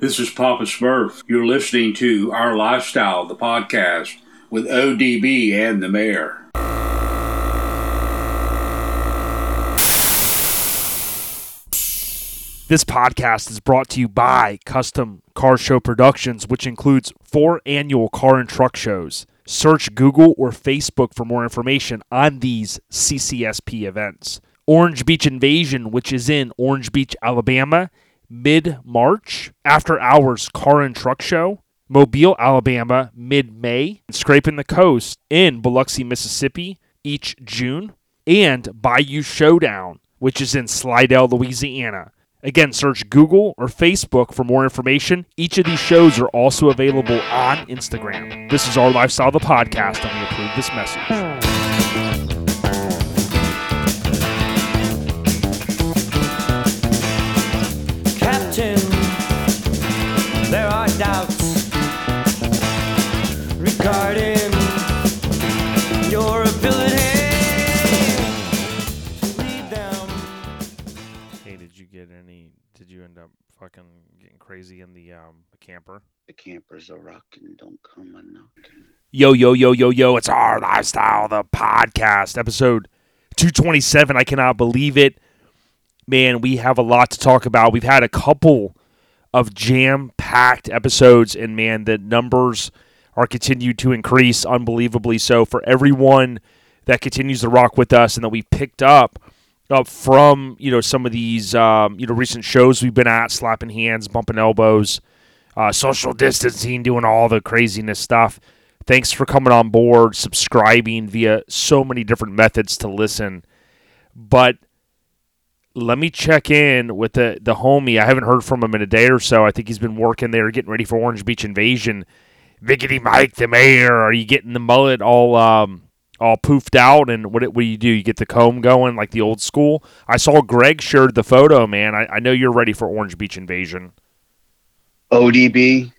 This is Papa Smurf. You're listening to Our Lifestyle, the podcast, with ODB and the mayor. This podcast is brought to you by Custom Car Show Productions, which includes four annual car and truck shows. Search Google or Facebook for more information on these CCSP events. Orange Beach Invasion, which is in Orange Beach, Alabama, mid March. After Hours Car and Truck Show, Mobile, Alabama, mid May. Scraping the Coast in Biloxi, Mississippi, each June. And Bayou Showdown, which is in Slidell, Louisiana Again, search Google or Facebook for more information. Each of these shows are also available on Instagram. This is Our Lifestyle, the podcast, and we approve this message. Doubts regarding your ability to lead them. Hey, did you get any? Did you end up fucking getting crazy in the um camper? The campers are rocking, don't come a knocking. Yo, yo, yo, yo, yo! It's our lifestyle, the podcast, episode two twenty seven. I cannot believe it, man. We have a lot to talk about. We've had a couple of jam packed episodes, and man, the numbers are continued to increase unbelievably. So for everyone that continues to rock with us and that we picked up up from you know some of these um, you know recent shows we've been at, slapping hands, bumping elbows, uh, social distancing, doing all the craziness stuff. Thanks for coming on board, subscribing via so many different methods to listen. But let me check in with the the homie. I haven't heard from him in a day or so. I think he's been working there, getting ready for Orange Beach Invasion. Vickety Mike, the mayor. Are you getting the mullet all um, all poofed out? And what what do you do? You get the comb going like the old school. I saw Greg shared the photo. Man, I, I know you're ready for Orange Beach Invasion. ODB,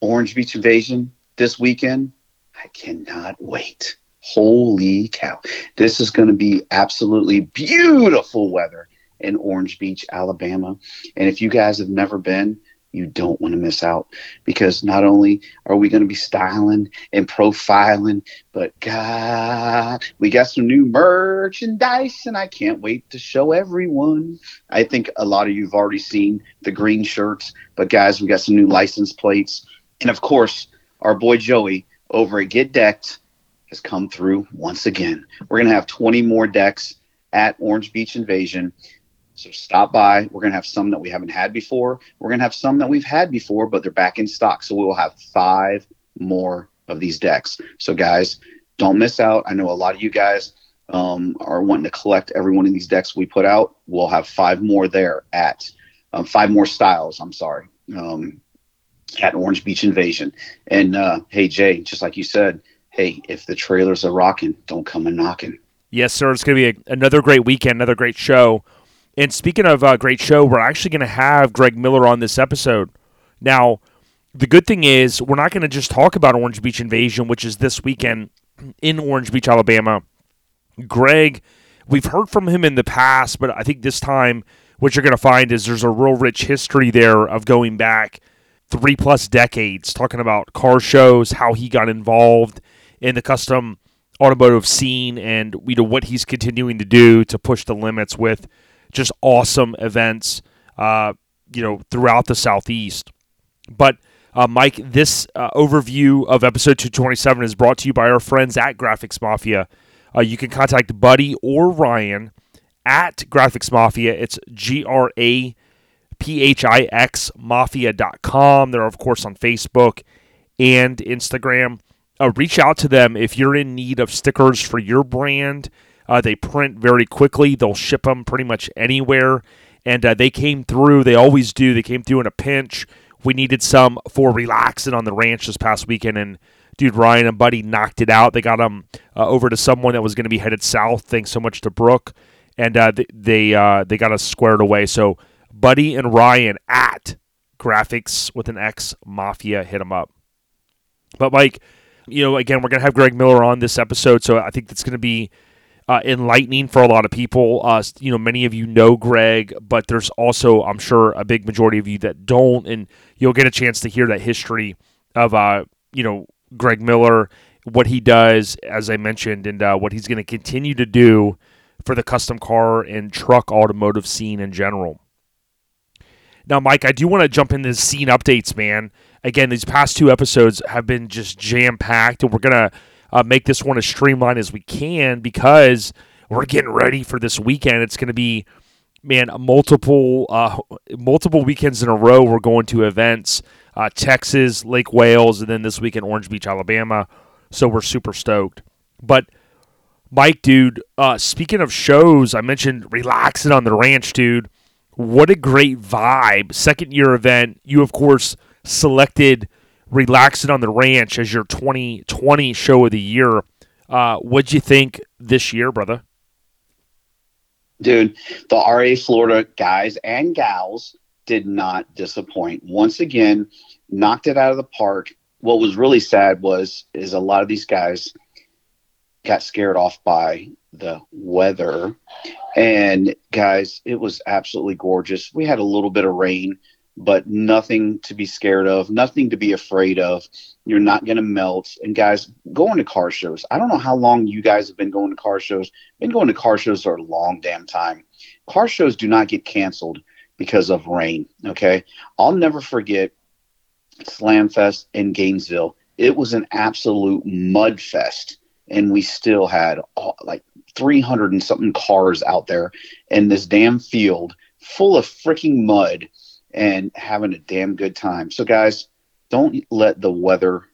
Orange Beach Invasion this weekend. I cannot wait. Holy cow. This is going to be absolutely beautiful weather in Orange Beach, Alabama. And if you guys have never been, you don't want to miss out because not only are we going to be styling and profiling, but God, we got some new merchandise and I can't wait to show everyone. I think a lot of you have already seen the green shirts, but guys, we got some new license plates. And of course, our boy Joey over at Get Decked has come through once again. We're going to have 20 more decks at Orange Beach Invasion. So stop by. We're going to have some that we haven't had before. We're going to have some that we've had before, but they're back in stock. So we will have five more of these decks. So guys, don't miss out. I know a lot of you guys um, are wanting to collect every one of these decks we put out. We'll have five more there at um, five more styles. I'm sorry. Um, at Orange Beach Invasion. And uh, hey, Jay, just like you said, hey, if the trailers are rocking, don't come a knocking. Yes, sir. It's going to be a, another great weekend, another great show. And speaking of a great show, we're actually going to have Greg Miller on this episode. Now, the good thing is, we're not going to just talk about Orange Beach Invasion, which is this weekend in Orange Beach, Alabama. Greg, we've heard from him in the past, but I think this time what you're going to find is there's a real rich history there of going back three plus decades, talking about car shows, how he got involved in the custom automotive scene, and you know what he's continuing to do to push the limits with just awesome events, uh, you know, throughout the southeast. But uh, Mike, this uh, overview of episode 227 is brought to you by our friends at Graphix Mafia. Uh, you can contact Buddy or Ryan at Graphix Mafia. It's G R A P H I X Mafia.com. They're, of course, on Facebook and Instagram. Uh, reach out to them if you're in need of stickers for your brand. Uh, they print very quickly, they'll ship them pretty much anywhere. And uh, they came through, they always do. They came through in a pinch. We needed some for relaxing on the ranch this past weekend. And dude, Ryan and Buddy knocked it out. They got them uh, over to someone that was going to be headed south. Thanks so much to Brooke. And uh, they they, uh, they got us squared away. So Buddy and Ryan at Graphics with an X Mafia hit them up. But Mike, you know, again, we're gonna have Greg Miller on this episode, so I think that's gonna be uh, enlightening for a lot of people. Uh, you know, many of you know Greg, but there's also, I'm sure, a big majority of you that don't, and you'll get a chance to hear that history of, uh, you know, Greg Miller, what he does, as I mentioned, and uh, what he's going to continue to do for the custom car and truck automotive scene in general. Now, Mike, I do want to jump into scene updates, man. Again, these past two episodes have been just jam packed, and we're gonna uh, make this one as streamlined as we can because we're getting ready for this weekend. It's to be, man, multiple uh, multiple weekends in a row. We're going to events, uh, Texas, Lake Wales, and then this week in Orange Beach, Alabama. So we're super stoked. But Mike, dude, uh, speaking of shows, I mentioned relaxing on the ranch, dude. What a great vibe! Second year event. You, of course, selected Relaxing on the Ranch as your 2020 show of the year. Uh, what'd you think this year, brother? Dude, the RA Florida guys and gals did not disappoint. Once again, knocked it out of the park. What was really sad was is a lot of these guys got scared off by the weather. And guys, it was absolutely gorgeous. We had a little bit of rain, but nothing to be scared of, nothing to be afraid of. You're not going to melt. And guys, going to car shows. I don't know how long you guys have been going to car shows. Been going to car shows for a long damn time. Car shows do not get canceled because of rain. Okay. I'll never forget Slam Fest in Gainesville. It was an absolute mud fest. And we still had all, like 300 and something cars out there in this damn field full of freaking mud and having a damn good time. So, guys, don't let the weather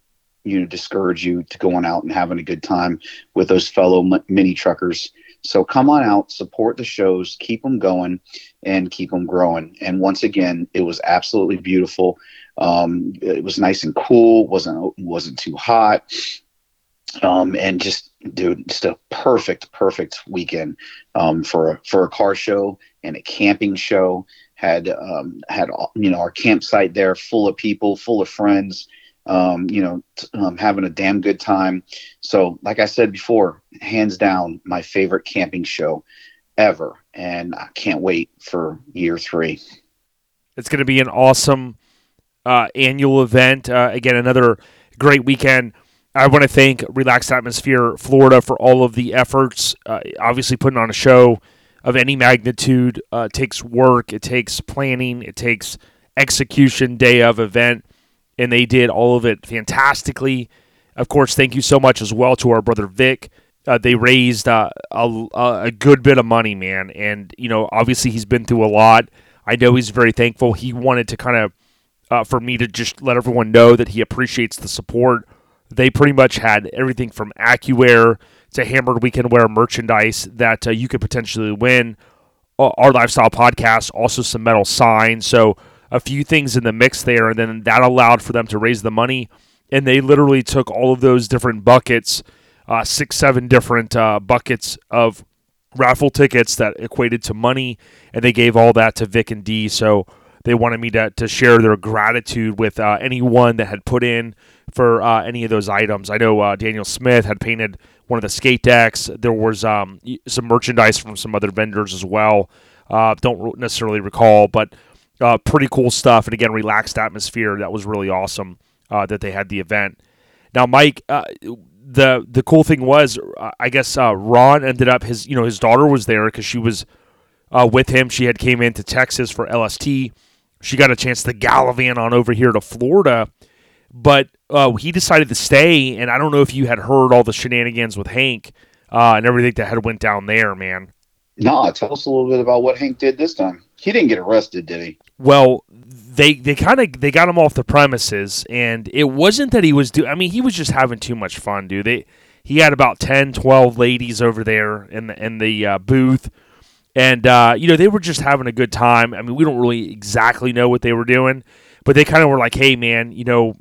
you know discourage you to going out and having a good time with those fellow mini truckers. So come on out, support the shows, keep them going, and keep them growing. And once again, it was absolutely beautiful. Um, it was nice and cool. wasn't wasn't too hot. Um, and just dude, just a perfect, perfect weekend um, for a, for a car show and a camping show. Had um, had you know our campsite there, full of people, full of friends. Um, you know, t- um, having a damn good time. So, like I said before, hands down, my favorite camping show ever, and I can't wait for year three. It's going to be an awesome uh, annual event. Uh, again, another great weekend. I want to thank Relaxed Atmosphere Florida for all of the efforts. Uh, obviously, putting on a show of any magnitude uh, takes work, it takes planning, it takes execution day of event, and they did all of it fantastically. Of course, thank you so much as well to our brother Vic. Uh, they raised uh, a, a good bit of money, man, and you know, obviously he's been through a lot. I know he's very thankful. He wanted to kind of uh, for me to just let everyone know that he appreciates the support they pretty much had everything from AccuWear to Hammered Weekend Wear merchandise that uh, you could potentially win. Our lifestyle podcast, also some metal signs. So a few things in the mix there, and then that allowed for them to raise the money. And they literally took all of those different buckets, uh, six, seven different uh, buckets of raffle tickets that equated to money, and they gave all that to Vic and D. So they wanted me to, to share their gratitude with uh, anyone that had put in for uh, any of those items. I know uh, Daniel Smith had painted one of the skate decks. There was um, some merchandise from some other vendors as well. Uh, don't necessarily recall, but uh, pretty cool stuff. And again, relaxed atmosphere. That was really awesome uh, that they had the event. Now, Mike, uh, the the cool thing was, I guess Ron ended up his you know his daughter was there because she was with him. She had came into Texas for LST. She got a chance to gallivant on over here to Florida but uh, he decided to stay. And I don't know if you had heard all the shenanigans with Hank uh, and everything that had went down there, man. No, tell us a little bit about what Hank did this time. He didn't get arrested, did he? Well, they they kind of they got him off the premises, and it wasn't that he was do. I mean, he was just having too much fun, dude. They he had about 10, 12 ladies over there in the in the uh, booth. And uh, you know they were just having a good time. I mean, we don't really exactly know what they were doing, but they kind of were like, "Hey, man, you know,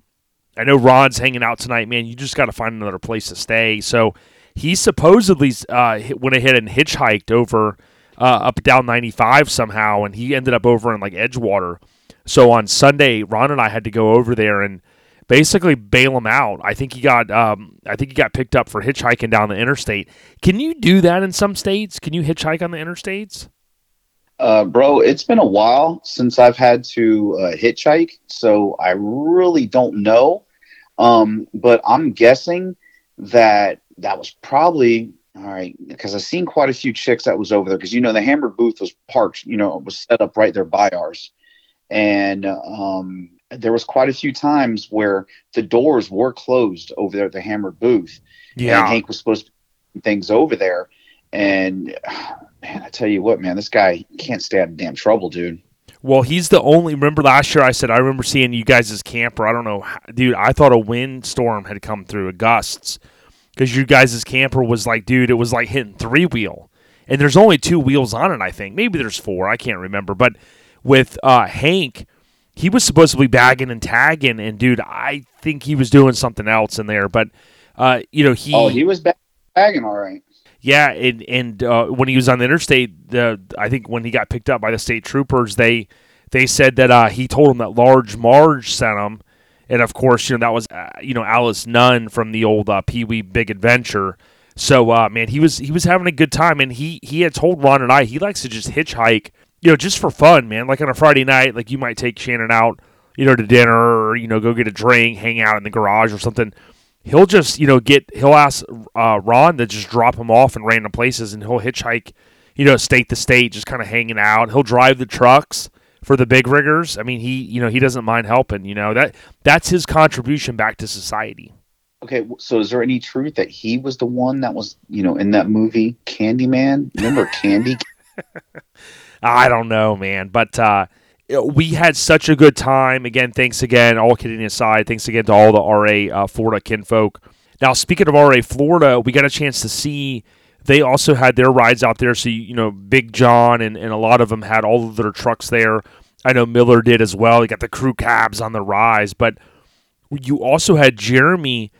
I know Ron's hanging out tonight, man. You just got to find another place to stay. So he supposedly uh, went ahead and hitchhiked over uh, up down 95 somehow, and he ended up over in like Edgewater. So on Sunday, Ron and I had to go over there, and basically bail him out. I think he got um, I think he got picked up for hitchhiking down the interstate. Can you do that in some states? Can you hitchhike on the interstates? Uh, bro, it's been a while since I've had to uh, hitchhike, so I really don't know. Um, but I'm guessing that that was probably all right because I've seen quite a few chicks that was over there because you know the Hammer booth was parked, you know, it was set up right there by ours, and um, there was quite a few times where the doors were closed over there at the Hammer booth. and Hank was supposed to things over there. And man, I tell you what, man, this guy can't stay out of damn trouble, dude. Well, he's the only. Remember last year I said I remember seeing you guys' camper. I don't know, dude. I thought a windstorm had come through, a gusts, because you guys' camper was like, dude, it was like hitting three wheel, and there's only two wheels on it. I think maybe there's four. I can't remember. But with uh, Hank, he was supposed to be bagging and tagging, and dude, I think he was doing something else in there. But uh, you know, he, oh, he was bagging all right. Yeah, and and uh, when he was on the interstate, the I think when he got picked up by the state troopers, they they said that uh, he told him that Large Marge sent him, and of course, you know that was uh, you know Alice Nunn from the old uh, Pee Wee Big Adventure. So uh, man, he was he was having a good time, and he he had told Ron and I he likes to just hitchhike, you know, just for fun, man. Like on a Friday night, like you might take Shannon out, you know, to dinner, or you know, go get a drink, hang out in the garage or something he'll just you know get he'll ask uh, Ron to just drop him off in random places, and he'll hitchhike, you know, state to state, just kind of hanging out. He'll drive the trucks for the big riggers. I mean, he you know he doesn't mind helping. You know that that's his contribution back to society. Okay, so is there any truth that he was the one that was, you know, in that movie Candyman? Remember Candy? I don't know, man, but uh, we had such a good time. Again, thanks again. All kidding aside, thanks again to all the RA uh, Florida kinfolk. Now, speaking of RA Florida, we got a chance to see. They also had their rides out there. So, you know, Big John and, and a lot of them had all of their trucks there. I know Miller did as well. He got the crew cabs on the rise. But you also had Jeremy.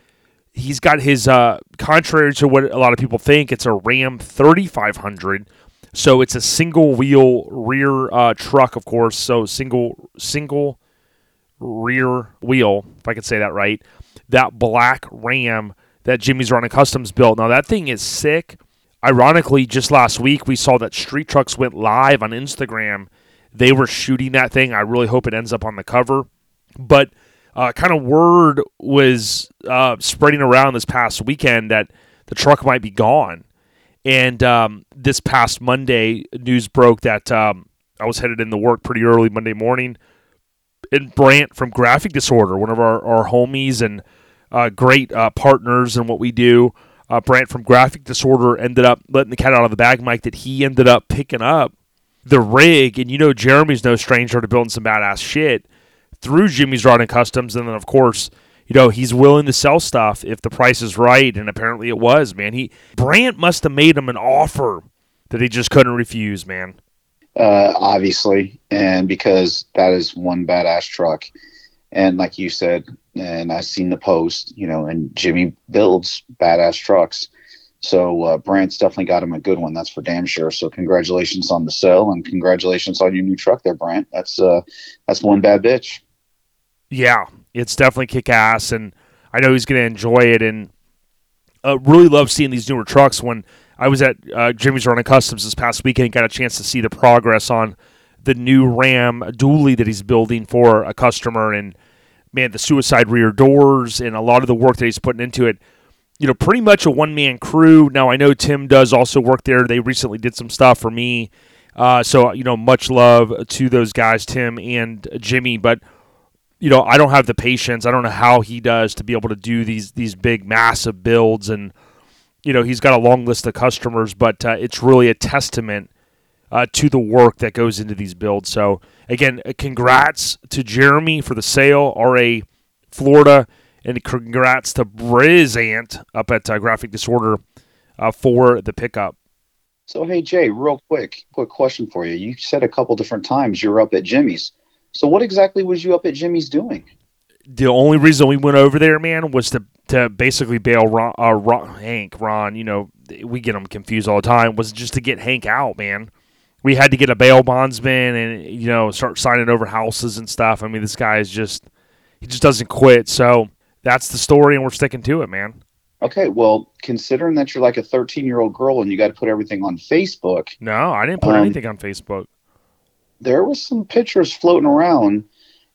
He's got his, uh, contrary to what a lot of people think, it's a Ram 3500. So it's a single wheel rear uh, truck, of course. So single single rear wheel, if I could say that right. That black Ram that Jimmy's Rod and Customs built. Now that thing is sick. Ironically, just last week we saw that Street Trucks went live on Instagram. They were shooting that thing. I really hope it ends up on the cover. But uh, kind of word was uh, spreading around this past weekend that the truck might be gone. And um, this past Monday, news broke that um, I was headed into work pretty early Monday morning. And Brant from Graphic Disorder, one of our, our homies and uh, great uh, partners in what we do, uh, Brant from Graphic Disorder ended up letting the cat out of the bag, Mike, that he ended up picking up the rig. And you know, Jeremy's no stranger to building some badass shit through Jimmy's Rod and Customs. And then, of course, you know, he's willing to sell stuff if the price is right, and apparently it was, man. He Brant must have made him an offer that he just couldn't refuse, man. uh, obviously, and because that is one badass truck. And like you said, and I've seen the post, you know, and Jimmy builds badass trucks. So uh, Brant's definitely got him a good one. That's for damn sure. So congratulations on the sale and congratulations on your new truck there, Brant. That's uh, that's one bad bitch. Yeah, it's definitely kick ass, and I know he's going to enjoy it. And uh, really love seeing these newer trucks. When I was at uh, Jimmy's Rod and Customs this past weekend, got a chance to see the progress on the new Ram dually that he's building for a customer, and man, the suicide rear doors and a lot of the work that he's putting into it. You know, pretty much a one man crew. Now I know Tim does also work there. They recently did some stuff for me. Uh, so you know, much love to those guys, Tim and Jimmy. But you know, I don't have the patience. I don't know how he does to be able to do these these big, massive builds, and you know, he's got a long list of customers. But uh, it's really a testament uh, to the work that goes into these builds. So again, uh, congrats to Jeremy for the sale, RA Florida, and congrats to Brant up at uh, Graphic Disorder uh, for the pickup. So hey Jay, real quick, quick question for you. You said a couple different times you're up at Jimmy's. So what exactly was you up at Jimmy's doing? the only reason we went over there, man, was to to basically bail Ron, uh, Ron, Hank, Ron. You know, we get them confused all the time. Was just to get Hank out, man. We had to get a bail bondsman and you know start signing over houses and stuff. I mean, this guy is just he just doesn't quit. So that's the story, and we're sticking to it, man. Okay, well, considering that you're like a 13 year old girl and you got to put everything on Facebook, No, I didn't put Um, anything on Facebook. There was some pictures floating around,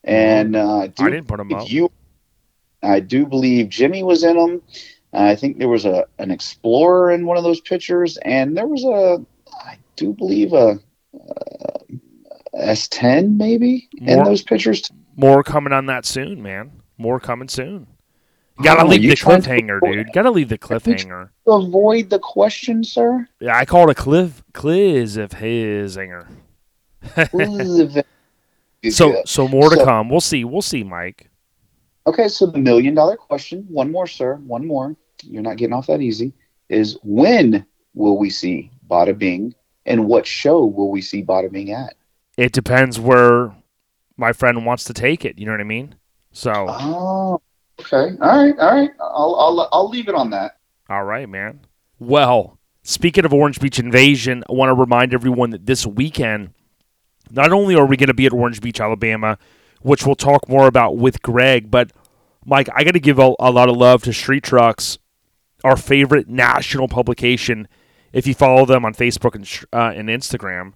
and uh, I, do, I didn't put them up. you, I do believe Jimmy was in them. I think there was a an Explorer in one of those pictures, and there was a, I do believe a, uh S10 maybe in More- those pictures. More coming on that soon, man. More coming soon. Gotta Oh, leave the to- cliffhanger, dude. Gotta leave the cliffhanger. Avoid the question, sir. Yeah, I call it a cliff cliz of his hanger. So so more to So- come. We'll see. We'll see, Mike. Okay, so the million dollar question, one more, sir, one more. You're not getting off that easy. Is when will we see Bada Bing, and what show will we see Bada Bing at? It depends where my friend wants to take it. You know what I mean? So Oh, okay, all right, all right. I'll I'll I'll leave it on that. All right, man. Well, speaking of Orange Beach Invasion, I want to remind everyone that this weekend, not only are we going to be at Orange Beach, Alabama, which we'll talk more about with Greg, but Mike, I got to give a, a lot of love to Street Trucks, our favorite national publication. If you follow them on Facebook and, uh, and Instagram,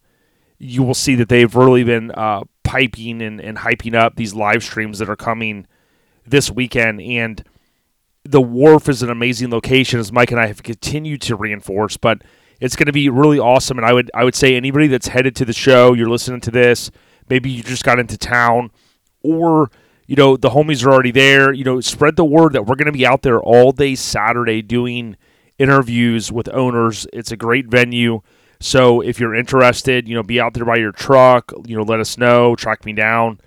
you will see that they've really been uh, piping and, and hyping up these live streams that are coming this weekend. And the wharf is an amazing location, as Mike and I have continued to reinforce. But it's going to be really awesome, and I would I would say anybody that's headed to the show, you're listening to this, maybe you just got into town, or you know the homies are already there. You know, spread the word that we're going to be out there all day Saturday doing interviews with owners. It's a great venue. So if you're interested, you know, be out there by your truck. You know, let us know. Track me down.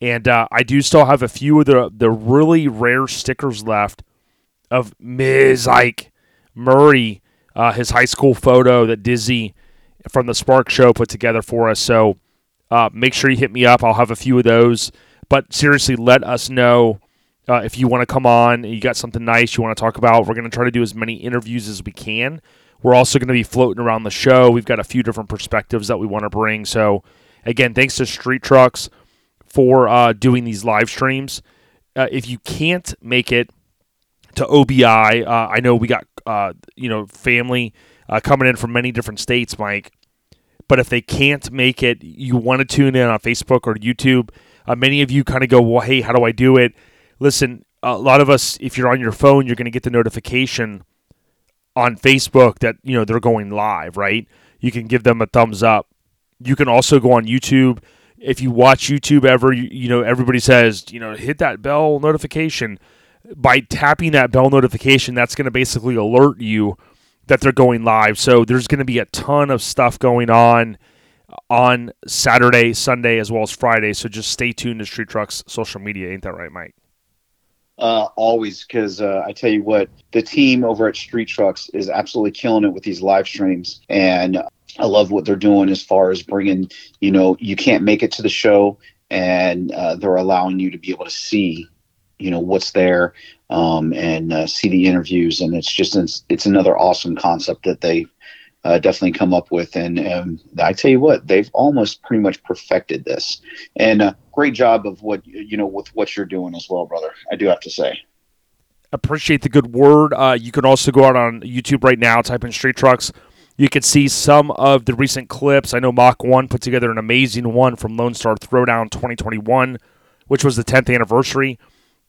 And uh, I do still have a few of the the really rare stickers left of Ms. Ike Murray, uh, his high school photo that Dizzy from the Spark Show put together for us. So uh, make sure you hit me up. I'll have a few of those. But seriously, let us know uh, if you want to come on. You got something nice you want to talk about. We're going to try to do as many interviews as we can. We're also going to be floating around the show. We've got a few different perspectives that we want to bring. So, again, thanks to Street Trucks for uh, doing these live streams. Uh, if you can't make it to OBI, uh, I know we got uh, you know family uh, coming in from many different states, Mike. But if they can't make it, you want to tune in on Facebook or YouTube. Uh, many of you kind of go, "Well, hey, how do I do it?" Listen, a lot of us, if you're on your phone, you're going to get the notification on Facebook that you know they're going live, right? You can give them a thumbs up. You can also go on YouTube. If you watch YouTube ever, you, you know everybody says, you know, hit that bell notification. By tapping that bell notification, that's going to basically alert you that they're going live. So there's going to be a ton of stuff going on on Saturday, Sunday, as well as Friday. So just stay tuned to Street Trucks social media. Ain't that right, Mike? Uh, always, because uh, I tell you what, the team over at Street Trucks is absolutely killing it with these live streams, and I love what they're doing as far as bringing. You know, you can't make it to the show, and uh, they're allowing you to be able to see, you know, what's there, um, and uh, see the interviews, and it's just it's, it's another awesome concept that they. Uh, definitely come up with, and I tell you what, they've almost pretty much perfected this, and uh, great job of what you know with what you're doing as well, brother. I do have to say. appreciate the good word. Uh, you can also go out on YouTube right now, type in Street Trucks. You can see some of the recent clips. I know Mach 1 put together an amazing one from Lone Star Throwdown 2021, which was the 10th anniversary.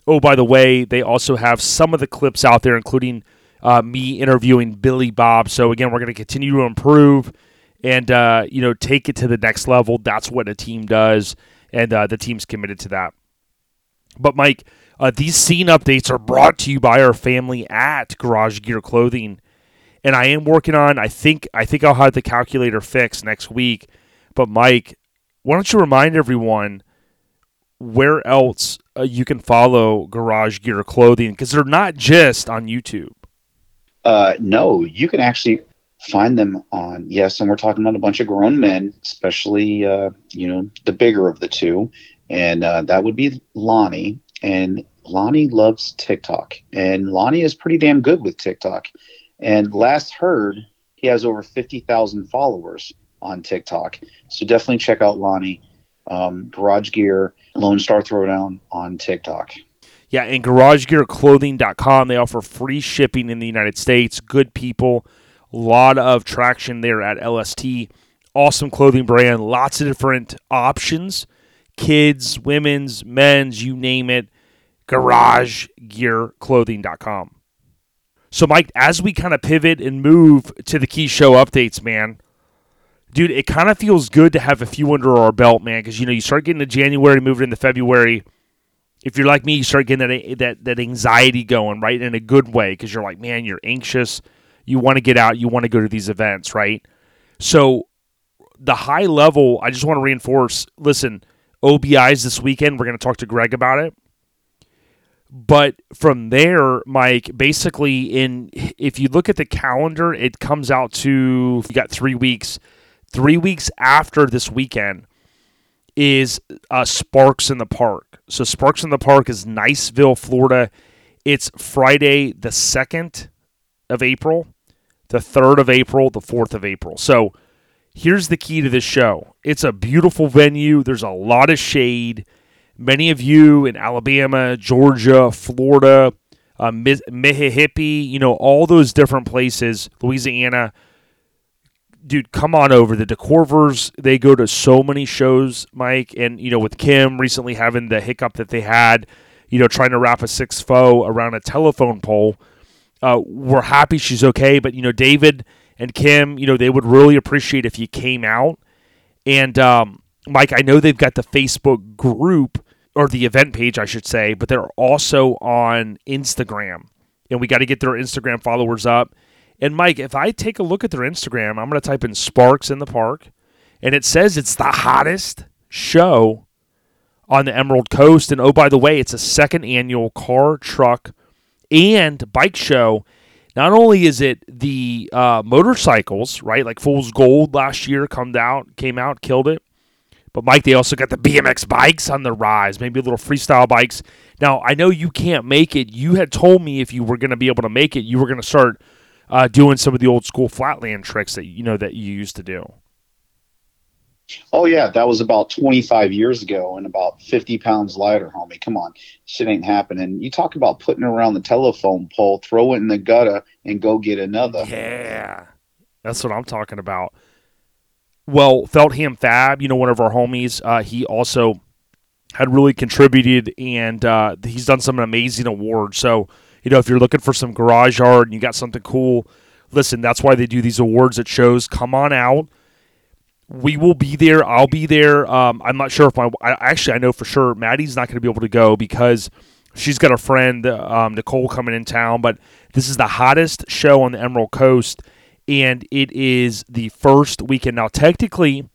Oh, by the way, they also have some of the clips out there, including uh, me interviewing Billy Bob. So, again, we're going to continue to improve and, uh, you know, take it to the next level. That's what a team does, and uh, the team's committed to that. But, Mike, uh, these scene updates are brought to you by our family at Garage Gear Clothing, and I am working on. I think I think I'll have the calculator fixed next week. But Mike, why don't you remind everyone where else uh, you can follow Garage Gear Clothing because they're not just on YouTube. Uh, no, you can actually find them on yes, and we're talking about a bunch of grown men, especially uh, you know the bigger of the two, and uh, that would be Lonnie. And Lonnie loves TikTok, and Lonnie is pretty damn good with TikTok. And last heard, he has over fifty thousand followers on TikTok. So definitely check out Lonnie. Um, Garage Gear, Lone Star Throwdown on TikTok. Yeah, and garagegearclothing.com. They offer free shipping in the United States. Good people. A lot of traction there at LST. Awesome clothing brand. Lots of different options kids, women's, men's, you name it. Garagegearclothing.com. So, Mike, as we kind of pivot and move to the key show updates, man, dude, it kind of feels good to have a few under our belt, man, because you know you start getting to January, moving into February. If you're like me, you start getting that that that anxiety going, right, in a good way, because you're like, man, you're anxious, you want to get out, you want to go to these events, right? So, the high level, I just want to reinforce. Listen, OBIs this weekend. We're going to talk to Greg about it. But from there, Mike, basically, in if you look at the calendar, it comes out to you got three weeks. Three weeks after this weekend is uh, Sparks in the Park. So Sparks in the Park is Niceville, Florida. It's Friday the second of April, the third of April, the fourth of April. So here's the key to this show. It's a beautiful venue. There's a lot of shade many of you in Alabama, Georgia, Florida, uh, Mississippi, you know, all those different places, Louisiana. Dude, come on over. The DeCorvers, they go to so many shows, Mike. And, you know, with Kim recently having the hiccup that they had, you know, trying to wrap a six foe around a telephone pole, uh, we're happy she's okay. But, you know, David and Kim, you know, they would really appreciate if you came out. And, um, Mike, I know they've got the Facebook group or the event page, I should say, but they're also on Instagram. And we got to get their Instagram followers up. And Mike, if I take a look at their Instagram, I'm going to type in Sparks in the Park, and it says it's the hottest show on the Emerald Coast. And oh, by the way, it's a second annual car, truck, and bike show. Not only is it the uh, motorcycles, right? Like Fool's Gold last year come out, came out, killed it. But Mike, they also got the BMX bikes on the rise, maybe a little freestyle bikes. Now I know you can't make it. You had told me if you were going to be able to make it, you were going to start uh, doing some of the old school flatland tricks that you know that you used to do. Oh yeah, that was about 25 years ago and about 50 pounds lighter, homie. Come on, shit ain't happening. You talk about putting around the telephone pole, throw it in the gutter, and go get another. Yeah, that's what I'm talking about. Well, Feltham Fab, you know, one of our homies, uh, he also had really contributed and uh, he's done some amazing awards. So, you know, if you're looking for some garage art and you got something cool, listen, that's why they do these awards at shows. Come on out. We will be there. I'll be there. Um, I'm not sure if my I, actually I know for sure Maddie's not going to be able to go because she's got a friend um, Nicole coming in town. But this is the hottest show on the Emerald Coast and it is the first weekend. Now, technically,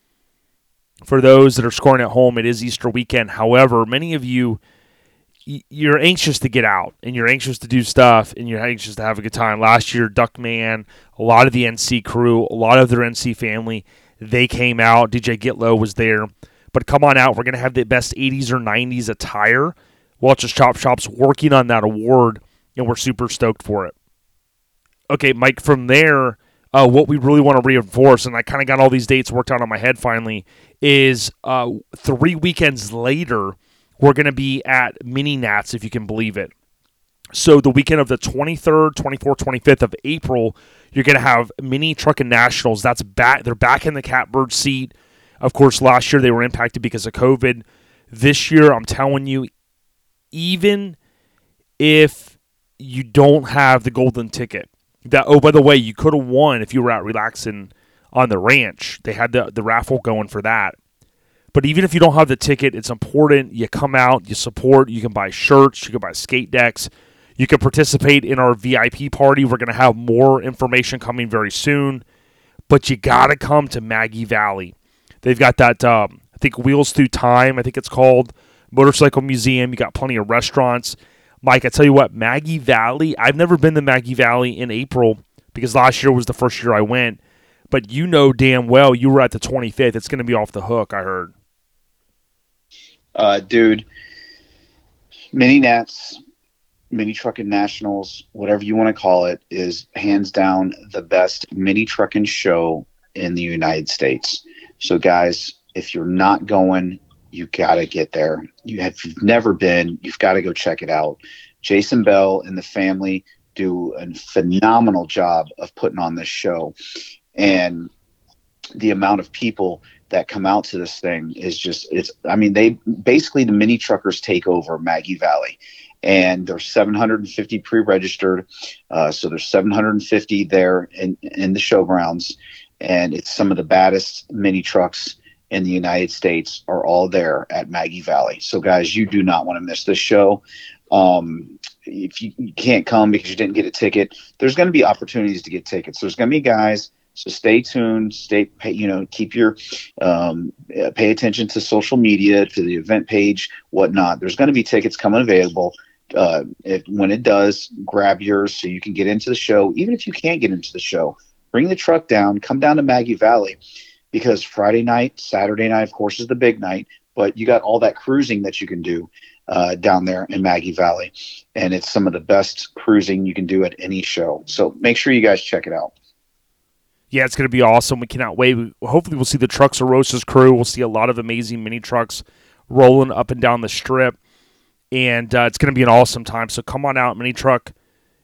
for those that are scoring at home, it is Easter weekend. However, many of you you're anxious to get out and you're anxious to do stuff and you're anxious to have a good time. Last year, Duckman, a lot of the NC crew, a lot of their NC family, they came out. DJ Gitlow was there. But come on out. We're going to have the best 80s or 90s attire. Welch's Chop Shop's working on that award, and we're super stoked for it. Okay, Mike, from there, uh, what we really want to reinforce, and I kind of got all these dates worked out on my head finally, is uh, three weekends later, we're going to be at Mini Nats, if you can believe it. So the weekend of the 23rd, 24th, 25th of April, you're going to have Mini Trucking Nationals. That's back. They're back in the catbird seat. Of course, last year they were impacted because of COVID. This year, I'm telling you, even if you don't have the golden ticket, that oh by the way you could have won if you were out relaxing on the ranch they had the, the raffle going for that but even if you don't have the ticket it's important you come out you support you can buy shirts you can buy skate decks you can participate in our vip party we're going to have more information coming very soon but you got to come to maggie valley they've got that um, i think wheels through time i think it's called motorcycle museum you got plenty of restaurants Mike, I tell you what, Maggie Valley, I've never been to Maggie Valley in April because last year was the first year I went. But you know damn well you were at the 25th. It's going to be off the hook, I heard. Uh, dude, Mini Nats, Mini Trucking Nationals, whatever you want to call it, is hands down the best mini trucking show in the United States. So, guys, if you're not going, you got to get there. You have you've never been, you've got to go check it out. Jason Bell and the family do a phenomenal job of putting on this show, and the amount of people that come out to this thing is just it's. I mean, they basically the mini truckers take over Maggie Valley. And there's 750 pre-registered, uh, so there's 750 there in in the showgrounds, and it's some of the baddest mini trucks in the United States are all there at Maggie Valley. So, guys, you do not want to miss this show. Um, if you, you can't come because you didn't get a ticket, there's going to be opportunities to get tickets. There's going to be guys. So stay tuned. Stay, pay, you know, keep your, um, uh, pay attention to social media, to the event page, whatnot. There's going to be tickets coming available. Uh, if, when it does, grab yours so you can get into the show. Even if you can't get into the show, bring the truck down, come down to Maggie Valley because Friday night, Saturday night, of course, is the big night, but you got all that cruising that you can do uh, down there in Maggie Valley. And it's some of the best cruising you can do at any show. So make sure you guys check it out. Yeah, it's going to be awesome. We cannot wait. We, hopefully, we'll see the Trucks of Rosas crew. We'll see a lot of amazing mini trucks rolling up and down the strip. And uh, it's going to be an awesome time. So come on out, Mini Truck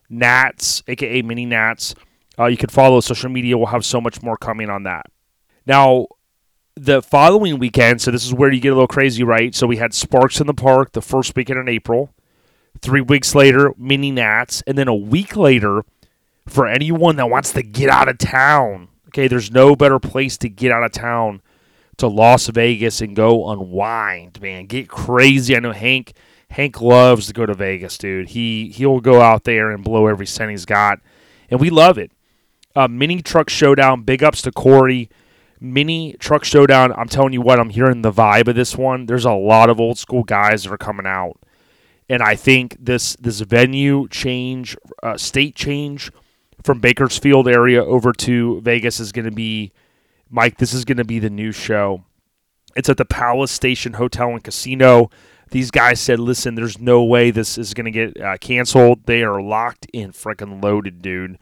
Nats, aka Mini Nats. Uh, you can follow social media. We'll have so much more coming on that. Now, the following weekend, so this is where you get a little crazy, right? So we had Sparks in the Park the first weekend in April. Three weeks later, Mini Nats. And then a week later, for anyone that wants to get out of town, okay, there's no better place to get out of town to Las Vegas and go unwind, man. Get crazy. I know Hank Hank loves to go to Vegas, dude. He he'll go out there and blow every cent he's got, and we love it. Uh, mini Truck Showdown. Big ups to Corey. Mini Truck Showdown. I'm telling you what, I'm hearing the vibe of this one. There's a lot of old school guys that are coming out, and I think this this venue change, uh, state change from Bakersfield area over to Vegas is going to be, Mike. This is going to be the new show. It's at the Palace Station Hotel and Casino. These guys said, "Listen, there's no way this is going to get uh, canceled. They are locked in, freaking loaded, dude."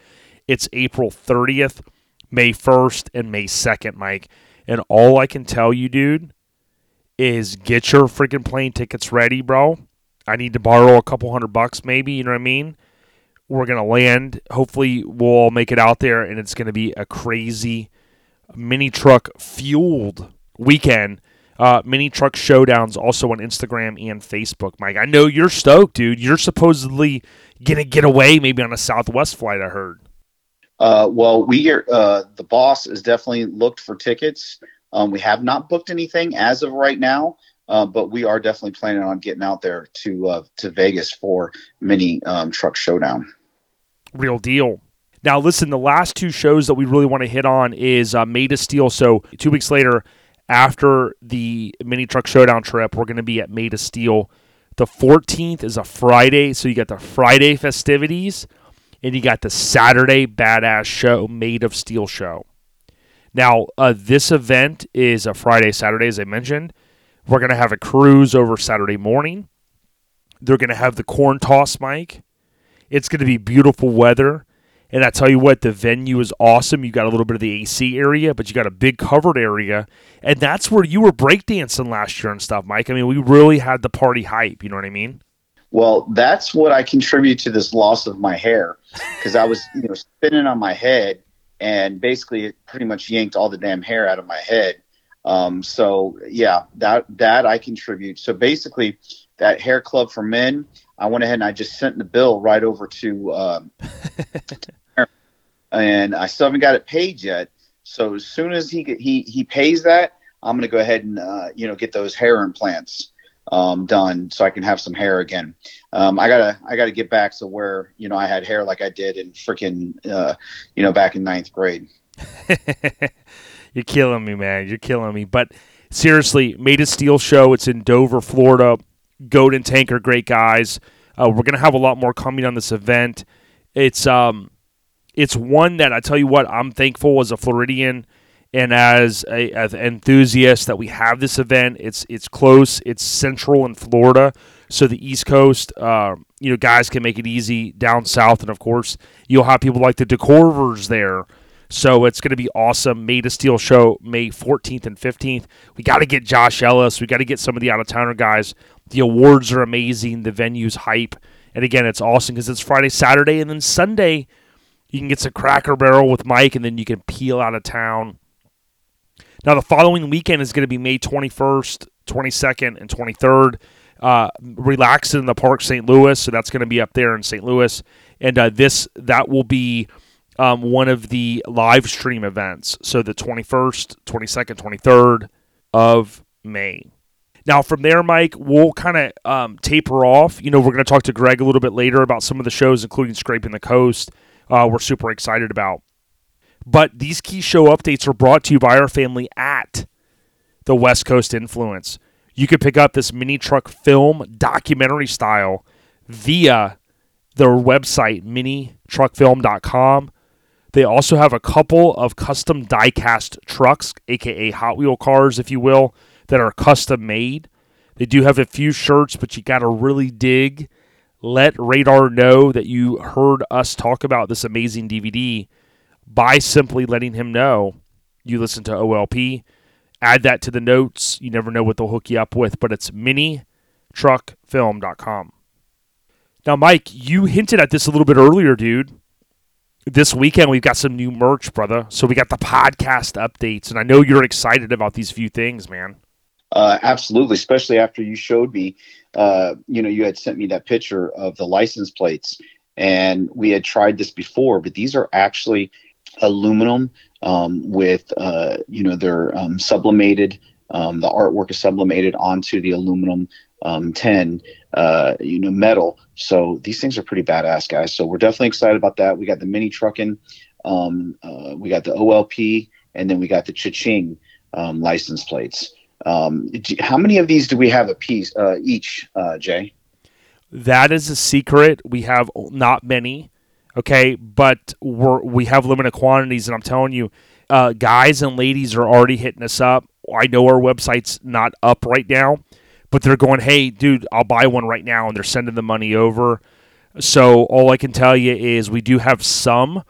It's April 30th, May 1st, and May 2nd, Mike. And all I can tell you, dude, is get your freaking plane tickets ready, bro. I need to borrow a couple hundred bucks, maybe. You know what I mean? We're gonna land. Hopefully, we'll all make it out there, and it's gonna be a crazy mini truck fueled weekend. Uh, mini truck showdowns also on Instagram and Facebook. Mike, I know you're stoked, dude. You're supposedly gonna get away, maybe on a Southwest flight. I heard. Uh, well, we are, uh, the boss is definitely looked for tickets. Um, we have not booked anything as of right now, uh, but we are definitely planning on getting out there to uh, to Vegas for mini um, truck showdown. Real deal. Now, listen, the last two shows that we really want to hit on is uh, Made of Steel. So, two weeks later, after the mini truck showdown trip, we're going to be at Made of Steel. The 14th is a Friday, so you got the Friday festivities and you got the Saturday Badass Show Made of Steel show. Now, uh, this event is a Friday, Saturday, as I mentioned. We're going to have a cruise over Saturday morning. They're going to have the corn toss, Mike. It's going to be beautiful weather. And I tell you what, the venue is awesome. You got a little bit of the AC area, but you got a big covered area. And that's where you were breakdancing last year and stuff, Mike. I mean, we really had the party hype. You know what I mean? Well, that's what I contribute to this loss of my hair because I was, you know, spinning on my head and basically it pretty much yanked all the damn hair out of my head. Um, so yeah, that that I contribute. So basically, that hair club for men, I went ahead and I just sent the bill right over to, um, and I still haven't got it paid yet. So as soon as he he he pays that, I'm gonna go ahead and uh, you know get those hair implants um, done so I can have some hair again. Um, I gotta I gotta get back to where you know I had hair like I did in freaking uh, you know back in ninth grade. You're killing me, man. You're killing me. But seriously, Made of Steel show. It's in Dover, Florida. Goat and Tank are great guys. Uh, we're gonna have a lot more coming on this event. It's um, it's one that I tell you what I'm thankful as a Floridian and as a as an enthusiast that we have this event. It's it's close. It's central in Florida, so the East Coast, uh, you know, guys can make it easy down south, and of course, you'll have people like the Decorvers there. So it's going to be awesome. Made of Steel show May 14th and 15th. We got to get Josh Ellis. We got to get some of the out of towner guys. The awards are amazing. The venue's hype. And again, it's awesome because it's Friday, Saturday, and then Sunday you can get some Cracker Barrel with Mike, and then you can peel out of town. Now, the following weekend is going to be May 21st, 22nd, and 23rd. Uh, Relax in the Park, St. Louis. So that's going to be up there in St. Louis. And uh, this that will be um, one of the live stream events. So the 21st, 22nd, 23rd of May. Now, from there, Mike, we'll kind of um, taper off. You know, we're going to talk to Greg a little bit later about some of the shows, including Scraping the Coast. Uh, we're super excited about. But these key show updates are brought to you by our family at the West Coast Influence. You can pick up this mini truck film documentary style via their website, minitruckfilm.com. They also have a couple of custom diecast trucks, aka Hot Wheel cars, if you will, that are custom made. They do have a few shirts, but you got to really dig. Let Radar know that you heard us talk about this amazing DVD by simply letting him know you listen to OLP. Add that to the notes. You never know what they'll hook you up with, but it's minitruckfilm.com. Now, Mike, you hinted at this a little bit earlier, dude. This weekend, we've got some new merch, brother. So we got the podcast updates, and I know you're excited about these few things, man. Uh, absolutely, especially after you showed me, uh, you know, you had sent me that picture of the license plates, and we had tried this before, but these are actually aluminum um, with, uh, you know, they're um, sublimated. Um, the artwork is sublimated onto the aluminum um, tin, uh, you know, metal. So these things are pretty badass, guys. So we're definitely excited about that. We got the mini trucking, um, uh, we got the OLP, and then we got the Cha-Ching um, license plates. Um, do- how many of these do we have a piece uh, each, uh, Jay? That is a secret. We have not many, okay, but we're, we have limited quantities, and I'm telling you, uh, guys and ladies are already hitting us up. I know our website's not up right now, but they're going, "Hey, dude, I'll buy one right now," and they're sending the money over. So all I can tell you is we do have some,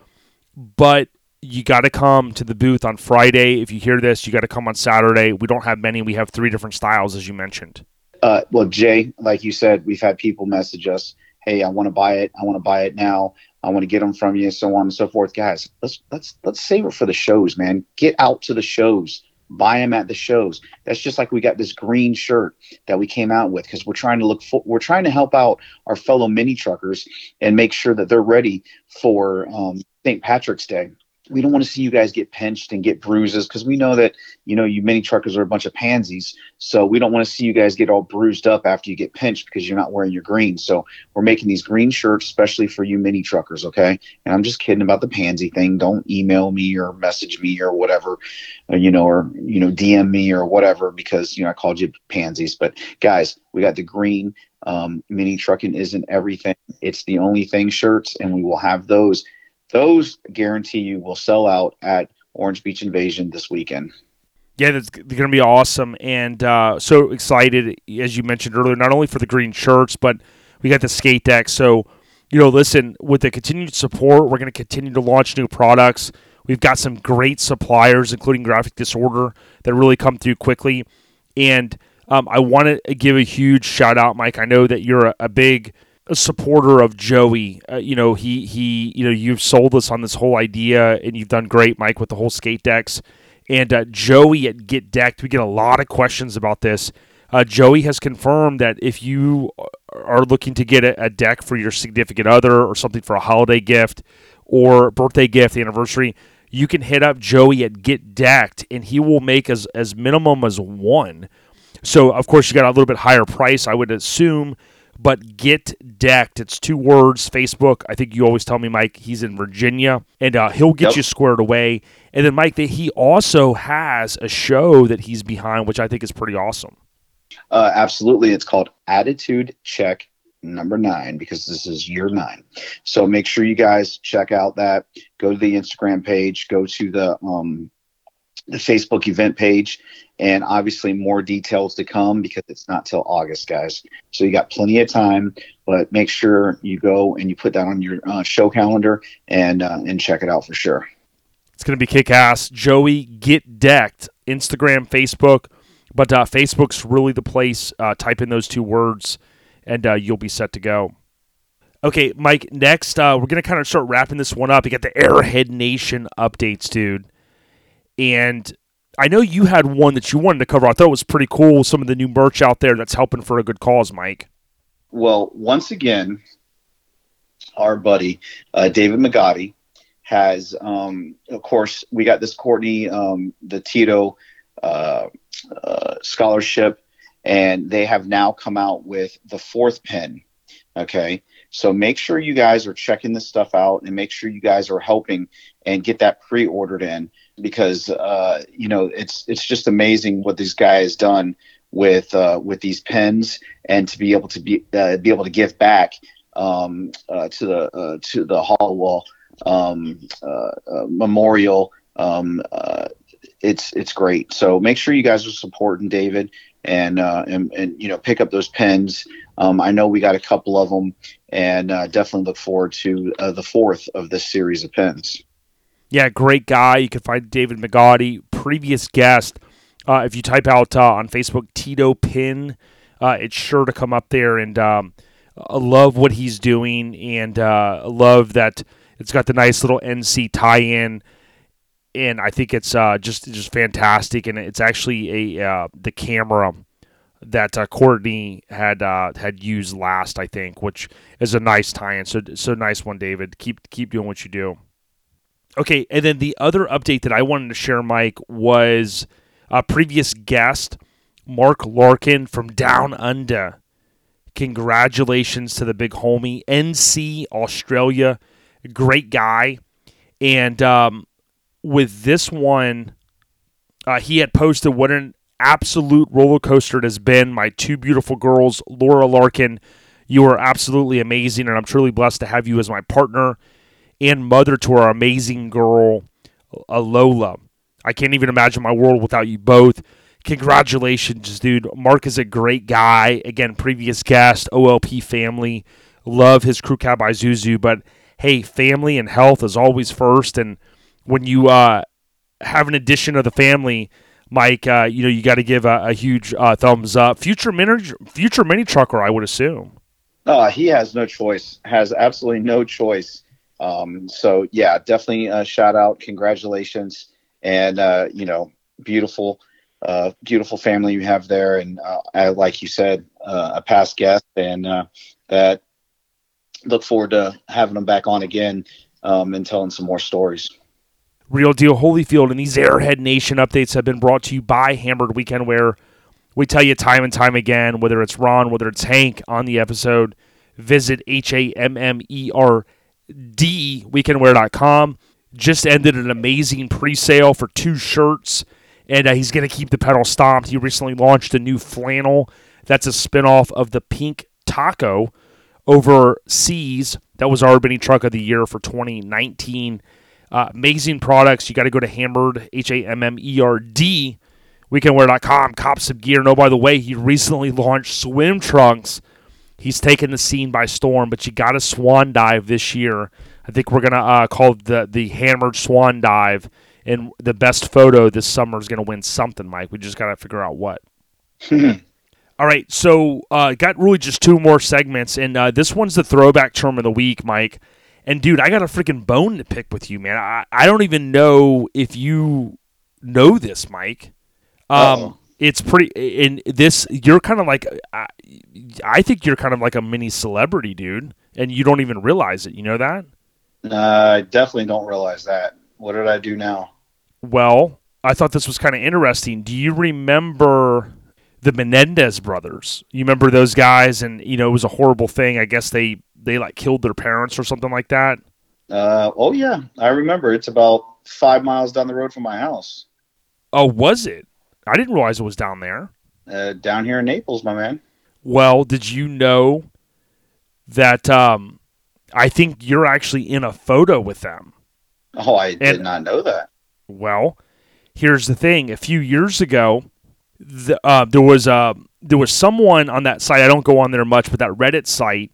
but you got to come to the booth on Friday. If you hear this, you got to come on Saturday. We don't have many. We have three different styles, as you mentioned. Uh, well, Jay, like you said, we've had people message us, "Hey, I want to buy it. I want to buy it now. I want to get them from you, so on and so forth." Guys, let's let's let's save it for the shows, man. Get out to the shows. Buy them at the shows. That's just like we got this green shirt that we came out with because we're trying to look for, we're trying to help out our fellow mini truckers and make sure that they're ready for um, St. Patrick's Day. We don't want to see you guys get pinched and get bruises because we know that you know you mini truckers are a bunch of pansies. So we don't want to see you guys get all bruised up after you get pinched because you're not wearing your green. So we're making these green shirts especially for you mini truckers, okay? And I'm just kidding about the pansy thing. Don't email me or message me or whatever, or, you know, or you know, DM me or whatever because you know I called you pansies. But guys, we got the green. Um, mini trucking isn't everything. It's the only thing shirts, and we will have those. Those guarantee you will sell out at Orange Beach Invasion this weekend. Yeah, that's going to be awesome, and uh, so excited as you mentioned earlier. Not only for the green shirts, but we got the skate deck. So, you know, listen, with the continued support, we're going to continue to launch new products. We've got some great suppliers, including Graphic Disorder, that really come through quickly. And um, I want to give a huge shout out, Mike. I know that you're a, a big supporter of Joey. Uh, you know, he he, you know, you've sold us on this whole idea, and you've done great, Mike, with the whole skate decks. And uh, Joey at Get Decked, we get a lot of questions about this. Uh, Joey has confirmed that if you are looking to get a, a deck for your significant other or something for a holiday gift or birthday gift, anniversary, you can hit up Joey at Get Decked, and he will make as as minimum as one. So of course you got a little bit higher price, I would assume. But get decked. It's two words. Facebook. I think you always tell me, Mike. He's in Virginia, and uh, he'll get Yep. you squared away. And then, Mike, that he also has a show that he's behind, which I think is pretty awesome. Uh, absolutely. It's called Attitude Check number nine because this is year nine. So make sure you guys check out that. Go to the Instagram page, go to the um, the Facebook event page, and obviously more details to come because it's not till August, guys. So you got plenty of time, but make sure you go and you put that on your uh, show calendar and uh, and check it out for sure. It's going to be kick ass. Joey, get decked. Instagram, Facebook. But uh, Facebook's really the place. Uh, type in those two words and uh, you'll be set to go. Okay, Mike, next, uh, we're going to kind of start wrapping this one up. You got the Airhead Nation updates, dude. And I know you had one that you wanted to cover. I thought it was pretty cool. Some of the new merch out there that's helping for a good cause, Mike. Well, once again, our buddy uh, David Magatti has, um, of course, we got this Courtney, um, the Tito uh, uh, scholarship, and they have now come out with the fourth pen. Okay, so make sure you guys are checking this stuff out and make sure you guys are helping and get that pre-ordered in because uh, you know it's it's just amazing what this guy has done with uh, with these pens and to be able to be uh, be able to give back um, uh, to the uh, to the Hollowell um, uh, Memorial. Um, it's it's great. So make sure you guys are supporting David and and, and you know pick up those pens. Um, I know we got a couple of them, and definitely look forward to the fourth of this series of pens. Yeah, great guy. You can find David Magatti, previous guest. Uh, if you type out uh, on Facebook Tito Pin, uh, it's sure to come up there. And um, I love what he's doing, and uh, love that it's got the nice little NC tie-in. And I think it's uh, just just fantastic, and it's actually a uh, the camera that uh, Courtney had had used last, I think, which is a nice tie-in. So so nice one, David. Keep keep doing what you do. Okay, and then the other update that I wanted to share, Mike, was a previous guest, Mark Larkin from Down Under. Congratulations to the big homie, NC Australia. Great guy. And um, with this one, uh, he had posted what an absolute roller coaster it has been. My two beautiful girls, Laura Larkin, you are absolutely amazing, and I'm truly blessed to have you as my partner and mother to our amazing girl, uh, Lola. I can't even imagine my world without you both. Congratulations, dude. Mark is a great guy. Again, previous guest, OLP family. Love his crew cab Isuzu, but hey, family and health is always first. And when you uh, have an addition of the family, Mike, uh, you know you got to give a, a huge uh, thumbs up. Future mini, future mini trucker, I would assume. Uh, he has no choice. Has absolutely no choice. Um, so yeah, definitely uh, shout out, congratulations, and uh, you know, beautiful, uh, beautiful family you have there, and uh, I, like you said, uh, a past guest, and uh, that look forward to having them back on again um, and telling some more stories. Real Deal Holyfield and these Airhead Nation updates have been brought to you by Hammered Weekend Wear We tell you time and time again, whether it's Ron, whether it's Hank on the episode, visit H A M M E R D weekendwear.com. Just ended an amazing pre sale for two shirts, and uh, he's going to keep the pedal stomped. He recently launched a new flannel that's a spinoff of the Pink Taco overseas. That was our Mini Truck of the Year for 2019. Uh, amazing products. You got to go to Hammered, H A M M E R D, weekendwear.com, cop some gear. No, by the way, he recently launched swim trunks. He's taken the scene by storm, but you got to swan dive this year. I think we're gonna uh, call the the hammered swan dive, and the best photo this summer is gonna win something, Mike. We just gotta figure out what. All right, so uh, got really just two more segments, and uh, this one's the throwback term of the week, Mike. And dude, I got a freaking bone to pick with you, man. I, I don't even know if you know this, Mike. Um. It's pretty. In this, you're kind of like, I, I think you're kind of like a mini celebrity, dude, and you don't even realize it. You know that? Uh, I definitely don't realize that. What did I do now? Well, I thought this was kind of interesting. Do you remember the Menendez brothers? You remember those guys? And you know, it was a horrible thing. I guess they they like killed their parents or something like that. Uh, oh yeah, I remember. It's about five miles down the road from my house, Oh, was it? I didn't realize it was down there. uh, down here in Naples, my man. Well, did you know that um, I think you're actually in a photo with them? Oh, I did not know that. Well, here's the thing: a few years ago, the, uh, there was uh, there was someone on that site. I don't go on there much, but that Reddit site,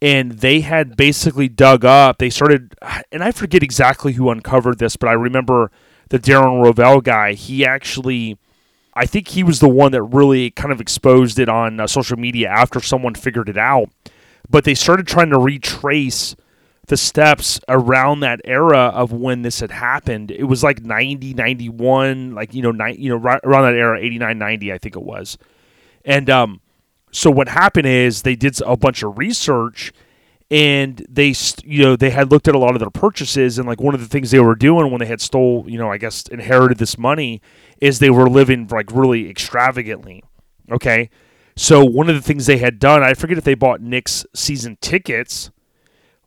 and they had basically dug up. They started, and I forget exactly who uncovered this, but I remember the Darren Rovell guy. He actually, I think he was the one that really kind of exposed it on uh, social media after someone figured it out. But they started trying to retrace the steps around that era of when this had happened. It was like 90, 91, like, you know, ni- you know, right around that era, 89, 90, I think it was. And um, so what happened is they did a bunch of research and they, you know, they had looked at a lot of their purchases. And like one of the things they were doing when they had stole, you know, I guess inherited this money is they were living like really extravagantly. Okay. So one of the things they had done, I forget if they bought Knicks season tickets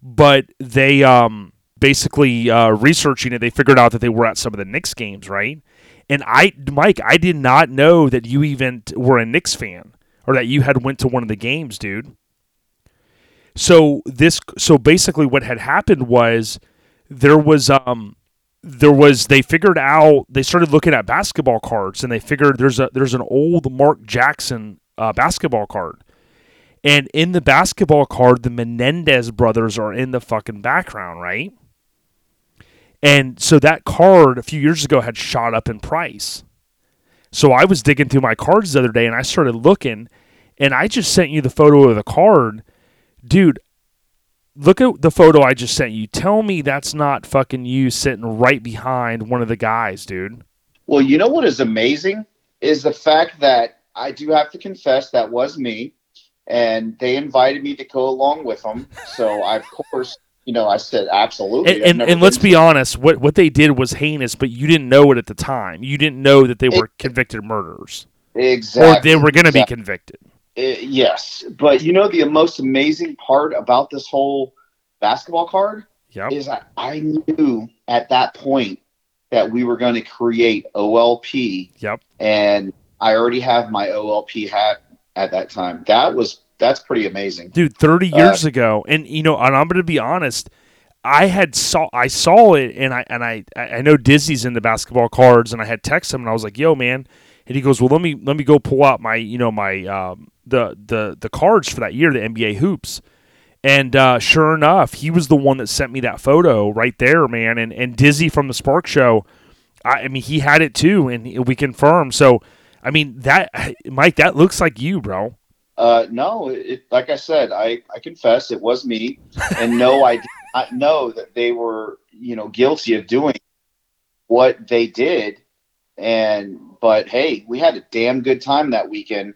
but they um, basically uh, researching it, they figured out that they were at some of the Knicks games, right? And I, Mike, I did not know that you even were a Knicks fan or that you had went to one of the games, dude. So this, so basically, what had happened was there was um there was they figured out they started looking at basketball cards and they figured there's a there's an old Mark Jackson uh, basketball card and in the basketball card, the Menendez brothers are in the fucking background, right? And so that card a few years ago had shot up in price. So I was digging through my cards the other day and I started looking and I just sent you the photo of the card. Dude, look at the photo I just sent you. Tell me that's not fucking you sitting right behind one of the guys, dude. Well, you know what is amazing is the fact that I do have to confess that was me, and they invited me to go along with them. So I, of course, you know, I said absolutely. And and, and let's be honest, what what they did was heinous, but you didn't know it at the time. You didn't know that they were convicted murderers. exactly or they were going to be convicted. Uh, yes, but you know the most amazing part about this whole basketball card Yep. is I, I knew at that point that we were going to create OLP, Yep. and I already have my OLP hat at that time. That was that's pretty amazing. Dude, 30 Uh, years ago and you know, and I'm going to be honest, I had saw I saw it and I and I I know Dizzy's into basketball cards and I had texted him and I was like, "Yo, man." And he goes, "Well, let me let me go pull out my, you know, my um the the the cards for that year, the NBA hoops." And uh, sure enough, he was the one that sent me that photo right there, man. And and Dizzy from the Spark Show, I, I mean, he had it too, and we confirmed. So, I mean, that Mike, that looks like you, bro. Uh, no, it, like I said, I, I confess it was me, and no, I did not know that they were, you know, guilty of doing what they did. And but hey, we had a damn good time that weekend.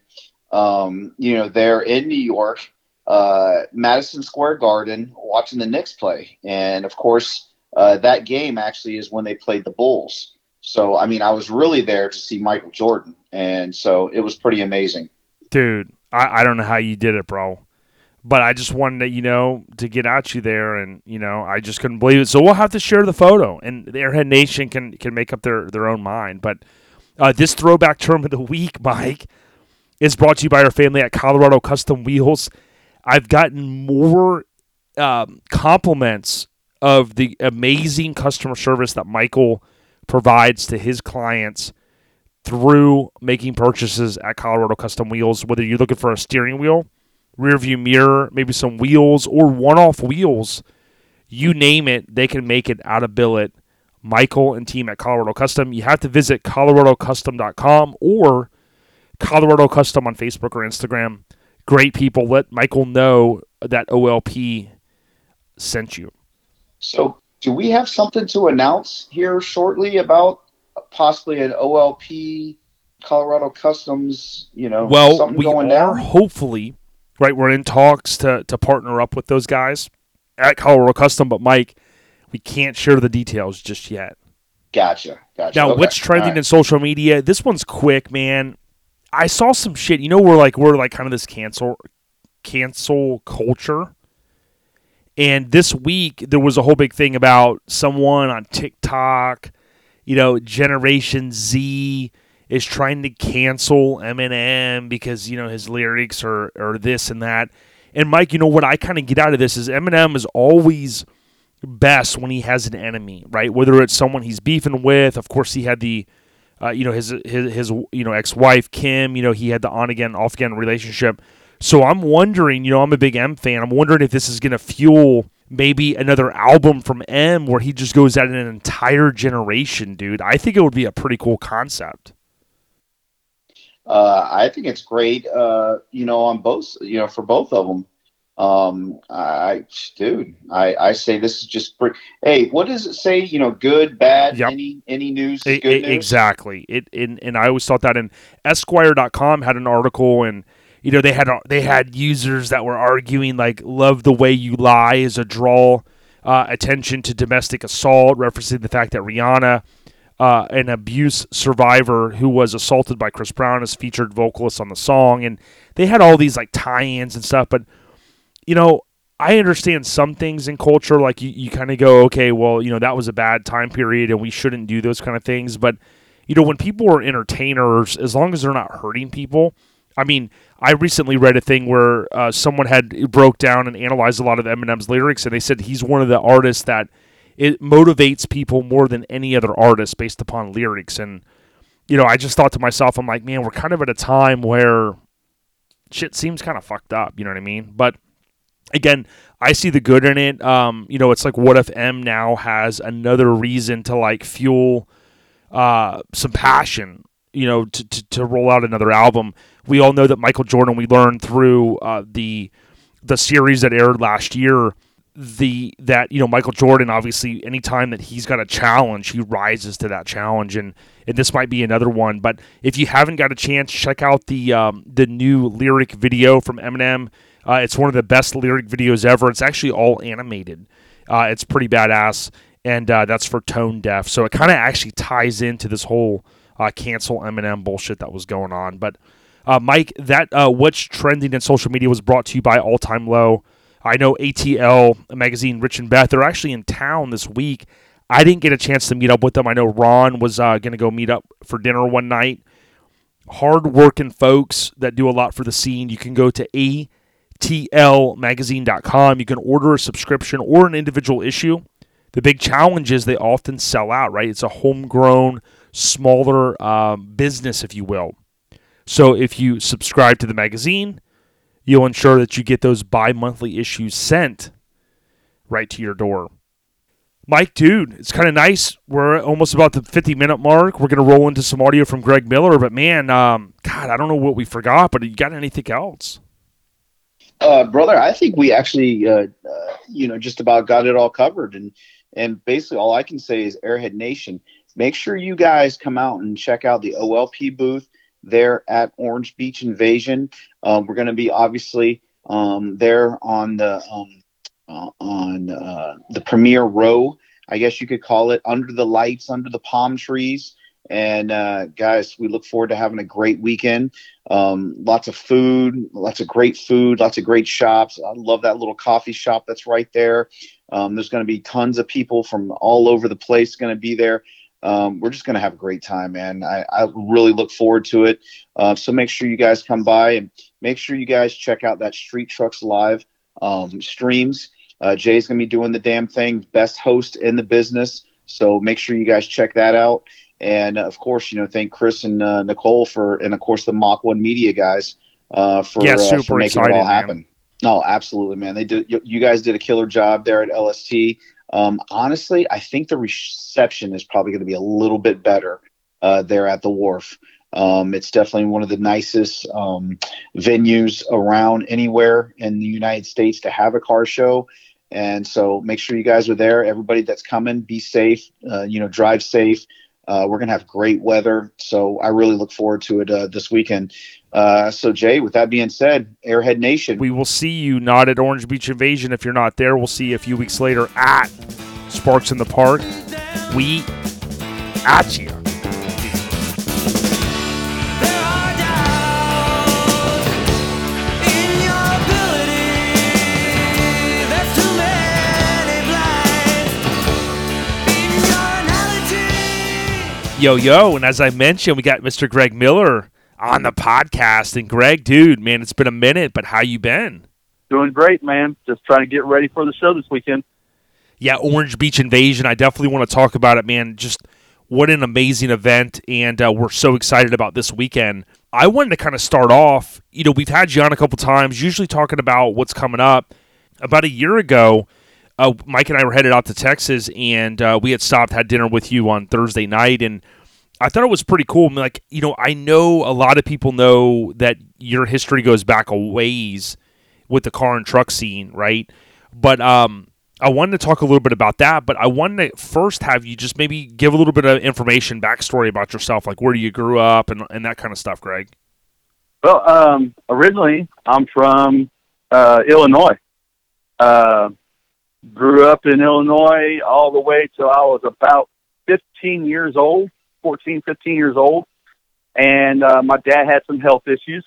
Um, you know, there in New York, uh, Madison Square Garden, watching the Knicks play, and of course, uh, that game actually is when they played the Bulls. So I mean, I was really there to see Michael Jordan, and so it was pretty amazing. dude I, I don't know how you did it bro. But i just wanted to you know to get at you there and you know i just couldn't believe it. So we'll have to share the photo. And the airhead nation can can make up their their own mind. But uh, this throwback term of the week mike is brought to you by our family at colorado custom wheels i've gotten more um, compliments of the amazing customer service that michael provides to his clients through making purchases at Colorado Custom Wheels, whether you're looking for a steering wheel, rear view mirror, maybe some wheels, or one off wheels, you name it, they can make it out of billet. Michael and team at Colorado Custom. You have to visit coloradocustom.com or Colorado Custom on Facebook or Instagram. Great people. Let Michael know that OLP sent you. So, do we have something to announce here shortly about possibly an OLP Colorado Customs? You know, Well, something we going are down. hopefully right. We're in talks to to partner up with those guys at Colorado Custom, but Mike, we can't share the details just yet. Gotcha, gotcha. Now, Okay, what's trending right. in social media? This one's quick, man. I saw some shit. You know, we're like we're like kind of this cancel cancel culture. And this week there was a whole big thing about someone on TikTok, you know, Generation Z is trying to cancel Eminem because, you know, his lyrics are are this and that. And Mike, you know what I kind of get out of this is Eminem is always best when he has an enemy, right? Whether it's someone he's beefing with, of course he had the uh, you know his his his you know ex-wife Kim, you know he had the on again off again relationship. So I'm wondering, you know, I'm a big M fan. I'm wondering if this is going to fuel maybe another album from M where he just goes at an entire generation, dude. I think it would be a pretty cool concept. Uh, I think it's great. Uh, you know, on both, you know, for both of them. Um, I, dude, I, I say this is just. Pre- hey, what does it say? You know, good, bad, Yep. any, any news good e- news. Exactly. It and, and I always thought that and Esquire.com had an article and you know they had they had users that were arguing like love the way you lie is a draw uh, attention to domestic assault referencing the fact that Rihanna uh, an abuse survivor who was assaulted by Chris Brown is featured vocalist on the song and they had all these like tie-ins and stuff but you know I understand some things in culture like you, you kind of go okay well you know that was a bad time period and we shouldn't do those kind of things but you know when people are entertainers as long as they're not hurting people I mean, I recently read a thing where uh, someone had broke down and analyzed a lot of Eminem's lyrics, and they said he's one of the artists that it motivates people more than any other artist based upon lyrics. And you know, I just thought to myself, I'm like, man, we're kind of at a time where shit seems kind of fucked up. You know what I mean? But again, I see the good in it. Um, you know, it's like, what if M now has another reason to like fuel uh, some passion? You know, to, to, to roll out another album. We all know that Michael Jordan. We learned through uh, the the series that aired last year the that you know Michael Jordan obviously anytime that he's got a challenge he rises to that challenge and and this might be another one but if you haven't got a chance check out the um, the new lyric video from Eminem uh, it's one of the best lyric videos ever it's actually all animated uh, it's pretty badass and uh, that's for tone deaf so it kind of actually ties into this whole uh, cancel Eminem bullshit that was going on but uh, Mike that uh, what's trending in social media was brought to you by All Time Low I know ATL magazine, Rich and Beth, they're actually in town this week. I didn't get a chance to meet up with them. I know Ron was going to go meet up for dinner one night. Hard working folks that do a lot for the scene. You can go to atlmagazine.com. You can order a subscription or an individual issue. The big challenge is they often sell out, right? It's a homegrown, smaller um, business, if you will. So if you subscribe to the magazine, you'll ensure that you get those bi-monthly issues sent right to your door. Mike, dude, it's kind of nice. We're almost about the 50 minute mark. We're going to roll into some audio from Greg Miller, but man, um, God, I don't know what we forgot, but you got anything else? Uh, brother, I think we actually, uh, uh, you know, just about got it all covered. And and basically, all I can say is Airhead Nation. Make sure you guys come out and check out the OLP booth there at Orange Beach Invasion. Um, we're going to be obviously um, there on the um, uh, on uh, the premier row, I guess you could call it, under the lights, under the palm trees. And uh, guys, we look forward to having a great weekend. Um, lots of food, lots of great food, lots of great shops. I love that little coffee shop that's right there. Um, there's going to be tons of people from all over the place going to be there. Um, we're just going to have a great time, man. I, I really look forward to it. Uh, so make sure you guys come by and make sure you guys check out that Street Trucks Live um, streams. Uh, Jay's going to be doing the damn thing, best host in the business. So make sure you guys check that out. And of course, you know, thank Chris and uh, Nicole for, and of course the Mach One Media guys uh, for, Yeah, uh, for making excited, it all man. happen. No, absolutely, man. They did. You, you guys did a killer job there at LST. Um, honestly, I think the reception is probably going to be a little bit better uh, there at the wharf. Um, it's definitely one of the nicest um, venues around anywhere in the United States to have a car show. And so make sure you guys are there. Everybody that's coming, be safe, uh, you know, drive safe. Uh, we're going to have great weather. So I really look forward to it uh, this weekend. Uh, so, Jay, with that being said, Airhead Nation. We will see you not at Orange Beach Invasion if you're not there. We'll see you a few weeks later at Sparks in the Park. We at you. Yo, yo. And as I mentioned, we got Mr. Greg Miller on the podcast. And Greg, dude, man, it's been a minute, but how you been? Doing great, man. Just trying to get ready for the show this weekend. Yeah, Orange Beach Invasion. I definitely want to talk about it, man. Just what an amazing event, and uh, we're so excited about this weekend. I wanted to kind of start off. You know, we've had you on a couple times, usually talking about what's coming up. About a year ago, uh, Mike and I were headed out to Texas, and uh, we had stopped, had dinner with you on Thursday night, and I thought it was pretty cool. I mean, like, you know, I know a lot of people know that your history goes back a ways with the car and truck scene, right? But um, I wanted to talk a little bit about that. But I wanted to first have you just maybe give a little bit of information, backstory about yourself, like where you grew up and, and that kind of stuff, Greg. Well, um, originally I'm from uh, Illinois. Uh, grew up in Illinois all the way till I was about 15 years old, 14, 15 years old. And uh, my dad had some health issues.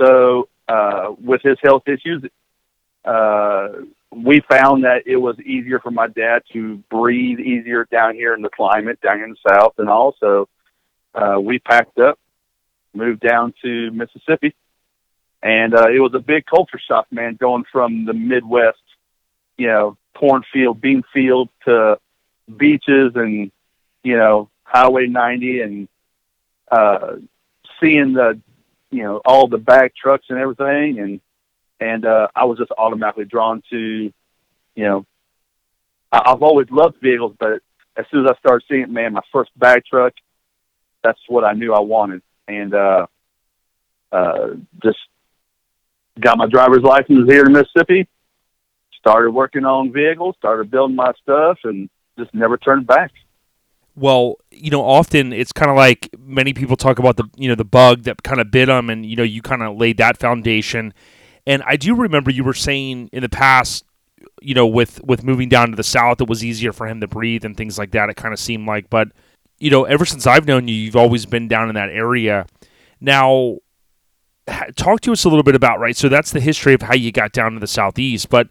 So uh, with his health issues, uh, we found that it was easier for my dad to breathe easier down here in the climate, down in the South. And also, uh, we packed up, moved down to Mississippi. And uh, it was a big culture shock, man, going from the Midwest, you know, cornfield, bean field to beaches and, you know, Highway 90 and uh, seeing the, you know, all the bag trucks and everything. And, and uh, I was just automatically drawn to, you know, I- I've always loved vehicles, but as soon as I started seeing it, man, my first bag truck, that's what I knew I wanted. And uh, uh, just got my driver's license here in Mississippi, started working on vehicles, started building my stuff, and just never turned back. Well, you know, often it's kind of like many people talk about the you know the bug that kind of bit them, and you know you kind of laid that foundation. And I do remember you were saying in the past, you know, with with moving down to the south, it was easier for him to breathe and things like that. It kind of seemed like, but you know, ever since I've known you, you've always been down in that area. Now, talk to us a little bit about right. So that's the history of how you got down to the southeast, but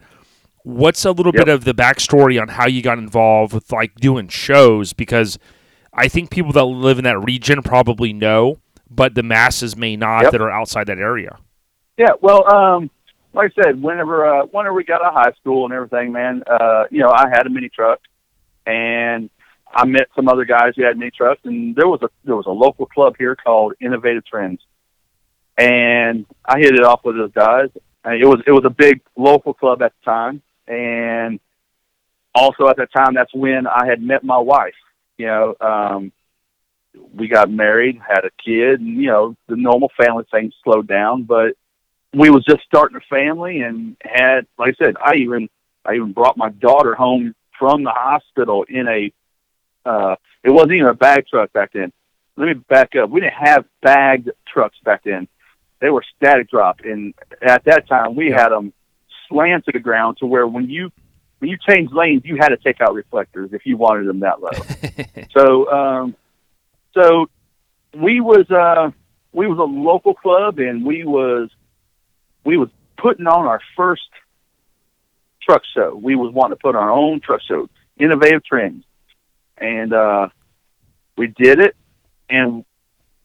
what's a little Yep. bit of the backstory on how you got involved with like doing shows because i think people that live in that region probably know but the masses may not Yep. that are outside that area Yeah, well, um, like I said, whenever uh, whenever we got out of high school and everything, man, uh, you know, I had a mini truck, and I met some other guys who had mini trucks, and there was a there was a local club here called Innovative Trends, and I hit it off with those guys. And it was it was a big local club at the time, and also at that time, that's when I had met my wife. You know, um, we got married, had a kid, and you know, the normal family things slowed down, but we was just starting a family and had like I said, I even I even brought my daughter home from the hospital in a uh it wasn't even a bag truck back then. Let me back up. We didn't have bagged trucks back then. They were static drop and at that time we had them slant to the ground to where when you when you changed lanes you had to take out reflectors if you wanted them that low. so um so we was uh we was a local club and we was we was putting on our first truck show. We was wanting to put our own truck show, innovative trends, and uh, we did it. And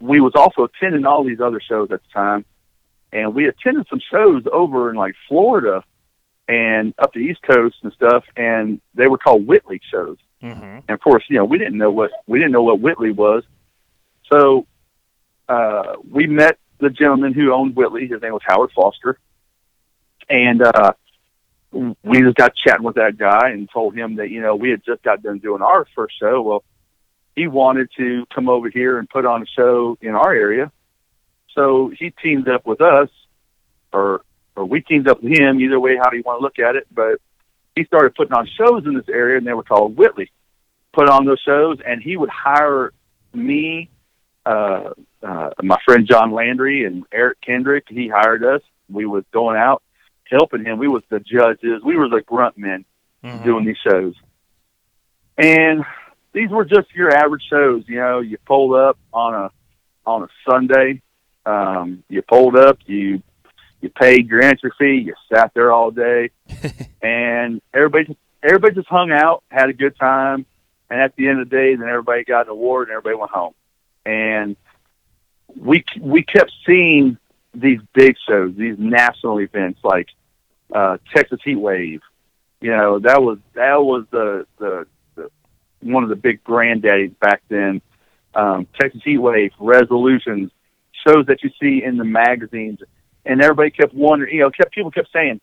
we was also attending all these other shows at the time, and we attended some shows over in like Florida and up the East Coast and stuff, and they were called Whitley shows. mm-hmm. And of course, you know, we didn't know what we didn't know what Whitley was. So uh, we met the gentleman who owned Whitley. His name was Howard Foster, and uh, we just got chatting with that guy and told him that you know we had just got done doing our first show. Well, he wanted to come over here and put on a show in our area, so he teamed up with us, or or we teamed up with him. Either way, how do you want to look at it? But he started putting on shows in this area, and they were called Whitley. Put on those shows, and he would hire me, uh, uh, my friend John Landry, and Eric Kendrick. He hired us. We was going out helping him. We was the judges. We were the grunt men Mm-hmm. doing these shows, and these were just your average shows. You know, you pulled up on a on a Sunday. Um, you pulled up. You you paid your entry fee. You sat there all day, and everybody just everybody just hung out, had a good time, and at the end of the day, then everybody got an award and everybody went home. And we we kept seeing these big shows, these national events like uh, Texas Heat Wave. You know, that was that was the the the, one of the big granddaddies back then. Um, Texas Heat Wave, Resolutions, shows that you see in the magazines, and everybody kept wondering. You know, kept people kept saying,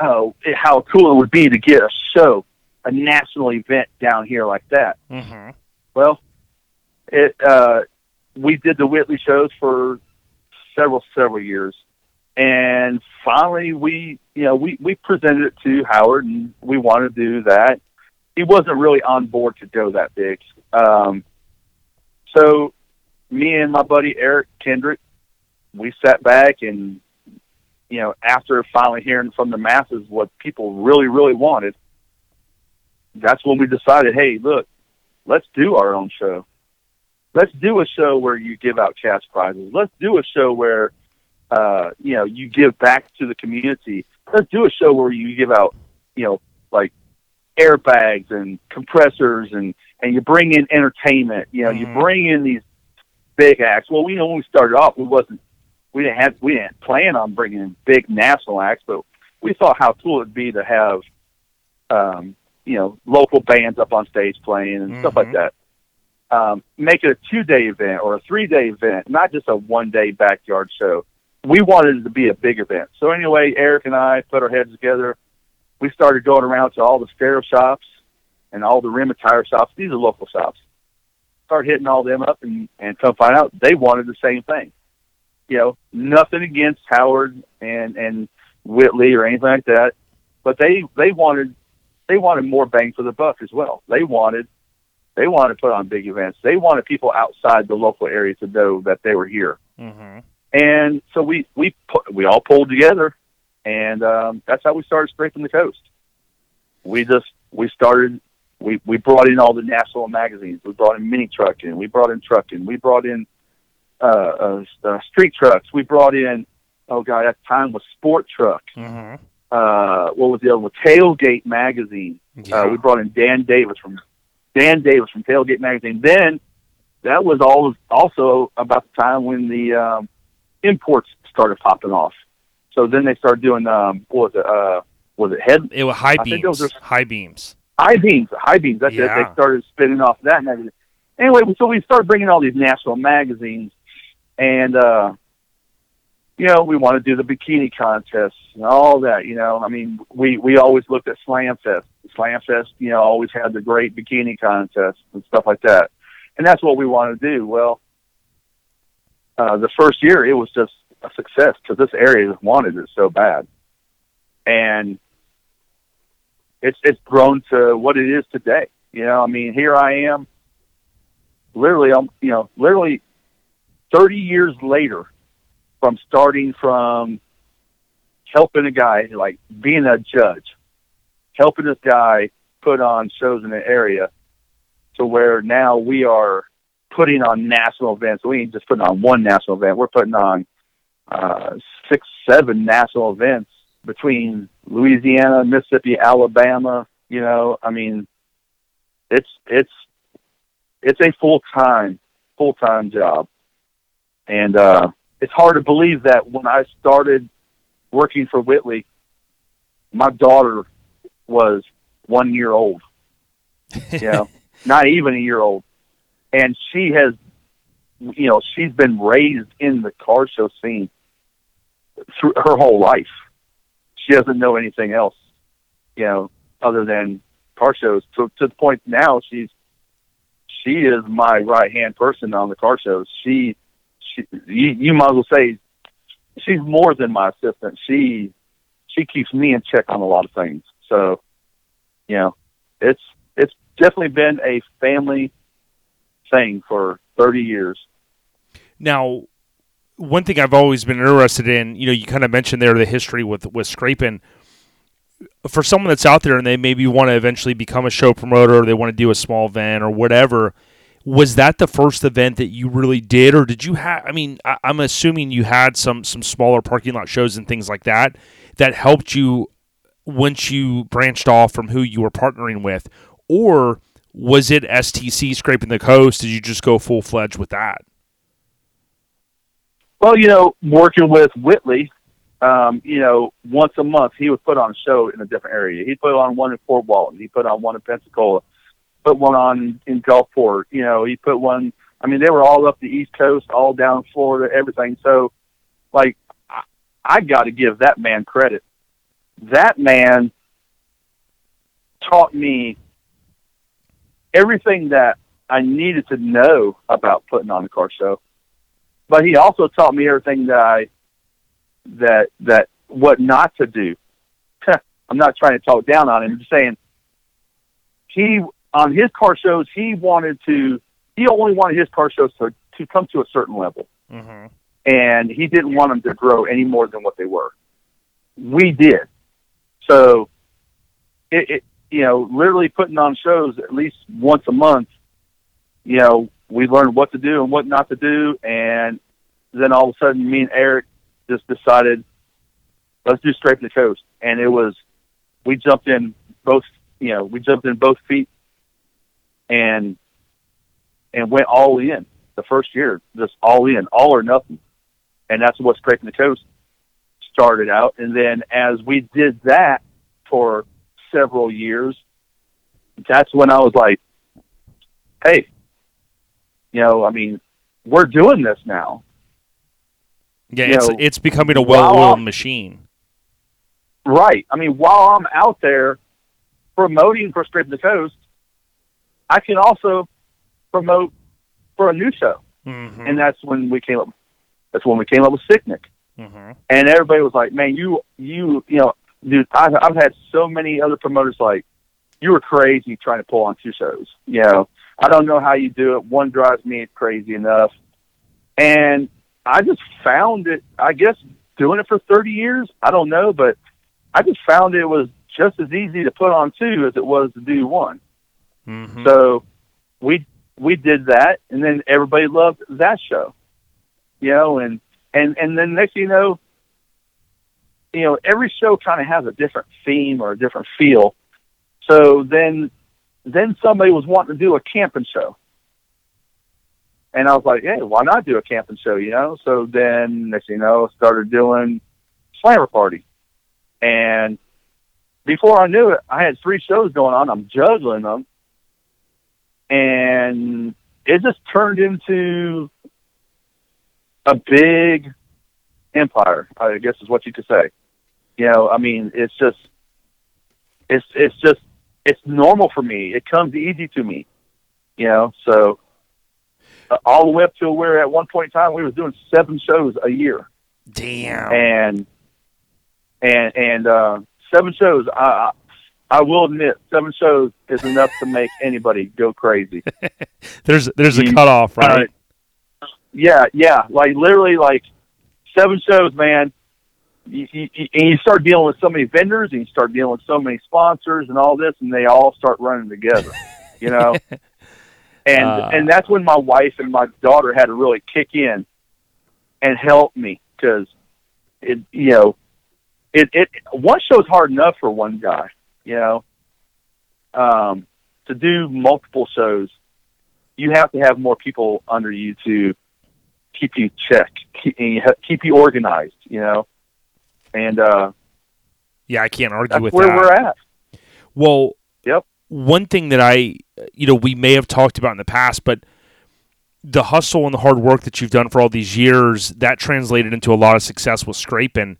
"Oh, how cool it would be to get a show, a national event down here like that." Mm-hmm. Well, it uh, we did the Whitley shows for several several years, and finally we you know we we presented it to Howard, and we wanted to do that. He wasn't really on board to go that big, um, so me and my buddy Eric Kendrick, we sat back and you know after finally hearing from the masses what people really really wanted, that's when we decided, hey, look, let's do our own show let's do a show where you give out cash prizes. Let's do a show where, uh, you know, you give back to the community. Let's do a show where you give out, you know, like airbags and compressors and, and you bring in entertainment. You know, Mhm. you bring in these big acts. Well, we know when we started off, we wasn't, we didn't have, we didn't plan on bringing in big national acts, but we thought how cool it'd be to have, um, you know, local bands up on stage playing and stuff like Mhm. that um, make it a two day event or a three day event, not just a one day backyard show. We wanted it to be a big event. So anyway, Eric and I put our heads together. We started going around to all the stereo shops and all the rim and tire shops. These are local shops. Start hitting all them up and, and come find out they wanted the same thing. You know, nothing against Howard and, and Whitley or anything like that, but they, they wanted, they wanted more bang for the buck as well. They wanted they wanted to put on big events. They wanted people outside the local area to know that they were here. Mm-hmm. And so we we we all pulled together, and um, that's how we started scraping the coast. We just we started. We we brought in all the national magazines. We brought in mini trucking. We brought in trucking. We brought in uh, uh, uh, street trucks. We brought in oh god, at the time was sport truck. Mm-hmm. Uh, what was the other one? Tailgate magazine. Yeah. Uh, we brought in Dan Davis from Dan Davis from Tailgate Magazine. Then that was all also about the time when the um, imports started popping off. So then they started doing um, what was it? Uh, was it head it was high I think those beams. High beams. high beams? High beams. That's it. They started spinning off that and everything. Anyway, so we started bringing all these national magazines, and uh, you know, we want to do the bikini contests and all that. You know, I mean, we we always looked at Slam Fest. Slam Fest, you know, always had the great bikini contests and stuff like that, and that's what we want to do. Well, uh, the first year it was just a success because this area wanted it so bad, and it's it's grown to what it is today. You know, I mean, here I am, literally, I'm you know, literally thirty years later from starting from helping a guy, like being a judge, helping this guy put on shows in the area to where now we are putting on national events. We ain't just putting on one national event. We're putting on uh, six, seven national events between Louisiana, Mississippi, Alabama. You know, I mean, it's it's it's a full time full time job, and uh, it's hard to believe that when I started working for Whitley, my daughter was one year old. You know, not even a year old, and she has, you know, she's been raised in the car show scene through her whole life. She doesn't know anything else, you know, other than car shows. To to the point now, she's she is my right hand person on the car shows. She, you, you might as well say she's more than my assistant. She she keeps me in check on a lot of things. So, you know, it's it's definitely been a family thing for thirty years. Now, one thing I've always been interested in, you know, you kind of mentioned there the history with with scraping. For someone that's out there and they maybe want to eventually become a show promoter, or they want to do a small event or whatever, was that the first event that you really did, or did you have? I mean, I, I'm assuming you had some some smaller parking lot shows and things like that that helped you once you branched off from who you were partnering with, or was it STC scraping the coast? Did you just go full fledged with that? Well, you know, working with Whitley, um, you know, once a month he would put on a show in a different area. He'd put on one in Fort Walton. He put on one in Pensacola. Put one on in Gulfport. You know, he put one. I mean, they were all up the East Coast, all down Florida, everything. So, like, I, I got to give that man credit. That man taught me everything that I needed to know about putting on a car show. But he also taught me everything that I that that what not to do. I'm not trying to talk down on him. I'm just saying he on his car shows he wanted to he only wanted his car shows to to come to a certain level Mm-hmm. and he didn't want them to grow any more than what they were. We did. So it, it you know, literally putting on shows at least once a month, you know, we learned what to do and what not to do and then all of a sudden me and Eric just decided let's do straight from the coast. And it was we jumped in both you know, we jumped in both feet and and went all in the first year, just all in, all or nothing. And that's what Scraping the Coast started out. And then as we did that for several years, that's when I was like, hey, you know, I mean, we're doing this now. Yeah, You it's know, it's becoming a well-oiled machine. Right. I mean, while I'm out there promoting for Scraping the Coast, I can also promote for a new show. Mm-hmm. And that's when we came up that's when we came up with Sicknick. mm-hmm. and everybody was like, "Man, you, you, you know, dude, I've, I've had so many other promoters like, you were crazy trying to pull on two shows. You know, I don't know how you do it. One drives me crazy enough, and I just found it. I guess doing it for thirty years, I don't know, but I just found it was just as easy to put on two as it was to do one. Mm-hmm. So we we did that, and then everybody loved that show, you know, and and and then next you know, you know, every show kind of has a different theme or a different feel. So then then somebody was wanting to do a camping show. And I was like, hey, why not do a camping show, you know? So then next you know, started doing Slammer Party. And before I knew it, I had three shows going on. I'm juggling them and it just turned into a big empire. I guess is what you could say. You know, I mean, it's just, it's it's just, it's normal for me. It comes easy to me. You know, so uh, all the way up to where at one point in time we was doing seven shows a year, Damn. and and and uh, seven shows. I, I will admit, seven shows is enough to make anybody go crazy. there's there's a cutoff, right? Uh, yeah, yeah, like literally, like seven shows, man. You, you, you- and you start dealing with so many vendors, and you start dealing with so many sponsors, and all this, and they all start running together, you know. and Uh. and that's when my wife and my daughter had to really kick in and help me because it, you know, it it one show's hard enough for one guy, you know. Um, to do multiple shows, you have to have more people under you to keep you check, keep, keep you organized, you know. And uh, yeah, I can't argue that's with where that. we're at. Well, Yep. One thing that I, you know, we may have talked about in the past, but the hustle and the hard work that you've done for all these years that translated into a lot of success with Scraping, and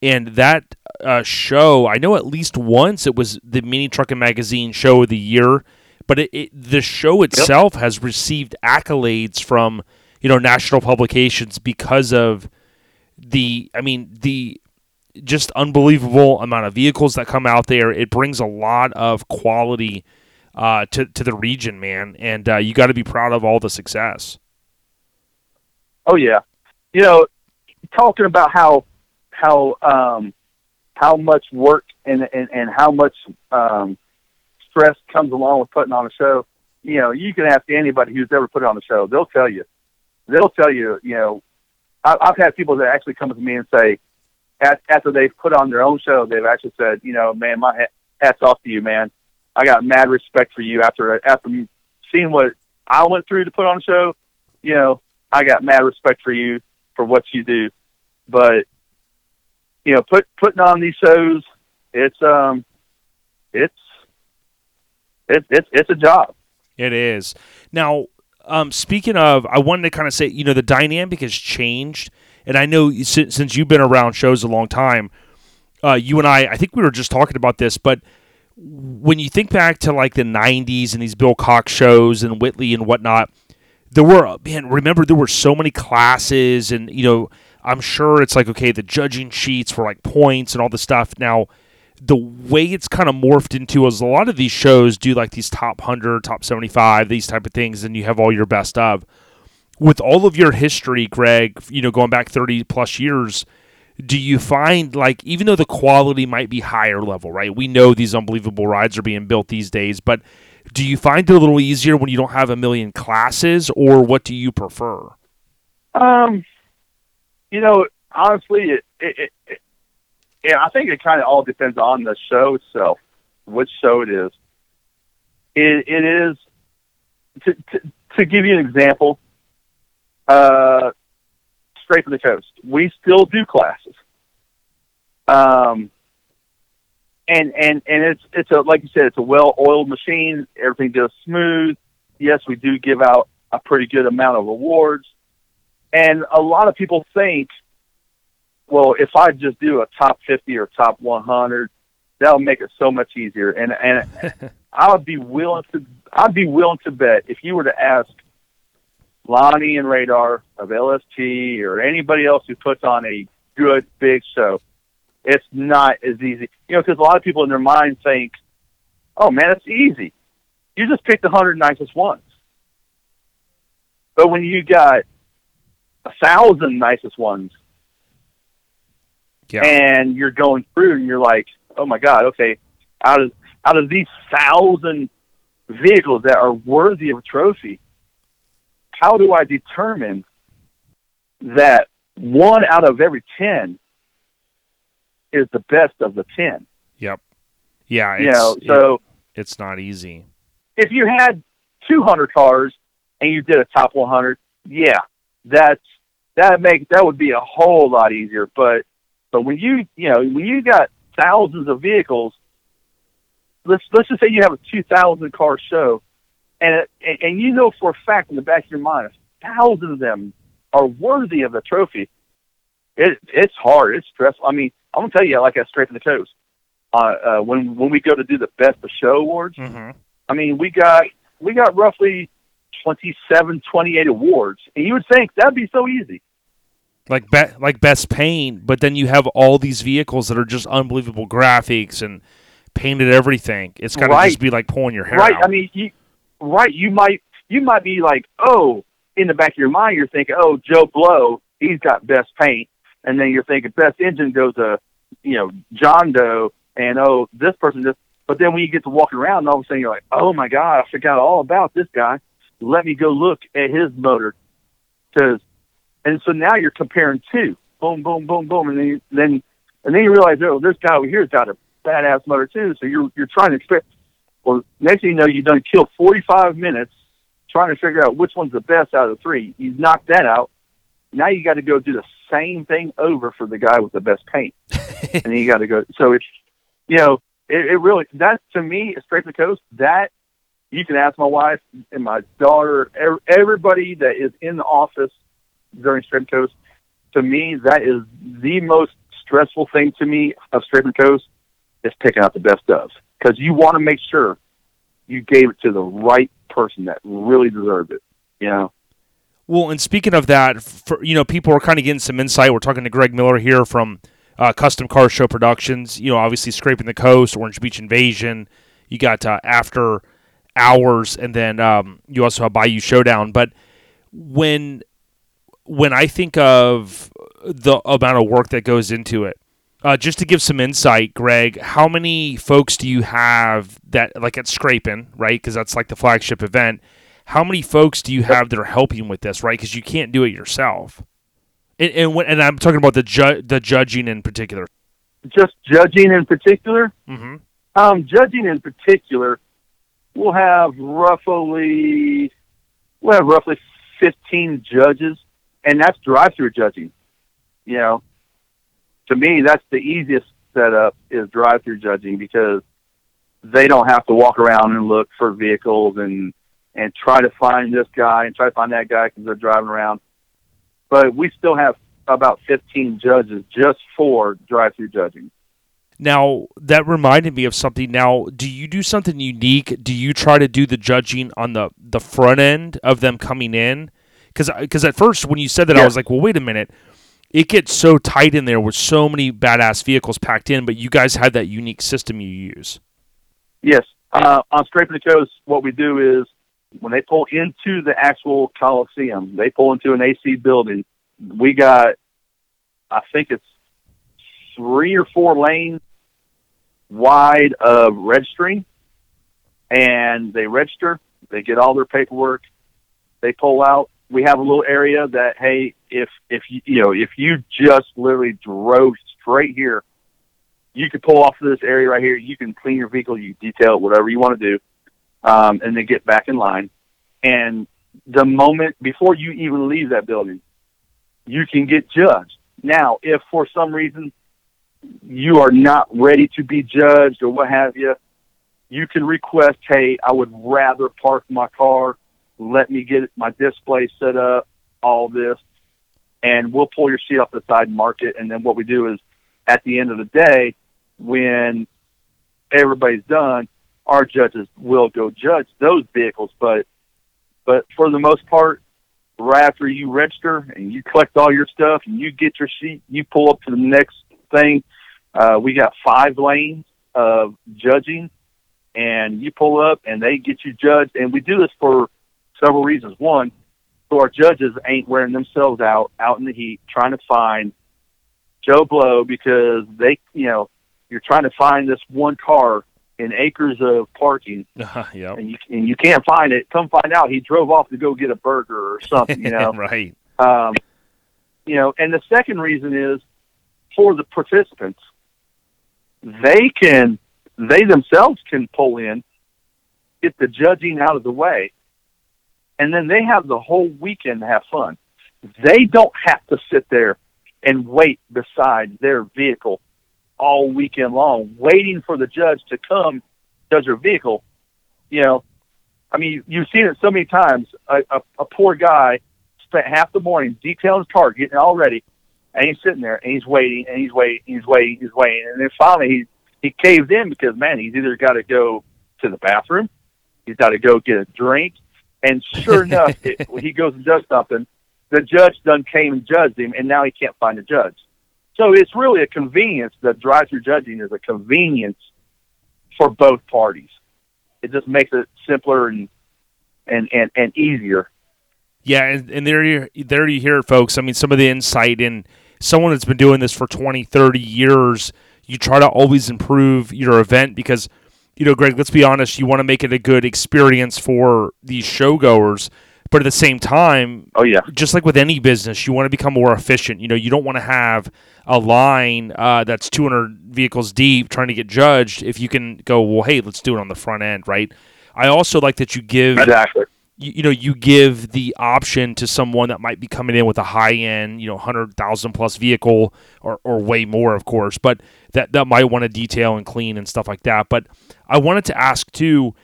that uh, show. I know at least once it was the Mini Trucking Magazine Show of the Year, but it, it the show itself has received accolades from you know national publications because of the. I mean the just unbelievable amount of vehicles that come out there. It brings a lot of quality uh, to to the region, man, and uh, you got to be proud of all the success. Oh yeah, you know, talking about how how um, how much work and and, and how much um, stress comes along with putting on a show. You know, you can ask anybody who's ever put on a show; they'll tell you. They'll tell you. You know, I, I've had people that actually come to me and say, at, after they've put on their own show, they've actually said, you know, man, my hats off to you, man. I got mad respect for you after after seeing what I went through to put on a show. You know, I got mad respect for you for what you do. But you know, put putting on these shows, it's um, it's it's it's it's a job. It is. Now, um, speaking of, I wanted to kind of say, you know, the dynamic has changed, and I know since, since you've been around shows a long time, uh, you and I, I think we were just talking about this, but when you think back to like the '90s and these Bill Cox shows and Whitley and whatnot, there were man, remember there were so many classes, and you know, I'm sure it's like okay, the judging sheets for like points and all the stuff. Now, the way it's kind of morphed into is a lot of these shows do like these top 100 top 75 these type of things and you have all your best of. With all of your history greg you know going back 30 plus years do you find like even though the quality might be higher level right? We know these unbelievable rides are being built these days but do you find it a little easier when you don't have a million classes or what do you prefer? Um, you know, honestly, it, it, it, it I think it kind of all depends on the show itself, which show it is. It, it is to, to to give you an example. Uh, straight from the coast, we still do classes. Um, and and and it's it's a like you said, it's a well-oiled machine. Everything goes smooth. Yes, we do give out a pretty good amount of awards. And a lot of people think, well, if I just do a top 50 or top 100, that'll make it so much easier. And and I would be willing to I'd be willing to bet if you were to ask Lonnie and Radar of LST or anybody else who puts on a good big show, it's not as easy. You know, because a lot of people in their mind think, "Oh man, it's easy. You just pick the hundred nicest ones." But when you got a thousand nicest ones, yeah. And you're going through and you're like, oh my god, okay, out of out of these thousand vehicles that are worthy of a trophy, how do I determine that one out of every ten is the best of the ten? yep. Yeah You know, it- so it's not easy. if you had 200 cars and you did a top 100, yeah, that's that make that would be a whole lot easier. But but when you you know when you got thousands of vehicles, let's let's just say you have a 2,000 car show, and it, and, and you know for a fact in the back of your mind, a thousand of them are worthy of the trophy. It it's hard. It's stressful. I mean, I'm gonna tell you, like I straight to the coast. Uh, uh, when when we go to do the best of show awards, mm-hmm. I mean, we got we got roughly 27, 28 awards, and you would think that'd be so easy. Like be- like best paint, but then you have all these vehicles that are just unbelievable graphics and painted everything. It's got to Right. just be like pulling your hair right? out. I mean, you, right? You might you might be like, oh, in the back of your mind, you're thinking, oh, Joe Blow, he's got best paint, and then you're thinking best engine goes to, you know, John Doe, and oh, this person just. But then when you get to walking around, and all of a sudden you're like, oh my god, I forgot all about this guy. Let me go look at his motor, because, and so now you're comparing two, boom, boom, boom, boom, and then you, then and then you realize, oh, this guy over here's got a badass motor too. So you're you're trying to expect. Well, next thing you know, you've done killed 45 minutes trying to figure out which one's the best out of the three. You knocked that out. Now you got to go do the same thing over for the guy with the best paint, and then you got to go. So it's, you know, it, it really that to me, straight to the coast. That you can ask my wife and my daughter, ev- everybody that is in the office during Scraping Coast. To me, that is the most stressful thing to me of Scraping Coast is picking out the best of because you want to make sure you gave it to the right person that really deserved it. You know, Well, and speaking of that, for, you know, people are kind of getting some insight. We're talking to Greg Miller here from uh, Custom Car Show Productions. You know, obviously scraping the coast, Orange Beach Invasion. You got uh, After Hours, and then um, you also have Bayou Showdown. But when when I think of the amount of work that goes into it, uh, just to give some insight, Greg, how many folks do you have that like at Scraping, right? Because that's like the flagship event. How many folks do you have that are helping with this, right? Because you can't do it yourself. And and, when, and I'm talking about the ju- the judging in particular. just judging in particular. Mm-hmm. Um, judging in particular, we'll have roughly we'll have roughly fifteen judges, and that's drive-through judging. You know, to me, that's the easiest setup is drive-through judging because they don't have to walk around and look for vehicles and and try to find this guy and try to find that guy because they're driving around. But we still have about 15 judges just for drive-through judging. Now that reminded me of something. Now, do you do something unique? Do you try to do the judging on the the front end of them coming in? Because because at first when you said that, I was like, well, wait a minute. It gets so tight in there with so many badass vehicles packed in, but you guys have that unique system you use. Yes. Uh, on Scraping the Coast, what we do is when they pull into the actual Coliseum, they pull into an AC building. We got, I think it's three or four lanes wide of registering, and they register. They get all their paperwork. They pull out. We have a little area that hey, if if you you know if you just literally drove straight here you could pull off of this area right here. You can clean your vehicle, you detail it, whatever you want to do, um, and then get back in line. And the moment before you even leave that building, you can get judged. Now, if for some reason you are not ready to be judged or what have you, you can request, hey, I would rather park my car, let me get my display set up, all this, and we'll pull your seat off the side and mark it. And then what we do is at the end of the day, when everybody's done, our judges will go judge those vehicles. But but for the most part, right after you register and you collect all your stuff and you get your seat, you pull up to the next thing. Uh, we got five lanes of judging, and you pull up and they get you judged. And we do this for several reasons. One, so our judges ain't wearing themselves out out in the heat trying to find Joe Blow because they, you know, you're trying to find this one car in acres of parking yep. and you and you can't find it. Come find out he drove off to go get a burger or something, you know. right. um, you know, and the second reason is for the participants. They can they themselves can pull in, get the judging out of the way, and then they have the whole weekend to have fun. They don't have to sit there and wait beside their vehicle all weekend long, waiting for the judge to come judge their vehicle. You know, I mean, you've seen it so many times. A, a, a poor guy spent half the morning detailing his car, getting it all ready, and he's sitting there and he's waiting and he's waiting, and he's waiting, and he's waiting, and then finally he he caved in because man, he's either got to go to the bathroom, he's got to go get a drink, and sure enough, it, he goes and does something, the judge done came and judged him, and now he can't find a judge. So it's really a convenience. The drive-through judging is a convenience for both parties. It just makes it simpler and and and, and easier. Yeah, and, and there you there you hear it, folks. I mean, some of the insight in someone that's been doing this for 20, 30 years. You try to always improve your event because, you know, Greg. Let's be honest. You want to make it a good experience for these showgoers, but at the same time, Oh yeah, just like with any business, you want to become more efficient. You know, you don't want to have a line uh, that's 200 vehicles deep trying to get judged. If you can go, well, hey, let's do it on the front end, right? I also like that you give exactly. You, you know you give the option to someone that might be coming in with a high end you know 100000 plus vehicle or, or way more of course but that that might want to detail and clean and stuff like that. But i wanted to ask too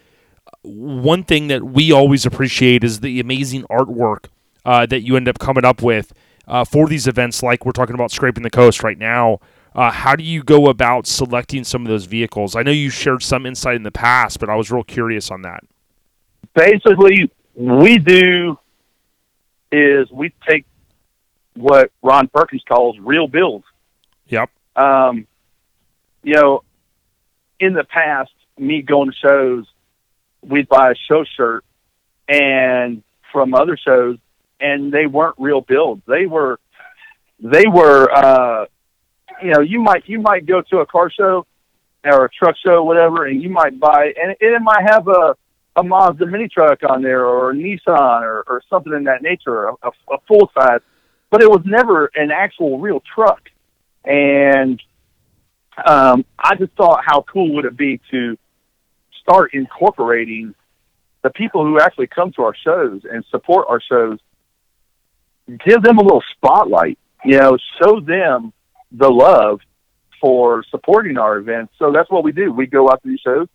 one thing that we always appreciate is the amazing artwork uh, that you end up coming up with uh, for these events like we're talking about scraping the coast right now. Uh, how do you go about selecting some of those vehicles? I know you shared some insight in the past but i was real curious on that. Basically, we do is we take what Ron Perkins calls real builds. yep Um, you know, in the past, me going to shows, we'd buy a show shirt and from other shows, and they weren't real builds. They were, they were, uh, you know, you might you might go to a car show or a truck show, whatever, and you might buy, and it, it might have a a Mazda mini truck on there or a Nissan or, or something in that nature, a, a, full size, but it was never an actual real truck. And um, I just thought, how cool would it be to start incorporating the people who actually come to our shows and support our shows, give them a little spotlight, you know, show them the love for supporting our events. So that's what we do. We go out to these shows.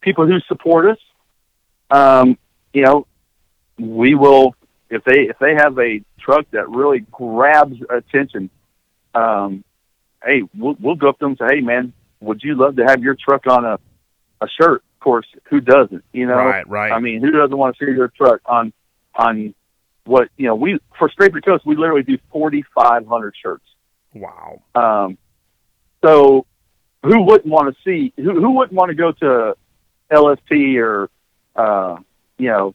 People who support us, um, you know, we will if they if they have a truck that really grabs attention, um, hey, we'll we'll go up to them and say, hey man, would you love to have your truck on a a shirt? Of course, who doesn't? You know, Right, right. I mean, who doesn't want to see your truck on on what you know? We for Scraping Coast, we literally do forty five hundred shirts. Wow. Um, so who wouldn't want to see? Who who wouldn't want to go to LST or uh, you know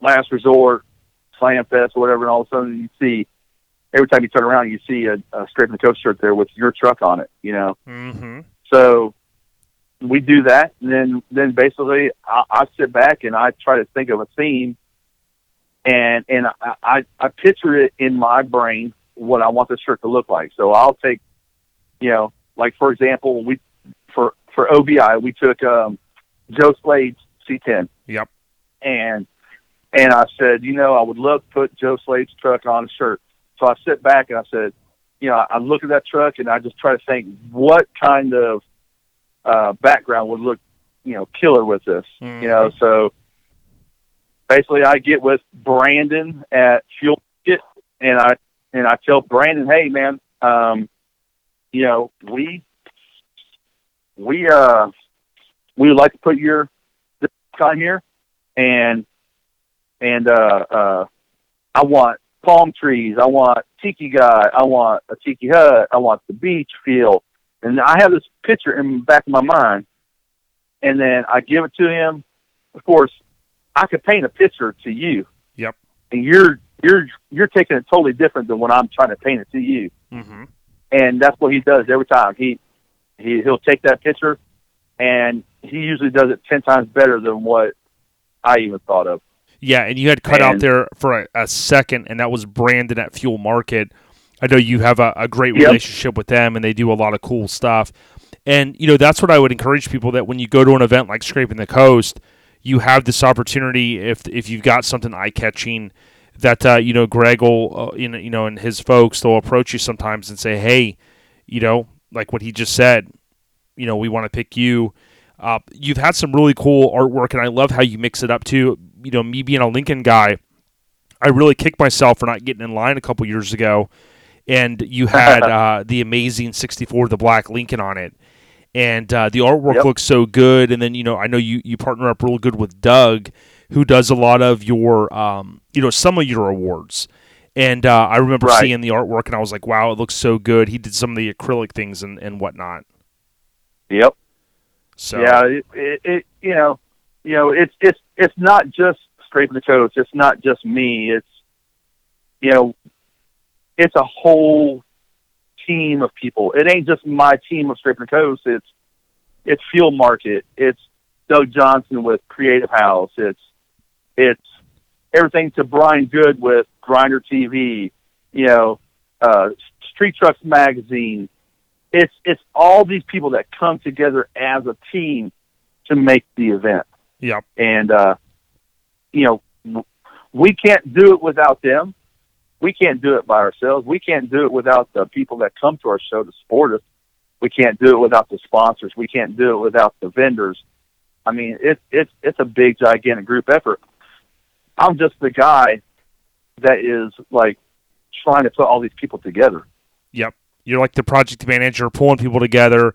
Last Resort, Slam Fest, or whatever, and all of a sudden you see every time you turn around, you see a, a Scraping the Coast shirt there with your truck on it. You know, Mm-hmm. so we do that, and then then basically I, I sit back and I try to think of a theme, and and I, I I picture it in my brain what I want the shirt to look like. So I'll take, you know, like for example, we for for OBI we took um, Joe Slade's C10, Yep. and and I said, you know, I would love to put Joe Slade's truck on a shirt. So I sit back and I said, you know, I look at that truck and I just try to think what kind of uh, background would look, you know, killer with this. Mhm. You know, so basically I get with Brandon at Fuel Kit and I and I tell Brandon, hey man, um, you know, we we uh we would like to put your on here and and uh uh I want palm trees, I want tiki guy, I want a tiki hut, I want the beach feel. And I have this picture in the back of my mind and then I give it to him. Of course, I could paint a picture to you. Yep. And you're you're you're taking it totally different than when I'm trying to paint it to you. Mm-hmm. And that's what he does every time. He he he'll take that picture and he usually does it ten times better than what I even thought of. Yeah, and you had cut out there for a, a second, and that was Brandon at Fuel Market. I know you have a, a great Yep. relationship with them, and they do a lot of cool stuff. And you know that's what I would encourage people that when you go to an event like Scraping the Coast, you have this opportunity if if you've got something eye catching that uh, you know Greg will uh, you you know and his folks they'll approach you sometimes and say hey you know like what he just said you know we want to pick you uh, you've had some really cool artwork and I love how you mix it up too you know me being a Lincoln guy I really kicked myself for not getting in line a couple years ago and you had uh, the amazing 64 the black Lincoln on it and uh, the artwork Yep. looks so good. And then you know, I know you you partner up real good with Doug, who does a lot of your um, you know some of your awards. And uh, I remember Right. seeing the artwork, and I was like, "Wow, it looks so good." He did some of the acrylic things and, and whatnot. Yep. So Yeah, it, it, it you know, you know, it's it's it's not just scraping the coast. It's not just me. It's you know, it's a whole team of people. It ain't just my team of scraping the coast. It's it's Fuel Market. It's Doug Johnson with Creative House. It's it's everything to Brian Good with Grinder TV. You know, uh, Street Trucks Magazine. It's it's all these people that come together as a team to make the event Yep. and uh, you know we can't do it without them. We can't do it by ourselves. We can't do it without the people that come to our show to support us. We can't do it without the sponsors. We can't do it without the vendors. I mean, it's it's it's a big, gigantic group effort. I'm just the guy that is like trying to put all these people together. Yep. You're like the project manager, pulling people together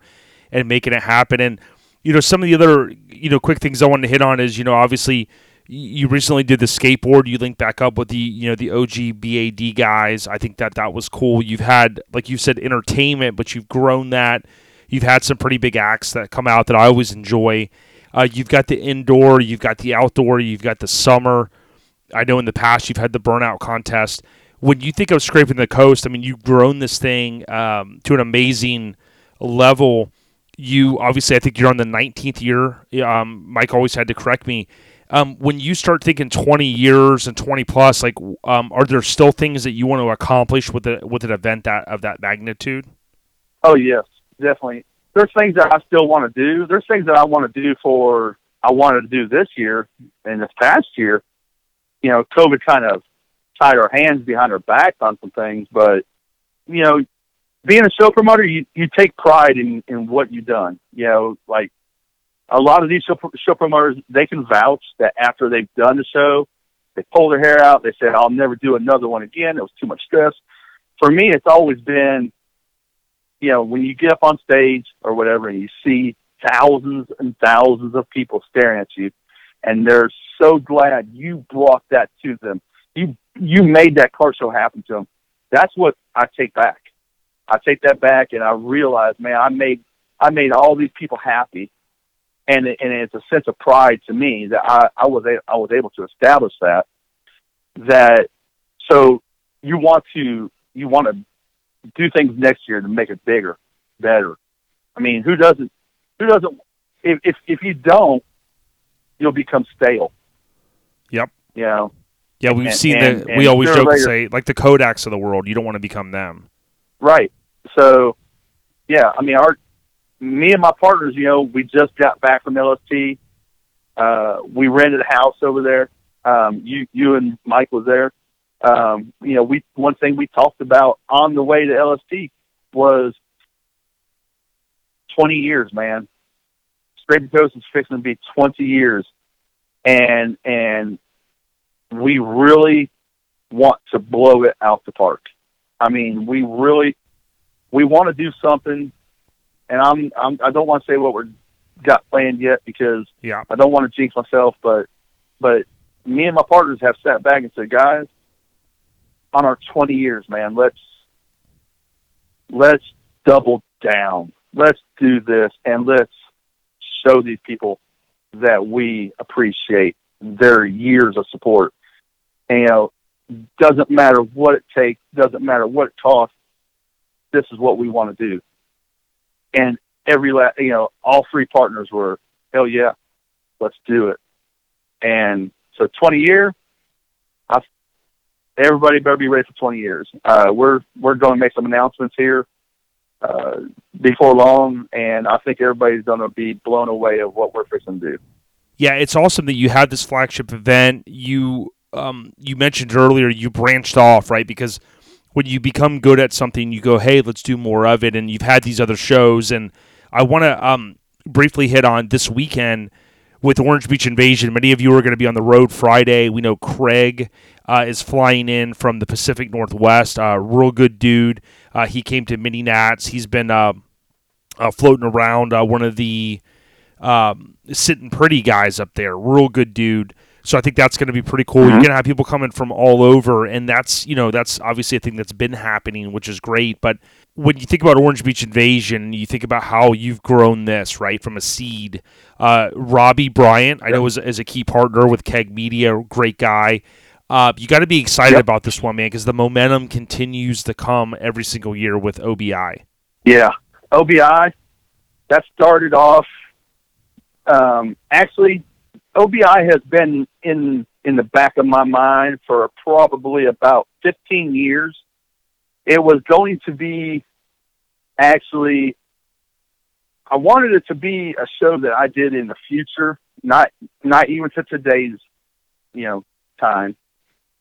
and making it happen. And you know, some of the other you know quick things I wanted to hit on is you know obviously you recently did the skateboard. You linked back up with the you know the OG BAD guys. I think that that was cool. You've had like you said entertainment, but you've grown that. You've had some pretty big acts that come out that I always enjoy. Uh, you've got the indoor, you've got the outdoor, you've got the summer. I know in the past you've had the burnout contest. When you think of scraping the coast, I mean you've grown this thing um, to an amazing level. You obviously, I think you're on the 19th year. Um, Mike always had to correct me. Um, when you start thinking 20 years and 20 plus, like, um, are there still things that you want to accomplish with a, with an event that of that magnitude? Oh yes, definitely. There's things that I still want to do. There's things that I want to do for I wanted to do this year and this past year. You know, COVID kind of tied our hands behind our back on some things, but you know, being a show promoter, you you take pride in in what you've done. You know, like a lot of these show, show promoters, they can vouch that after they've done the show, they pull their hair out. They say, "I'll never do another one again." It was too much stress. For me, it's always been, you know, when you get up on stage or whatever, and you see thousands and thousands of people staring at you, and they're so glad you brought that to them. You you made that car show happen to them. That's what I take back. I take that back, and I realize, man, I made I made all these people happy, and and it's a sense of pride to me that I, I was a, I was able to establish that. That so you want to you want to do things next year to make it bigger, better. I mean, who doesn't who doesn't if if, if you don't, you'll become stale. Yep. You know, Yeah, we've And- seen and- the. and we always joke and say like the Kodaks of the world. You don't want to become them. Right. So, yeah, I mean, our me and my partners, you know, we just got back from LST. Uh, we rented a house over there. Um, you, you and Mike was there. Um, you know, we one thing we talked about on the way to LST was twenty years, man. Scraping Coast is fixing to be twenty years, and and we really want to blow it out the park. I mean, we really we want to do something, and I'm, I'm I don't want to say what we're got planned yet because Yeah. I don't want to jinx myself, but but me and my partners have sat back and said, guys, on our 20 years, man, let's let's double down. Let's do this and let's show these people that we appreciate their years of support. And, you know, doesn't matter what it takes, doesn't matter what it costs. This is what we want to do. And every la you know, all three partners were, hell yeah, let's do it. And so 20 year, I, everybody better be ready for 20 years. Uh, we're, we're going to make some announcements here, uh, before long. And I think everybody's going to be blown away of what we're fixing to do. Yeah, it's awesome that you had this flagship event. You um, you mentioned earlier you branched off, right? Because when you become good at something, you go, "Hey, let's do more of it." And you've had these other shows, and I want to um, briefly hit on this weekend with Orange Beach Invasion. Many of you are going to be on the road Friday. We know Craig uh, is flying in from the Pacific Northwest. Uh, real good dude. Uh, he came to Mini Nats. He's been uh, uh, floating around. Uh, one of the um, sitting pretty guys up there. Real good dude. So I think that's going to be pretty cool. You're going to have people coming from all over, and that's you know that's obviously a thing that's been happening, which is great. But when you think about Orange Beach Invasion, you think about how you've grown this right from a seed. Uh, Robbie Bryant, I know is, is a key partner with Keg Media, great guy. Uh, you got to be excited Yep. about this one, man, because the momentum continues to come every single year with OBI. Yeah, OBI. That started off. Um, actually, OBI has been in in the back of my mind for probably about 15 years. It was going to be actually. I wanted it to be a show that I did in the future, not not even to today's, you know, time.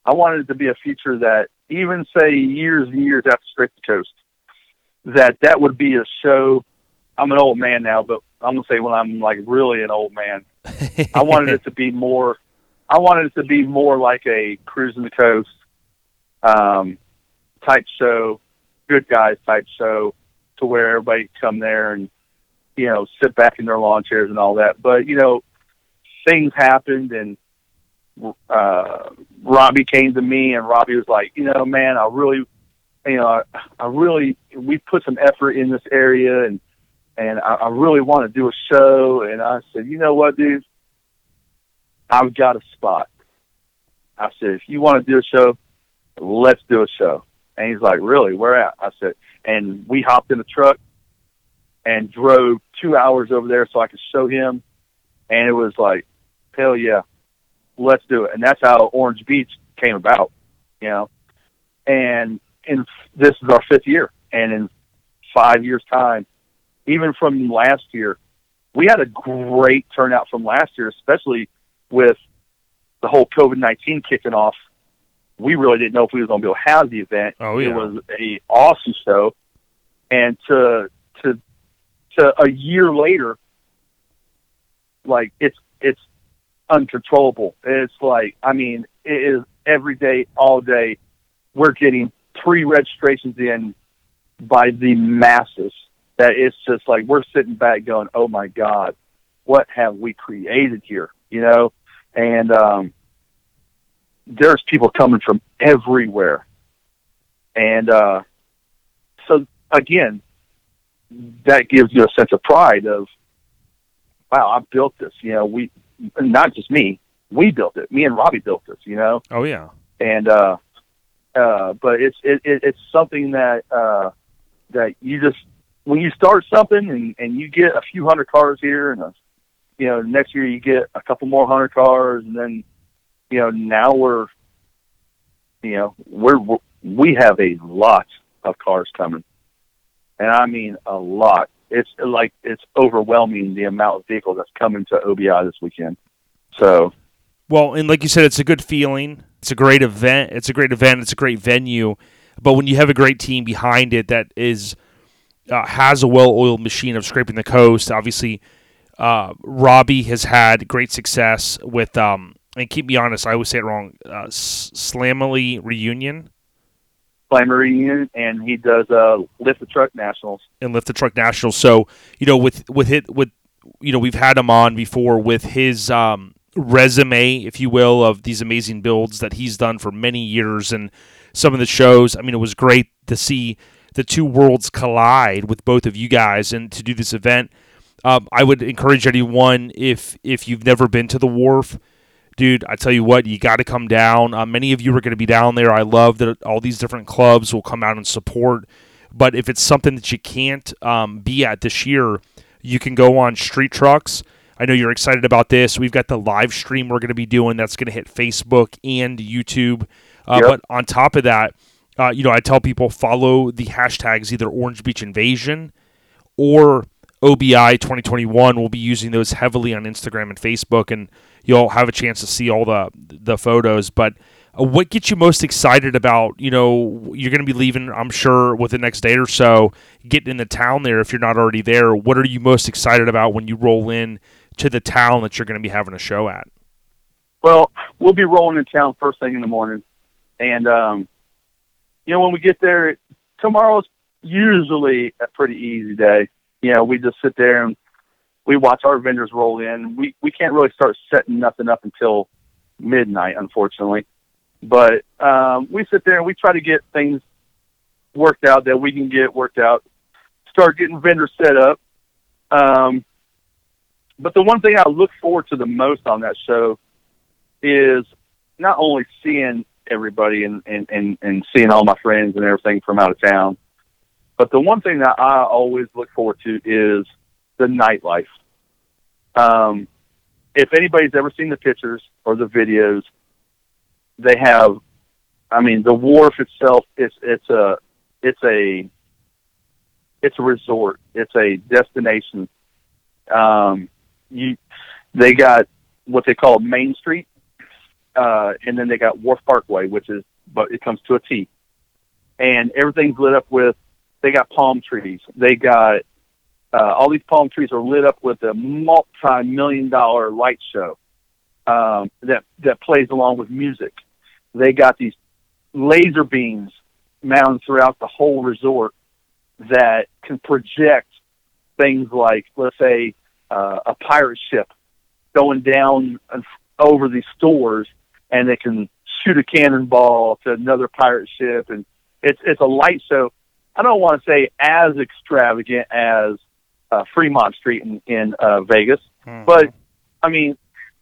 I wanted it to be a future that even say years and years after Scraping the Coast, that that would be a show. I'm an old man now, but I'm gonna say when I'm like really an old man, I wanted it to be more. I wanted it to be more like a cruising the coast um, type show, good guys type show, to where everybody could come there and you know sit back in their lawn chairs and all that. But you know, things happened and uh, Robbie came to me and Robbie was like, you know, man, I really, you know, I, I really, we put some effort in this area and, and I, I really want to do a show. And I said, you know what, dude, I've got a spot. I said, if you want to do a show, let's do a show. And he's like, really, where at? I said, and we hopped in the truck and drove two hours over there so I could show him. And it was like, hell yeah, let's do it. And that's how Orange Beach came about, you know. And in this is our fifth year, and in five years' time, even from last year, we had a great turnout from last year, especially with the whole COVID nineteen kicking off. We really didn't know if we were going to be able to have the event. Oh, yeah. It was a awesome show, and to to to a year later, like it's it's uncontrollable. It's like, I mean, it is every day, all day. We're getting pre registrations in by the masses. That it's just like we're sitting back going, "Oh my God, what have we created here?" You know, and um, there's people coming from everywhere, and uh, so again, that gives you a sense of pride of, "Wow, I built this." You know, we not just me, we built it. Me and Robbie built this. You know, Oh yeah. and uh, uh, but it's it, it, it's something that uh, that you just when you start something and, and you get a few hundred cars here and a, you know next year you get a couple more hundred cars and then you know now we're you know we're, we're we have a lot of cars coming and I mean a lot it's like it's overwhelming the amount of vehicles that's coming to OBI this weekend so Well, and like you said, it's a good feeling. It's a great event. It's a great event. It's a great venue. But when you have a great team behind it that is uh, has a well-oiled machine of scraping the coast, obviously, uh, Robbie has had great success with. Um, and keep me honest, I always say it wrong. Uh, Slamily reunion Climber Reunion and he does uh lift the truck nationals and lift the truck nationals. So you know, with with it with you know, we've had him on before with his um, resume, if you will, of these amazing builds that he's done for many years and some of the shows. I mean, it was great to see the two worlds collide with both of you guys and to do this event. Um, I would encourage anyone if if you've never been to the wharf, dude. I tell you what, you got to come down. Uh, many of you are going to be down there. I love that all these different clubs will come out and support. But if it's something that you can't um, be at this year, you can go on Street Trucks. I know you're excited about this. We've got the live stream we're going to be doing that's going to hit Facebook and YouTube. Uh, Yep. But on top of that, uh, you know, I tell people follow the hashtags either Orange Beach Invasion or OBI 2021. We'll be using those heavily on Instagram and Facebook, and you'll have a chance to see all the the photos. But uh, what gets you most excited about? You know, you're going to be leaving, I'm sure, within the next day or so, getting in the town there. If you're not already there, what are you most excited about when you roll in to the town that you're going to be having a show at? Well, we'll be rolling in town first thing in the morning, and um, you know when we get there, tomorrow's usually a pretty easy day. You know, we just sit there and we watch our vendors roll in. We we can't really start setting nothing up until midnight, unfortunately. But um, we sit there and we try to get things worked out that we can get worked out. Start getting vendors set up. Um, but the one thing I look forward to the most on that show is not only seeing everybody and, and, and, and seeing all my friends and everything from out of town, but the one thing that I always look forward to is the nightlife. Um, if anybody's ever seen the pictures or the videos, they have, I mean, the wharf itself, it's, it's a, it's a, it's a resort. It's a destination. Um, you, they got what they call Main Street, uh, and then they got Wharf Parkway, which is, but it comes to a T, and everything's lit up with. They got palm trees. They got uh, all these palm trees are lit up with a multi-million dollar light show um, that that plays along with music. They got these laser beams mounted throughout the whole resort that can project things like, let's say, uh, a pirate ship going down over these stores, and they can shoot a cannonball to another pirate ship, and it's it's a light show. I don't want to say as extravagant as uh, Fremont Street in, in uh, Vegas, but I mean,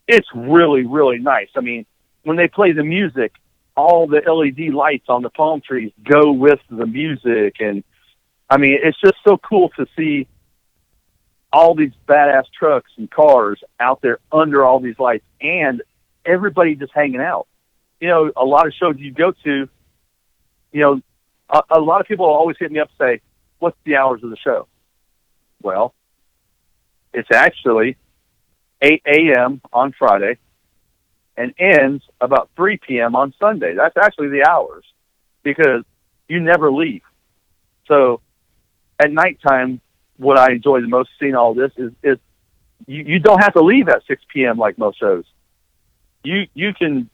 it's really really nice. I mean, when they play the music, all the LED lights on the palm trees go with the music, and I mean, it's just so cool to see all these badass trucks and cars out there under all these lights and everybody just hanging out. You know, a lot of shows you go to, you know, a, a lot of people always hit me up and say, what's the hours of the show? Well, it's actually 8 a.m. on Friday and ends about 3 p.m. on Sunday. That's actually the hours because you never leave. So at nighttime, what I enjoy the most seeing all this is, is you, you don't have to leave at 6 p.m. like most shows. You you can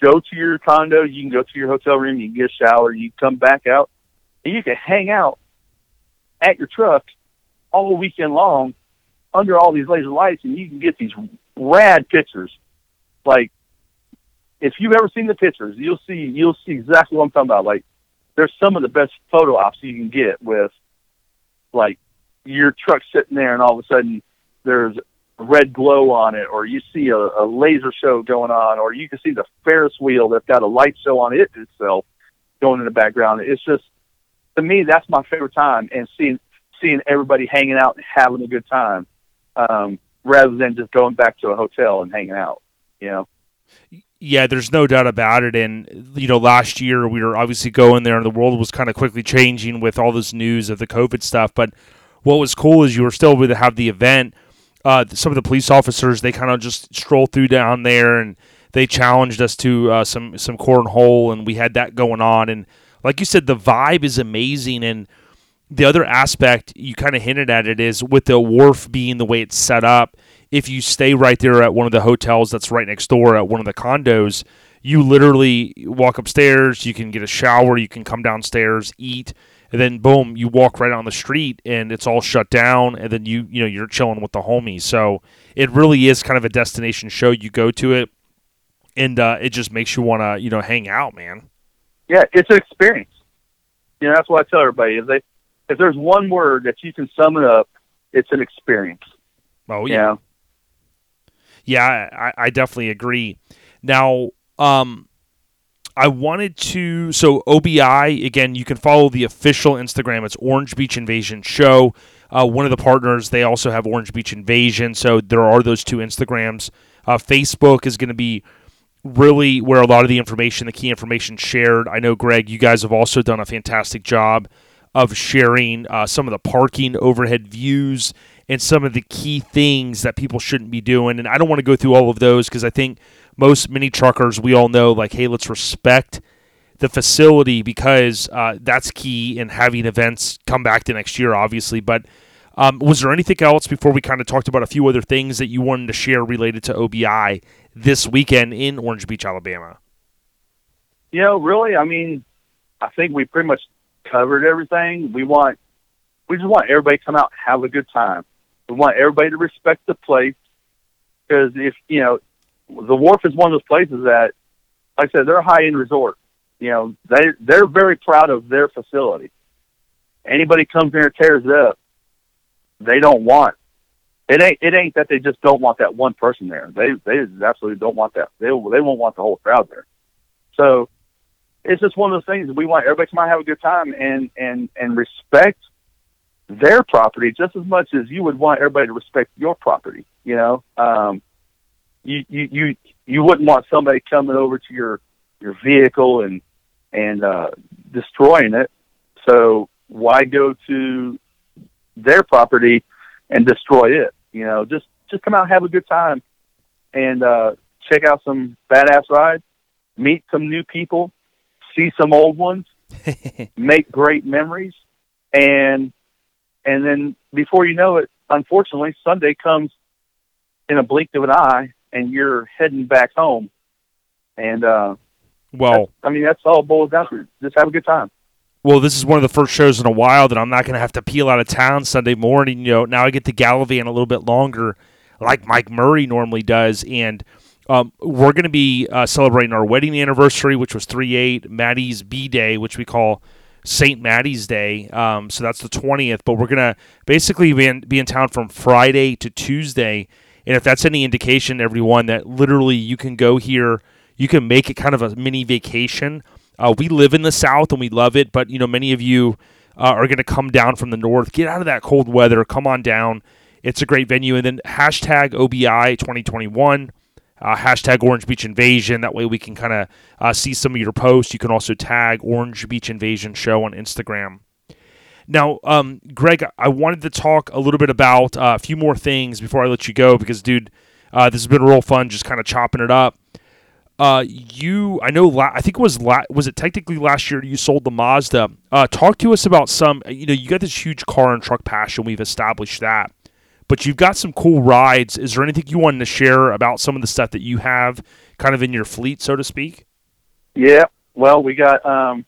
go to your condo, you can go to your hotel room, you can get a shower, you come back out, and you can hang out at your truck all weekend long under all these laser lights, and you can get these rad pictures. Like, if you've ever seen the pictures, you'll see you'll see exactly what I'm talking about. Like, there's some of the best photo ops you can get with, like, your truck sitting there, and all of a sudden there's red glow on it, or you see a, a laser show going on, or you can see the Ferris wheel that's got a light show on it itself going in the background. It's just to me that's my favorite time, and seeing seeing everybody hanging out and having a good time, um, rather than just going back to a hotel and hanging out. You know. Yeah, there's no doubt about it. And you know, last year we were obviously going there, and the world was kind of quickly changing with all this news of the COVID stuff. But what was cool is you were still able to have the event. Uh, some of the police officers they kind of just strolled through down there, and they challenged us to uh, some some cornhole, and we had that going on. And like you said, the vibe is amazing. And the other aspect you kind of hinted at it is with the wharf being the way it's set up if you stay right there at one of the hotels that's right next door at one of the condos, you literally walk upstairs, you can get a shower, you can come downstairs, eat, and then boom, you walk right on the street and it's all shut down and then you you know you're chilling with the homies. So it really is kind of a destination show. You go to it and uh, it just makes you want to, you know, hang out, man. Yeah, it's an experience. You know, that's what I tell everybody. If they if there's one word that you can sum it up, it's an experience. Oh You yeah. know? Yeah, I, I definitely agree. Now, um, I wanted to. So OBI again, you can follow the official Instagram. It's Orange Beach Invasion Show. Uh, one of the partners, they also have Orange Beach Invasion. So there are those two Instagrams. Uh, Facebook is going to be really where a lot of the information, the key information, shared. I know, Greg, you guys have also done a fantastic job of sharing uh, some of the parking overhead views and some of the key things that people shouldn't be doing. And I don't want to go through all of those because I think most mini truckers, we all know, like, hey, let's respect the facility because uh, that's key in having events come back to next year, obviously. But um, was there anything else before we kind of talked about a few other things that you wanted to share related to OBI this weekend in Orange Beach, Alabama? You know, really, I mean, I think we pretty much covered everything. We want, we just want everybody to come out and have a good time. We want everybody to respect the place because if you know, the wharf is one of those places that, like I said, they're a high end resort. You know, they they're very proud of their facility. Anybody comes there and tears it up, they don't want. It ain't it ain't that they just don't want that one person there. They they absolutely don't want that. They they won't want the whole crowd there. So it's just one of those things we want everybody to have a good time and and and respect their property just as much as you would want everybody to respect your property. You know, um, you you you you wouldn't want somebody coming over to your your vehicle and and uh, destroying it. So why go to their property and destroy it? You know, just just come out have a good time and uh, check out some badass rides, meet some new people, see some old ones, make great memories, and and then before you know it, unfortunately, Sunday comes in a blink of an eye, and you're heading back home. And uh, Well, I mean, that's all boils down to. Just have a good time. well, this is one of the first shows in a while that I'm not going to have to peel out of town Sunday morning. You know, now I get to gallivant a little bit longer, like Mike Murray normally does, and um, we're going to be uh, celebrating our wedding anniversary, which was three eight Maddie's B Day, which we call St. Maddie's Day. Um, so that's the twentieth. But we're going to basically be in, be in town from Friday to Tuesday, and if that's any indication, everyone, that literally you can go here, you can make it kind of a mini vacation. Uh, we live in the South and we love it, but you know many of you uh, are going to come down from the North. Get out of that cold weather. Come on down. It's a great venue. And then hashtag OBI 2021, uh, hashtag Orange Beach Invasion. That way we can kind of uh, see some of your posts. You can also tag Orange Beach Invasion Show on Instagram. Now, um, Greg, I wanted to talk a little bit about uh, a few more things before I let you go because, dude, uh, this has been real fun just kind of chopping it up. Uh, you, I know, la- I think it was la- was it technically last year you sold the Mazda. Uh, talk to us about some. You know, you got this huge car and truck passion. We've established that, but you've got some cool rides. Is there anything you wanted to share about some of the stuff that you have kind of in your fleet, so to speak? Yeah. Well, we got um,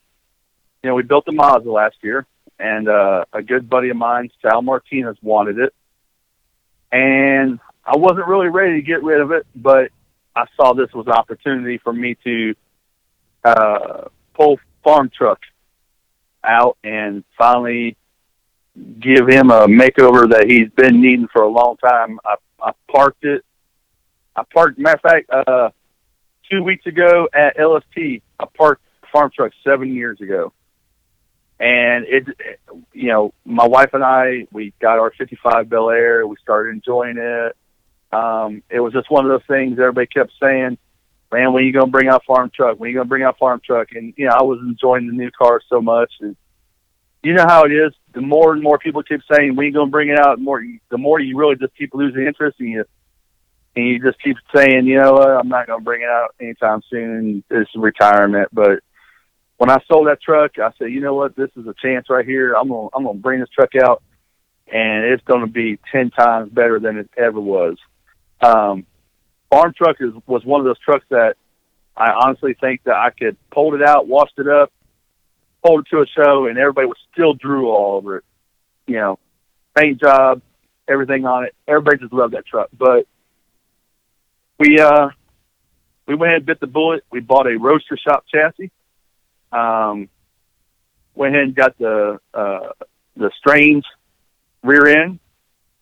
you know, we built the Mazda last year, and uh, a good buddy of mine, Sal Martinez, wanted it, and I wasn't really ready to get rid of it, but I saw this was an opportunity for me to uh, pull farm truck out and finally give him a makeover that he's been needing for a long time. I, I parked it. I parked. Matter of fact, uh, two weeks ago at LST, I parked farm truck seven years ago, and it, you know, my wife and I, we got our '55 Bel Air. We started enjoying it. Um, it was just one of those things. Everybody kept saying, "Man, when you gonna bring out farm truck? When you gonna bring out farm truck?" And you know, I was enjoying the new car so much, and you know how it is. The more and more people keep saying, "We ain't gonna bring it out," the more the more you really just keep losing interest, and you and you just keep saying, "You know what? I'm not gonna bring it out anytime soon. It's retirement." But when I sold that truck, I said, "You know what? This is a chance right here. I'm gonna I'm gonna bring this truck out, and it's gonna be ten times better than it ever was." Um, farm truck is was one of those trucks that I honestly think that I could pulled it out, washed it up, it to a show, and everybody would still drew all over it. You know, paint job, everything on it. Everybody just loved that truck. But we uh we went ahead and bit the bullet. We bought a Roadster Shop chassis. Um, went ahead and got the uh, the strange rear end,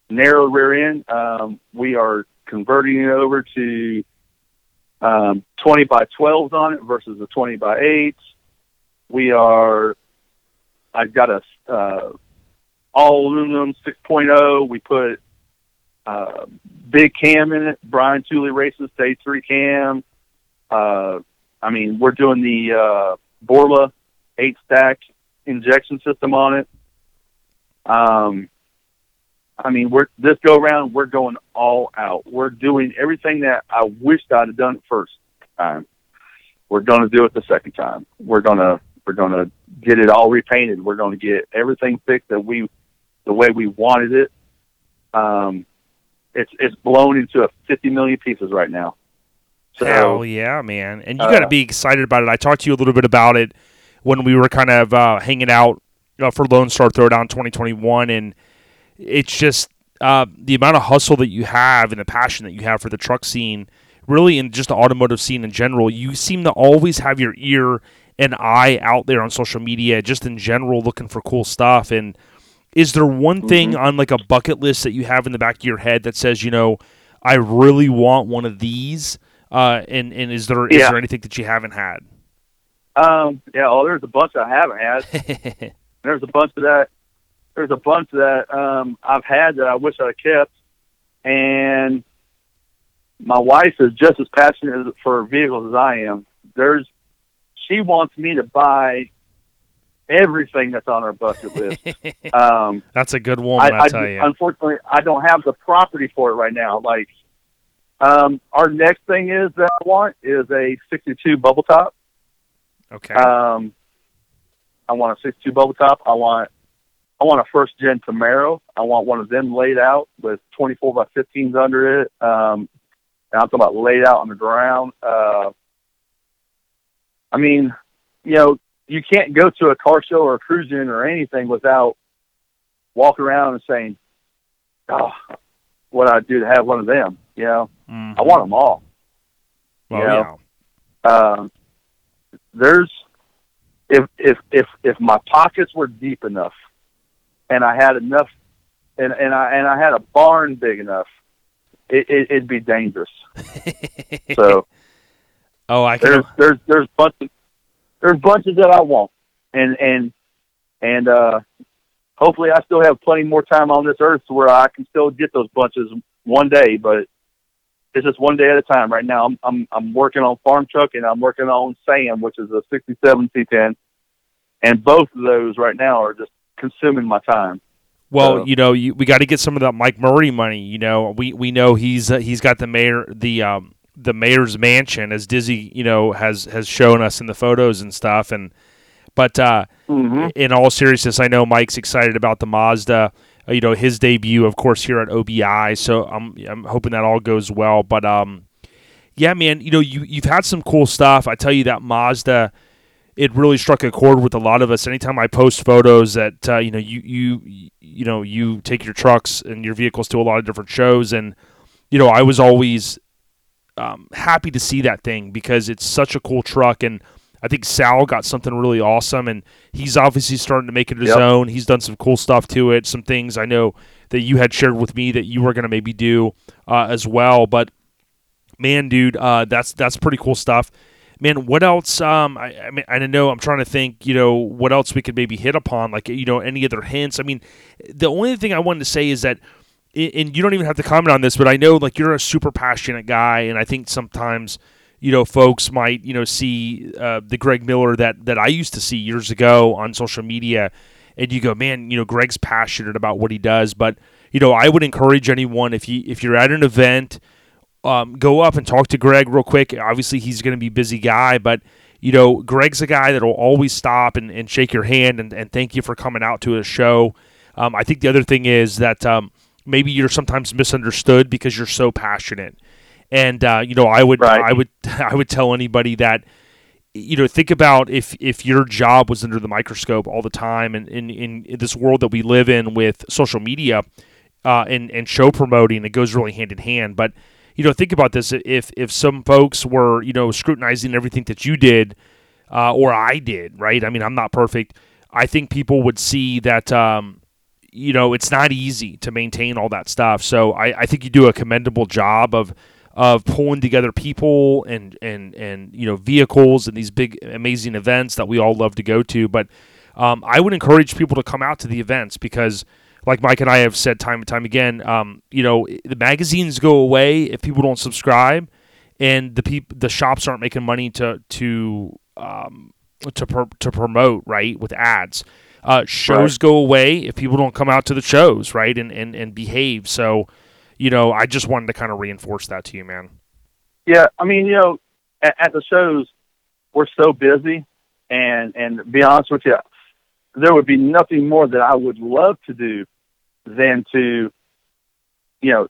narrow rear end. Um, we are converting it over to um, 20 by 12s on it versus the 20 by 8s. We are, I've got a uh, all aluminum 6.0. We put uh, big cam in it. Brian Tooley races stage three cam. Uh, I mean, we're doing the uh, Borla eight stack injection system on it. Um, I mean, we're this go around. We're going all out. We're doing everything that I wished I'd have done first time. We're going to do it the second time. We're gonna we're gonna get it all repainted. We're going to get everything fixed that we the way we wanted it. Um, it's it's blown into a 50 million pieces right now. So Hell yeah, man! And you uh, got to be excited about it. I talked to you a little bit about it when we were kind of uh, hanging out uh, for Lone Star Throwdown 2021, and it's just uh, the amount of hustle that you have and the passion that you have for the truck scene, really, and just the automotive scene in general. You seem to always have your ear and eye out there on social media, just in general, looking for cool stuff. And is there one thing on like a bucket list that you have in the back of your head that says, you know, I really want one of these? Uh, and and is there is Yeah. there anything that you haven't had? Um, yeah, Oh, there's a bunch I haven't had. there's a bunch of that. There's a bunch that um, I've had that I wish I'd kept, and my wife is just as passionate for vehicles as I am. There's, she wants me to buy everything that's on her bucket list. um, That's a good woman, I, I, tell you. unfortunately, I don't have the property for it right now. Like, um, our next thing is that I want is a 62 bubble top. okay. Um, I want a 62 bubble top. I want, I want a first gen Camaro. I want one of them laid out with 24 by 15s under it. Um, and I'm talking about laid out on the ground. Uh, I mean, you know, you can't go to a car show or a cruising or anything without walking around and saying, "Oh, what I'd do to have one of them." You know, Mhm. I want them all. Well, you yeah. um, there's if if if if my pockets were deep enough and I had enough and and I and I had a barn big enough, it, it, it'd be dangerous. So oh, I can. there's there's there's bunches there's bunches that I want, and and and uh, hopefully I still have plenty more time on this earth to where I can still get those bunches one day. But it's just one day at a time. Right now, I'm I'm I'm working on farm truck and I'm working on Sam, which is a '67 C10, and both of those right now are just consuming my time. Well, So- you know, you, we got to get some of that Mike Murray money. You know, we we know he's uh, he's got the mayor the um the mayor's mansion as Dizzy you know has has shown us in the photos and stuff. And but uh, Mm-hmm. in all seriousness, I know Mike's excited about the Mazda. uh, you know his debut, of course, here at OBI. So I'm I'm hoping that all goes well. But um, yeah, man, you know you you've had some cool stuff. I tell you that Mazda, it really struck a chord with a lot of us. Anytime I post photos that uh, you know you you you know you take your trucks and your vehicles to a lot of different shows, and you know I was always um, happy to see that thing because it's such a cool truck and. I think Sal got something really awesome, and he's obviously starting to make it his Yep. own. He's done some cool stuff to it, some things I know that you had shared with me that you were going to maybe do uh, as well. But man, dude, uh, that's that's pretty cool stuff. Man, what else? Um, I, I mean, I don't know. I'm trying to think. You know, what else we could maybe hit upon? Like, you know, any other hints? I mean, the only thing I wanted to say is that, and you don't even have to comment on this, but I know like you're a super passionate guy, and I think sometimes. You know, folks might you know see uh, the Greg Miller that that I used to see years ago on social media, and you go, man, you know, Greg's passionate about what he does. But you know, I would encourage anyone if you if you're at an event, um, go up and talk to Greg real quick. Obviously, he's going to be busy guy, but you know, Greg's a guy that will always stop and, and shake your hand and, and thank you for coming out to a show. Um, I think the other thing is that um, maybe you're sometimes misunderstood because you're so passionate. And uh, you know, I would Right. I would I would tell anybody that you know think about if if your job was under the microscope all the time and in, in, this world that we live in with social media uh, and and show promoting it goes really hand in hand but you know think about this if if some folks were you know scrutinizing everything that you did uh, or I did right I mean I'm not perfect I think people would see that um, you know it's not easy to maintain all that stuff. So I, I think you do a commendable job of of pulling together people and and and you know vehicles and these big amazing events that we all love to go to. But um, I would encourage people to come out to the events because like Mike and I have said time and time again um, you know the magazines go away if people don't subscribe and the peop- the shops aren't making money to to um, to pr- to promote right with ads uh, shows Right. go away if people don't come out to the shows right and and, and behave so you know, I just wanted to kind of reinforce that to you, man. Yeah, I mean, you know, at, at the shows, we're so busy, and and to be honest with you, there would be nothing more that I would love to do than to, you know,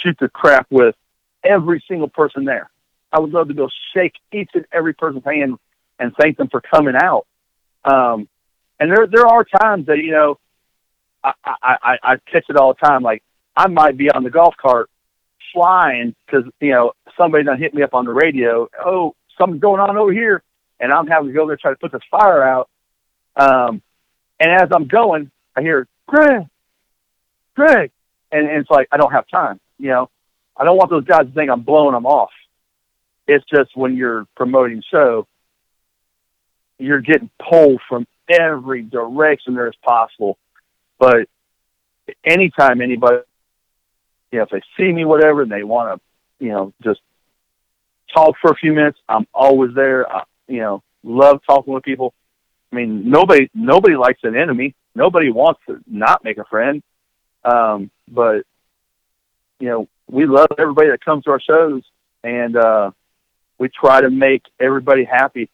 shoot the crap with every single person there. I would love to go shake each and every person's hand and thank them for coming out. Um, and there there are times that you know, I I, I, I catch it all the time. Like I might be on the golf cart flying because you know somebody done hit me up on the radio. Oh, something's going on over here, and I'm having to go there try to put this fire out. Um, and as I'm going, I hear Greg, Greg, and, and it's like I don't have time. You know, I don't want those guys to think I'm blowing them off. It's just when you're promoting show, you're getting pulled from every direction there is possible. But anytime anybody you know, if they see me, whatever, and they want to, you know, just talk for a few minutes, I'm always there. I, you know, love talking with people. I mean, nobody, nobody likes an enemy. Nobody wants to not make a friend. Um, but you know, we love everybody that comes to our shows, and uh, we try to make everybody happy.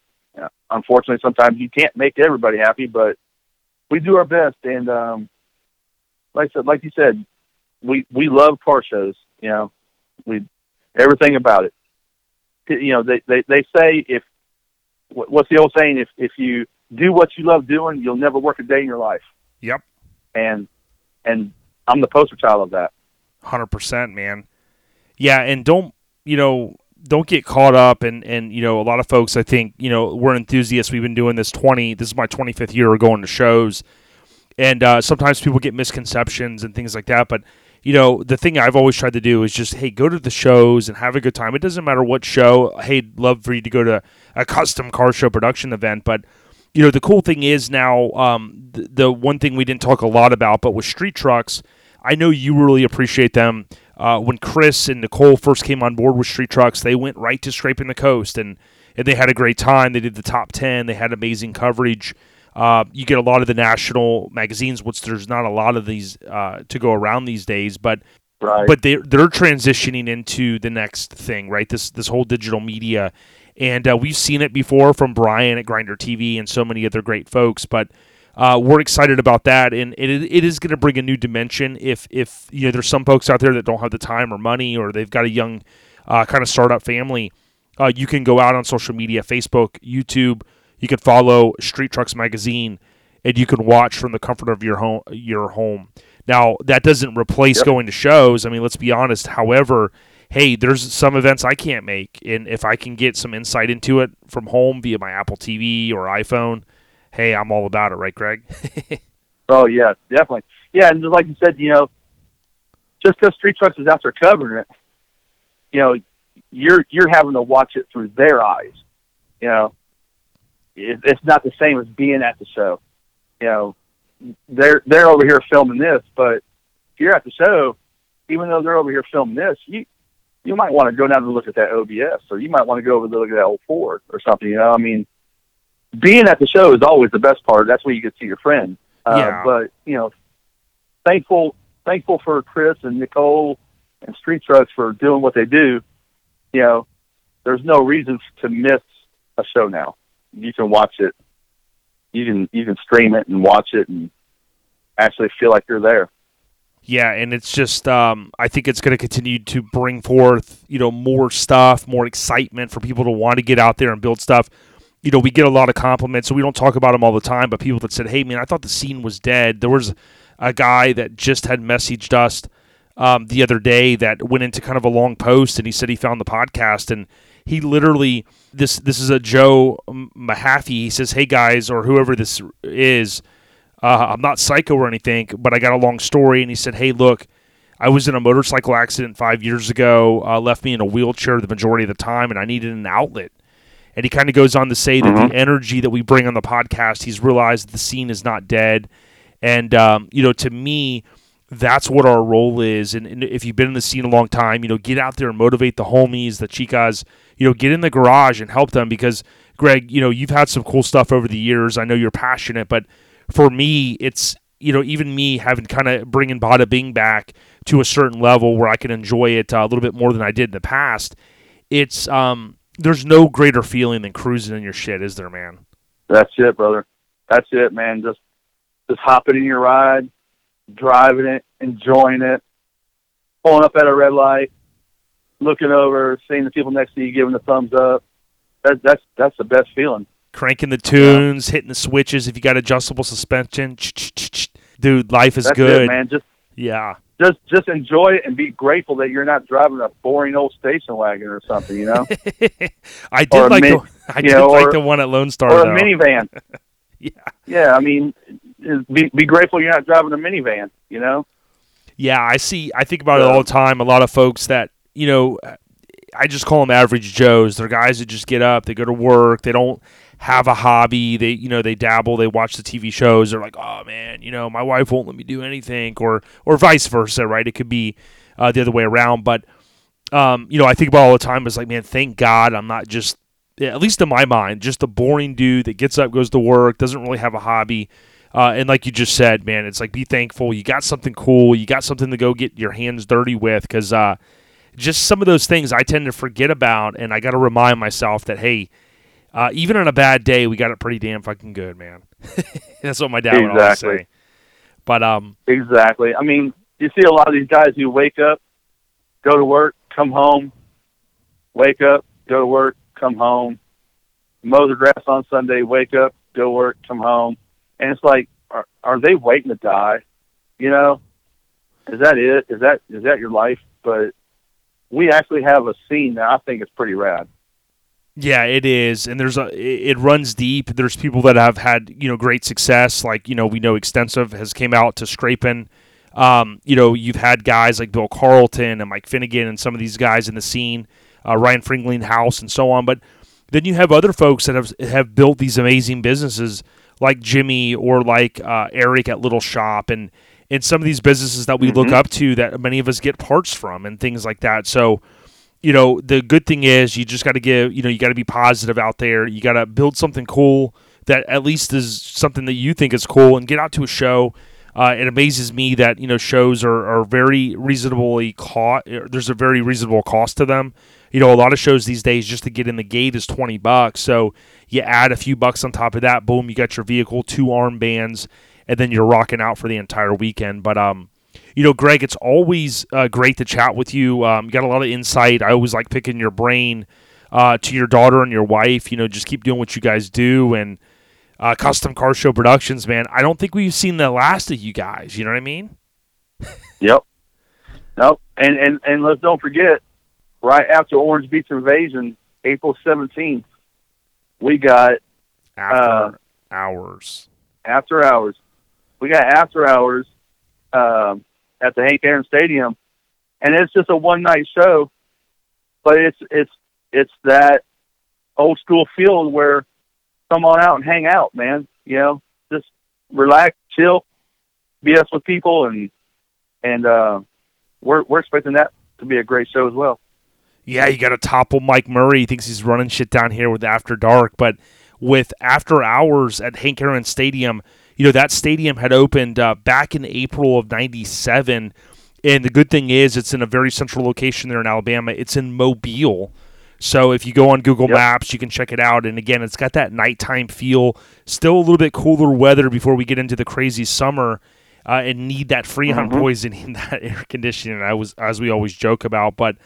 Unfortunately, sometimes you can't make everybody happy, but we do our best. And um, like I said, like you said, we we love car shows. You know, we everything about it. You know, they they they say if what's the old saying? If if you do what you love doing, you'll never work a day in your life. Yep. And and I'm the poster child of that. Hundred percent, man. Yeah, and don't you know? Don't get caught up, and and you know, a lot of folks. I think you know we're enthusiasts. We've been doing this twenty. This is my twenty fifth year of going to shows, and uh, sometimes people get misconceptions and things like that. But you know, the thing I've always tried to do is just hey, go to the shows and have a good time. It doesn't matter what show. Hey, love for you to go to a custom car show production event, but you know, the cool thing is now um, the, the one thing we didn't talk a lot about, but with street trucks, I know you really appreciate them. Uh, when Chris and Nicole first came on board with street trucks, they went right to scraping the coast, and, and they had a great time. They did the top ten. They had amazing coverage. Uh, you get a lot of the national magazines, which there's not a lot of these uh, to go around these days, but Right. but they're they're transitioning into the next thing, right? This this whole digital media, and uh, we've seen it before from Brian at Grinder TV and so many other great folks. But uh, we're excited about that, and it, it is going to bring a new dimension. If if you know, there's some folks out there that don't have the time or money, or they've got a young uh, kind of startup family, uh, you can go out on social media, Facebook, YouTube. You can follow Street Trucks Magazine, and you can watch from the comfort of your home. Your home. Now that doesn't replace Yep. going to shows. I mean, let's be honest. However, hey, there's some events I can't make, and if I can get some insight into it from home via my Apple TV or iPhone, hey, I'm all about it, right, Greg? Oh yeah, definitely. Yeah, and just like you said, you know, just because Street Trucks is out there covering it, you know, you're you're having to watch it through their eyes. You know, it, it's not the same as being at the show. You know, they're they're over here filming this, but if you're at the show, even though they're over here filming this, you you might want to go down and look at that OBS, or you might want to go over and look at that old Ford or something. You know, I mean, being at the show is always the best part. That's where you get to see your friend. Uh, Yeah. But you know, thankful thankful for Chris and Nicole and Street Trucks for doing what they do. You know, there's no reason to miss a show now. You can watch it. You can you can stream it and watch it and actually feel like you're there. Yeah, and it's just um, I think it's going to continue to bring forth you know more stuff, more excitement for people to want to get out there and build stuff. You know, we get a lot of compliments, so we don't talk about them all the time. But people that said, "Hey, man, I thought the scene was dead." There was a guy that just had messaged us um, the other day that went into kind of a long post, and he said he found the podcast, and he literally this this is a Joe Mahaffey. He says, "Hey guys, or whoever this is." Uh, I'm not psycho or anything, but I got a long story. And he said, Hey, look, I was in a motorcycle accident five years ago, uh, left me in a wheelchair the majority of the time, and I needed an outlet. And he kind of goes on to say that the energy that we bring on the podcast, he's realized the scene is not dead. And, um, you know, to me, that's what our role is. And, and if you've been in the scene a long time, you know, get out there and motivate the homies, the chicas, you know, get in the garage and help them because, Greg, you know, you've had some cool stuff over the years. I know you're passionate, but for me, it's you know even me having kind of bringing Bada Bing back to a certain level where I can enjoy it uh, a little bit more than I did in the past. It's um, there's no greater feeling than cruising in your shit, is there, man? That's it, brother. That's it, man. Just just hopping in your ride, driving it, enjoying it, pulling up at a red light, looking over, seeing the people next to you giving the thumbs up. That, that's that's the best feeling. Cranking the tunes, hitting the switches. If you got adjustable suspension, dude, life is That's good. it, man. Just Yeah, just just enjoy it and be grateful that you're not driving a boring old station wagon or something, you know, I did Or like min- the I did know, like or- the one at Lone Star or a minivan. Yeah. Yeah, I mean, be be grateful you're not driving a minivan. You know. Yeah, I see. I think about it all the time. A lot of folks that you know, I just call them average Joes. They're guys that just get up, they go to work, they don't have a hobby. They you know they dabble, they watch the TV shows. They're like, oh man, you know my wife won't let me do anything, or or vice versa, right? It could be uh, the other way around. But um, you know, I think about all the time. It's like, man, thank God I'm not just at least in my mind, just a boring dude that gets up, goes to work, doesn't really have a hobby. Uh, and like you just said, man, it's like be thankful. You got something cool. You got something to go get your hands dirty with. Because uh, just some of those things I tend to forget about, and I got to remind myself that hey, uh, even on a bad day, we got it pretty damn fucking good, man. That's what my dad would always Exactly. say. But um, Exactly. I mean, you see a lot of these guys who wake up, go to work, come home, wake up, go to work, come home, mow the grass on Sunday, wake up, go to work, come home, and it's like, are, are they waiting to die? You know, is that it? Is that is that your life? But we actually have a scene that I think is pretty rad. Yeah, it is, and there's a it runs deep. There's people that have had you know great success, like you know we know extensive has came out to scraping. Um, you know you've had guys like Bill Carlton and Mike Finnegan and some of these guys in the scene, uh, Ryan Friedlinghaus and so on. But then you have other folks that have have built these amazing businesses like Jimmy or like uh, Eric at Little Shop and and some of these businesses that we look up to that many of us get parts from and things like that. So you know, the good thing is you just got to give, you know, you got to be positive out there. You got to build something cool that at least is something that you think is cool and get out to a show. Uh, it amazes me that you know shows are, are very reasonably cost. There's a very reasonable cost to them. You know, a lot of shows these days just to get in the gate is twenty bucks. So you add a few bucks on top of that, boom, you got your vehicle, two armbands, and then you're rocking out for the entire weekend. But um, you know, Greg, it's always uh, great to chat with you. Um, you got a lot of insight. I always like picking your brain uh, to your daughter and your wife. You know, just keep doing what you guys do and uh, Custom Car Show Productions, man. I don't think we've seen the last of you guys. You know what I mean? Yep. Nope. And and and let's don't forget, right after Orange Beach Invasion, April seventeenth, we got After hours. after hours. We got after hours um, at the Hank Aaron Stadium, and it's just a one night show, but it's it's it's that old school feel where come on out and hang out, man. You know, just relax, chill, BS with people, and and uh, we're we're expecting that to be a great show as well. Yeah, you got to topple Mike Murray. He thinks he's running shit down here with After Dark, but with After Hours at Hank Aaron Stadium, you know that stadium had opened uh, back in April of '97, and the good thing is it's in a very central location there in Alabama. It's in Mobile. So if you go on Google Yep. Maps, you can check it out. And again, it's got that nighttime feel. Still a little bit cooler weather before we get into the crazy summer, uh, and need that freon Mhm. poisoning, that air conditioning. I was as we always joke about, but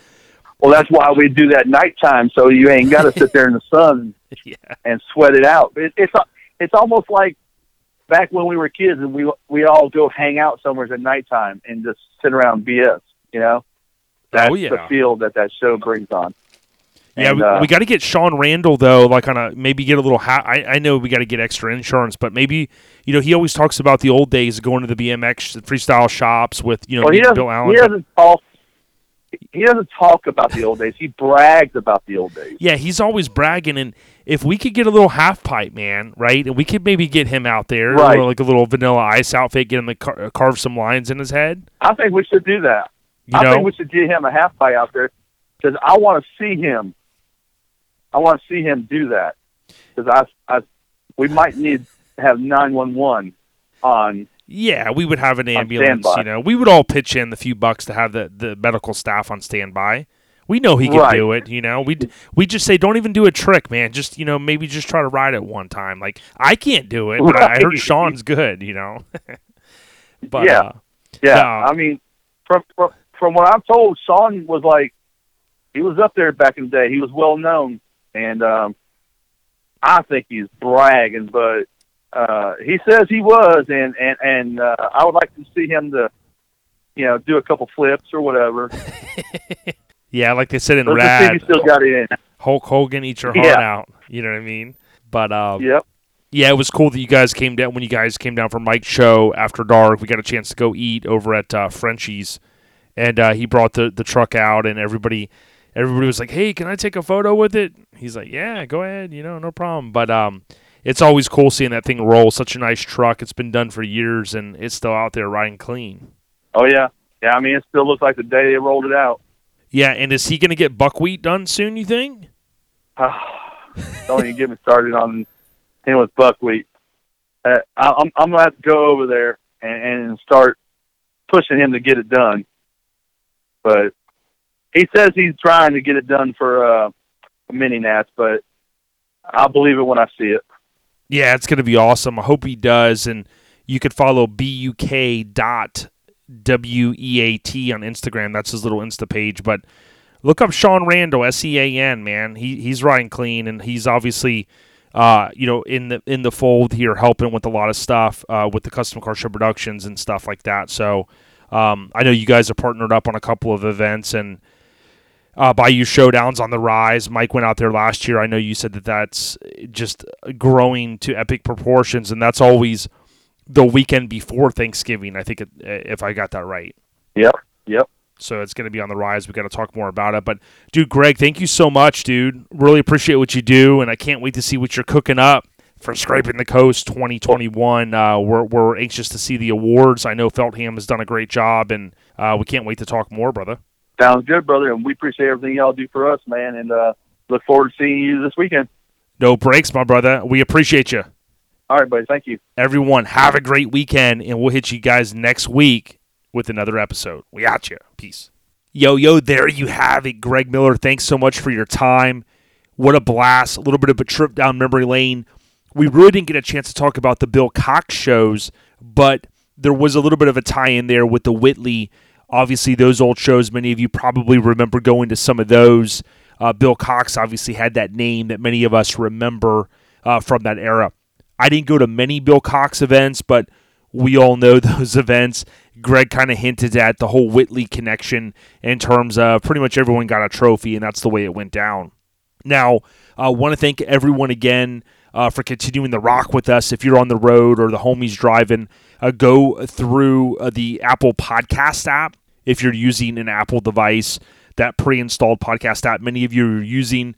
Well, that's why we do that nighttime, so you ain't got to sit there in the sun yeah, and sweat it out. It, it's it's almost like back when we were kids and we we all go hang out somewhere at nighttime and just sit around BS. You know, that's Oh, yeah. the feel that that show brings on. Yeah, And, we, uh, we got to get Sean Randall though. Like on a maybe get a little. Ha- I I know we got to get extra insurance, but maybe you know he always talks about the old days going to the BMX freestyle shops with you know Well, he doesn't. Bill Allen. He doesn't talk. He doesn't talk about the old days. He brags about the old days. yeah, he's always bragging, and if we could get a little half pipe man, right, and we could maybe get him out there, Right. or like a little Vanilla Ice outfit, get him to car- carve some lines in his head. I think we should do that. You I know, think we should get him a half pipe out there because I want to see him. I want to see him do that because I, I, we might need to have nine one one on. Yeah, we would have an ambulance. You know, we would all pitch in the few bucks to have the, the medical staff on standby. We know he can Right. do it. You know, we we just say don't even do a trick, man. Just you know, maybe just try to ride it one time. Like I can't do it, but I heard Sean's good. You know, but Yeah. uh, Yeah, No. I mean, from, from from what I'm told, Sean was like he was up there back in the day. He was well known, and um, I think he's bragging, but uh, he says he was, and and and uh, I would like to see him to, you know, do a couple flips or whatever. yeah, like they said in Let's just see if Rad, he still got it in. Hulk Hogan eat your heart Yeah. out. You know what I mean? But um, Yep. yeah, it was cool that you guys came down when you guys came down for Mike's show after dark. We got a chance to go eat over at uh, Frenchie's, and uh, he brought the, the truck out, and everybody everybody was like, "Hey, can I take a photo with it?" He's like, "Yeah, go ahead, you know, no problem." But um, it's always cool seeing that thing roll. Such a nice truck. It's been done for years, and it's still out there riding clean. Oh yeah. Yeah. I mean, it still looks like the day they rolled it out. Yeah, and is he going to get buckwheat done soon? You think? Don't even get me started on him with buckwheat. Uh, I, I'm I'm gonna have to go over there and, and start pushing him to get it done. But he says he's trying to get it done for uh, mini nats, but I'll believe it when I see it. Yeah, it's going to be awesome. I hope he does. And you could follow buk dot w e a t on Instagram. That's his little Insta page. But look up Sean Randall, S E A N. Man, he he's riding clean, and he's obviously. Uh, you know, in the in the fold here, helping with a lot of stuff uh, with the custom car show productions and stuff like that. So, um, I know you guys are partnered up on a couple of events, and uh, Bayou Showdowns on the rise. Mike went out there last year. I know you said that that's just growing to epic proportions, and that's always the weekend before Thanksgiving. I think, it, if I got that right. Yep. Yep. So it's going to be on the rise. We got to talk more about it. But, dude, Greg, thank you so much, dude. Really appreciate what you do, and I can't wait to see what you're cooking up for Scraping the Coast 2021. Uh, we're, we're anxious to see the awards. I know Feltham has done a great job, and uh, we can't wait to talk more, brother. Sounds good, brother, and we appreciate everything y'all do for us, man, and uh, look forward to seeing you this weekend. No breaks, my brother. We appreciate you. All right, buddy. Thank you. Everyone, have a great weekend, and we'll hit you guys next week with another episode. We got you. Peace. Yo, yo, there you have it. Greg Miller, thanks so much for your time. What a blast. A little bit of a trip down memory lane. We really didn't get a chance to talk about the Bill Cox shows, but there was a little bit of a tie in there with the Whitley. Obviously, those old shows, many of you probably remember going to some of those. Uh, Bill Cox obviously had that name that many of us remember uh, from that era. I didn't go to many Bill Cox events, but we all know those events. Greg kind of hinted at the whole Whitley connection in terms of pretty much everyone got a trophy, and that's the way it went down. Now, I uh, want to thank everyone again uh, for continuing the rock with us. If you're on the road or the homies driving, uh, go through uh, the Apple Podcast app. If you're using an Apple device, that pre-installed podcast app, many of you are using,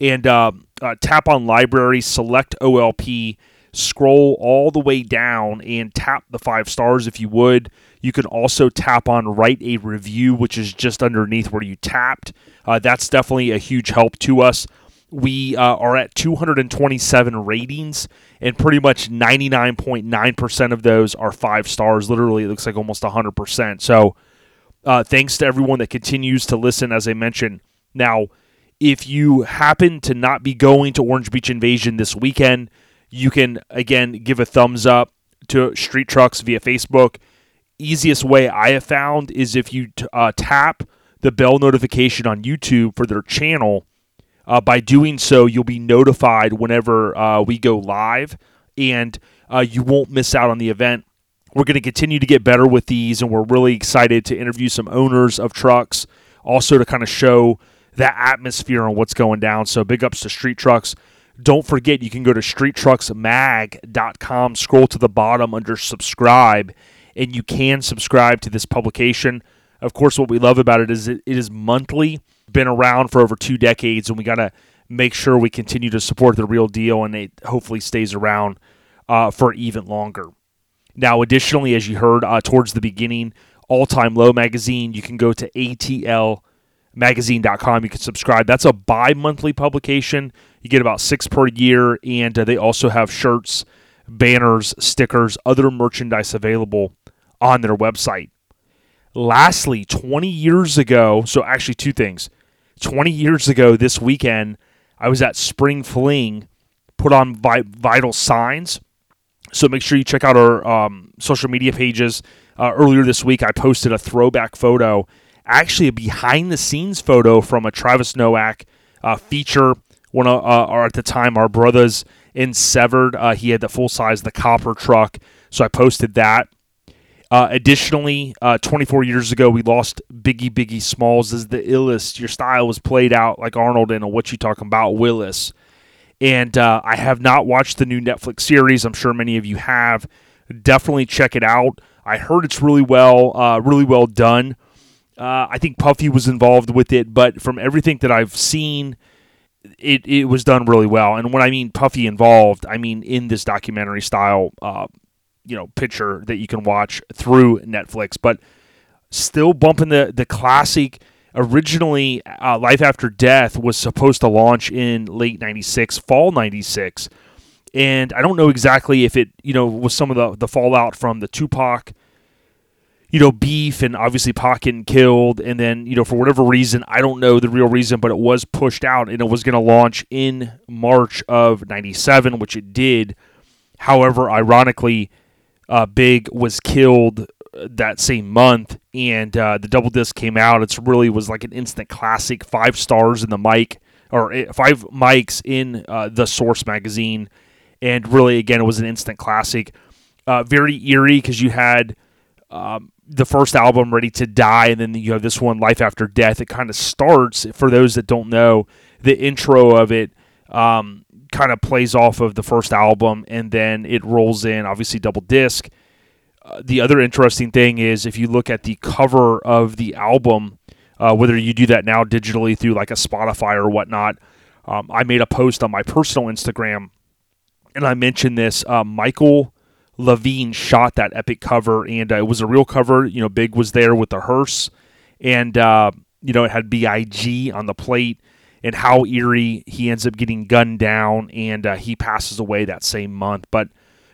and uh, uh, tap on Library, select OLP, scroll all the way down, and tap the five stars if you would. You can also tap on write a review, which is just underneath where you tapped. Uh, that's definitely a huge help to us. We uh, are at 227 ratings, and pretty much 99.9% of those are five stars. Literally, it looks like almost 100%. So, uh, thanks to everyone that continues to listen, as I mentioned. Now, if you happen to not be going to Orange Beach Invasion this weekend, you can, again, give a thumbs up to Street Trucks via Facebook. Easiest way I have found is if you t- uh, tap the bell notification on YouTube for their channel. Uh, by doing so, you'll be notified whenever uh, we go live, and uh, you won't miss out on the event. We're going to continue to get better with these, and we're really excited to interview some owners of trucks, also to kind of show that atmosphere and what's going down. So, big ups to Street Trucks. Don't forget, you can go to streettrucksmag.com, scroll to the bottom under subscribe, and you can subscribe to this publication. Of course, what we love about it is it, is monthly, been around for over two decades, and we got to make sure we continue to support the real deal and it hopefully stays around uh, for even longer. Now, additionally, as you heard uh, towards the beginning, All Time Low magazine, you can go to atlmagazine.com. You can subscribe. That's a bi monthly publication. You get about six per year, and uh, they also have shirts, banners, stickers, other merchandise available on their website. Lastly, 20 years ago, so actually, two things. 20 years ago this weekend, I was at Spring Fling, put on vi- vital signs. So make sure you check out our um, social media pages. Uh, earlier this week, I posted a throwback photo, actually a behind the scenes photo from a Travis Nowak uh, feature. One of, uh, or at the time, our brothers in Severed, uh, he had the full size, the copper truck. So I posted that. Uh, additionally, uh, 24 years ago, we lost Biggie Biggie Smalls as the illest. Your style was played out like Arnold in a What You Talking About Willis. And uh, I have not watched the new Netflix series. I'm sure many of you have. Definitely check it out. I heard it's really well, uh, really well done. Uh, I think Puffy was involved with it, but from everything that I've seen, it, it was done really well. And when I mean Puffy involved, I mean in this documentary style uh, you know picture that you can watch through Netflix, but still bumping the the classic. Originally, uh, Life After Death was supposed to launch in late '96, fall '96, and I don't know exactly if it you know was some of the the fallout from the Tupac. You know, beef and obviously Pac getting killed, and then you know for whatever reason, I don't know the real reason, but it was pushed out, and it was going to launch in March of '97, which it did. However, ironically, uh, Big was killed that same month, and uh, the double disc came out. It's really was like an instant classic, five stars in the mic or eh, five mics in uh, the Source magazine, and really again it was an instant classic. Uh, very eerie because you had um, the first album ready to die, and then you have this one, Life After Death. It kind of starts for those that don't know the intro of it. Um, kind of plays off of the first album and then it rolls in obviously double disc uh, the other interesting thing is if you look at the cover of the album uh, whether you do that now digitally through like a spotify or whatnot um, i made a post on my personal instagram and i mentioned this uh, michael lavine shot that epic cover and uh, it was a real cover you know big was there with the hearse and uh, you know it had big on the plate and how eerie he ends up getting gunned down and he passes away that same month. But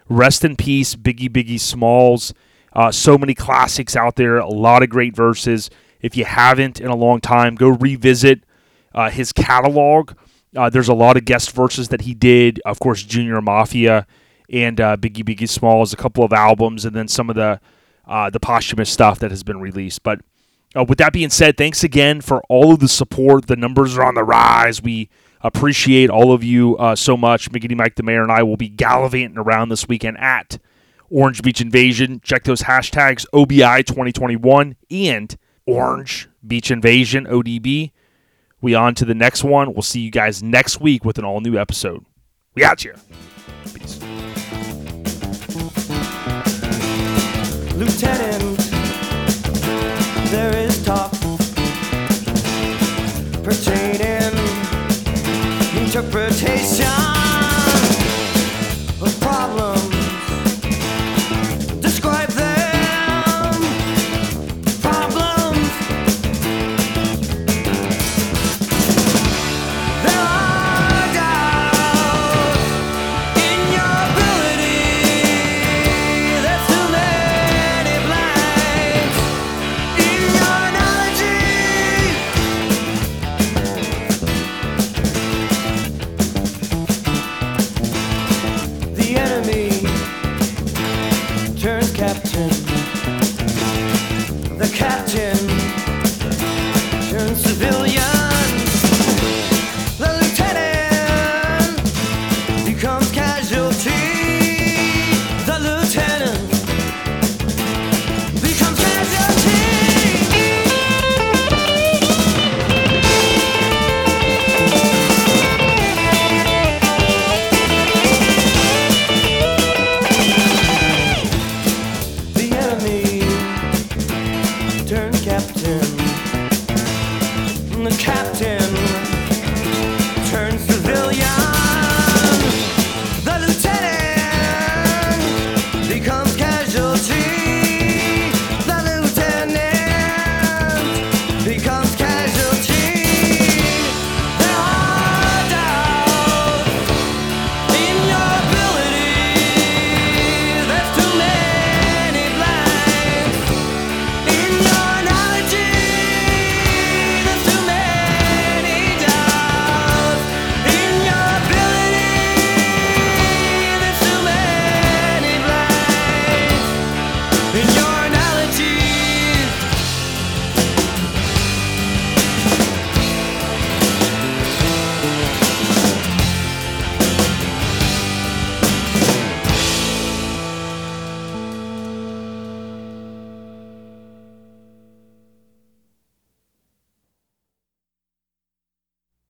Rest in peace, Biggie Biggie Smalls. Uh, so many classics out there, a lot of great verses. If you haven't in a long time, go revisit uh, his catalog. Uh, there's a lot of guest verses that he did. Of course, Junior Mafia and uh, Biggie Biggie Smalls, a couple of albums, and then some of the uh, the posthumous stuff that has been released. But uh, with that being said, thanks again for all of the support. The numbers are on the rise. We appreciate all of you uh, so much. McGinty Mike, the mayor, and I will be gallivanting around this weekend at Orange Beach Invasion. Check those hashtags OBI 2021 and Orange Beach Invasion ODB. We on to the next one. We'll see you guys next week with an all new episode. We got you. Peace. Lieutenant, there is talk pertaining interpretation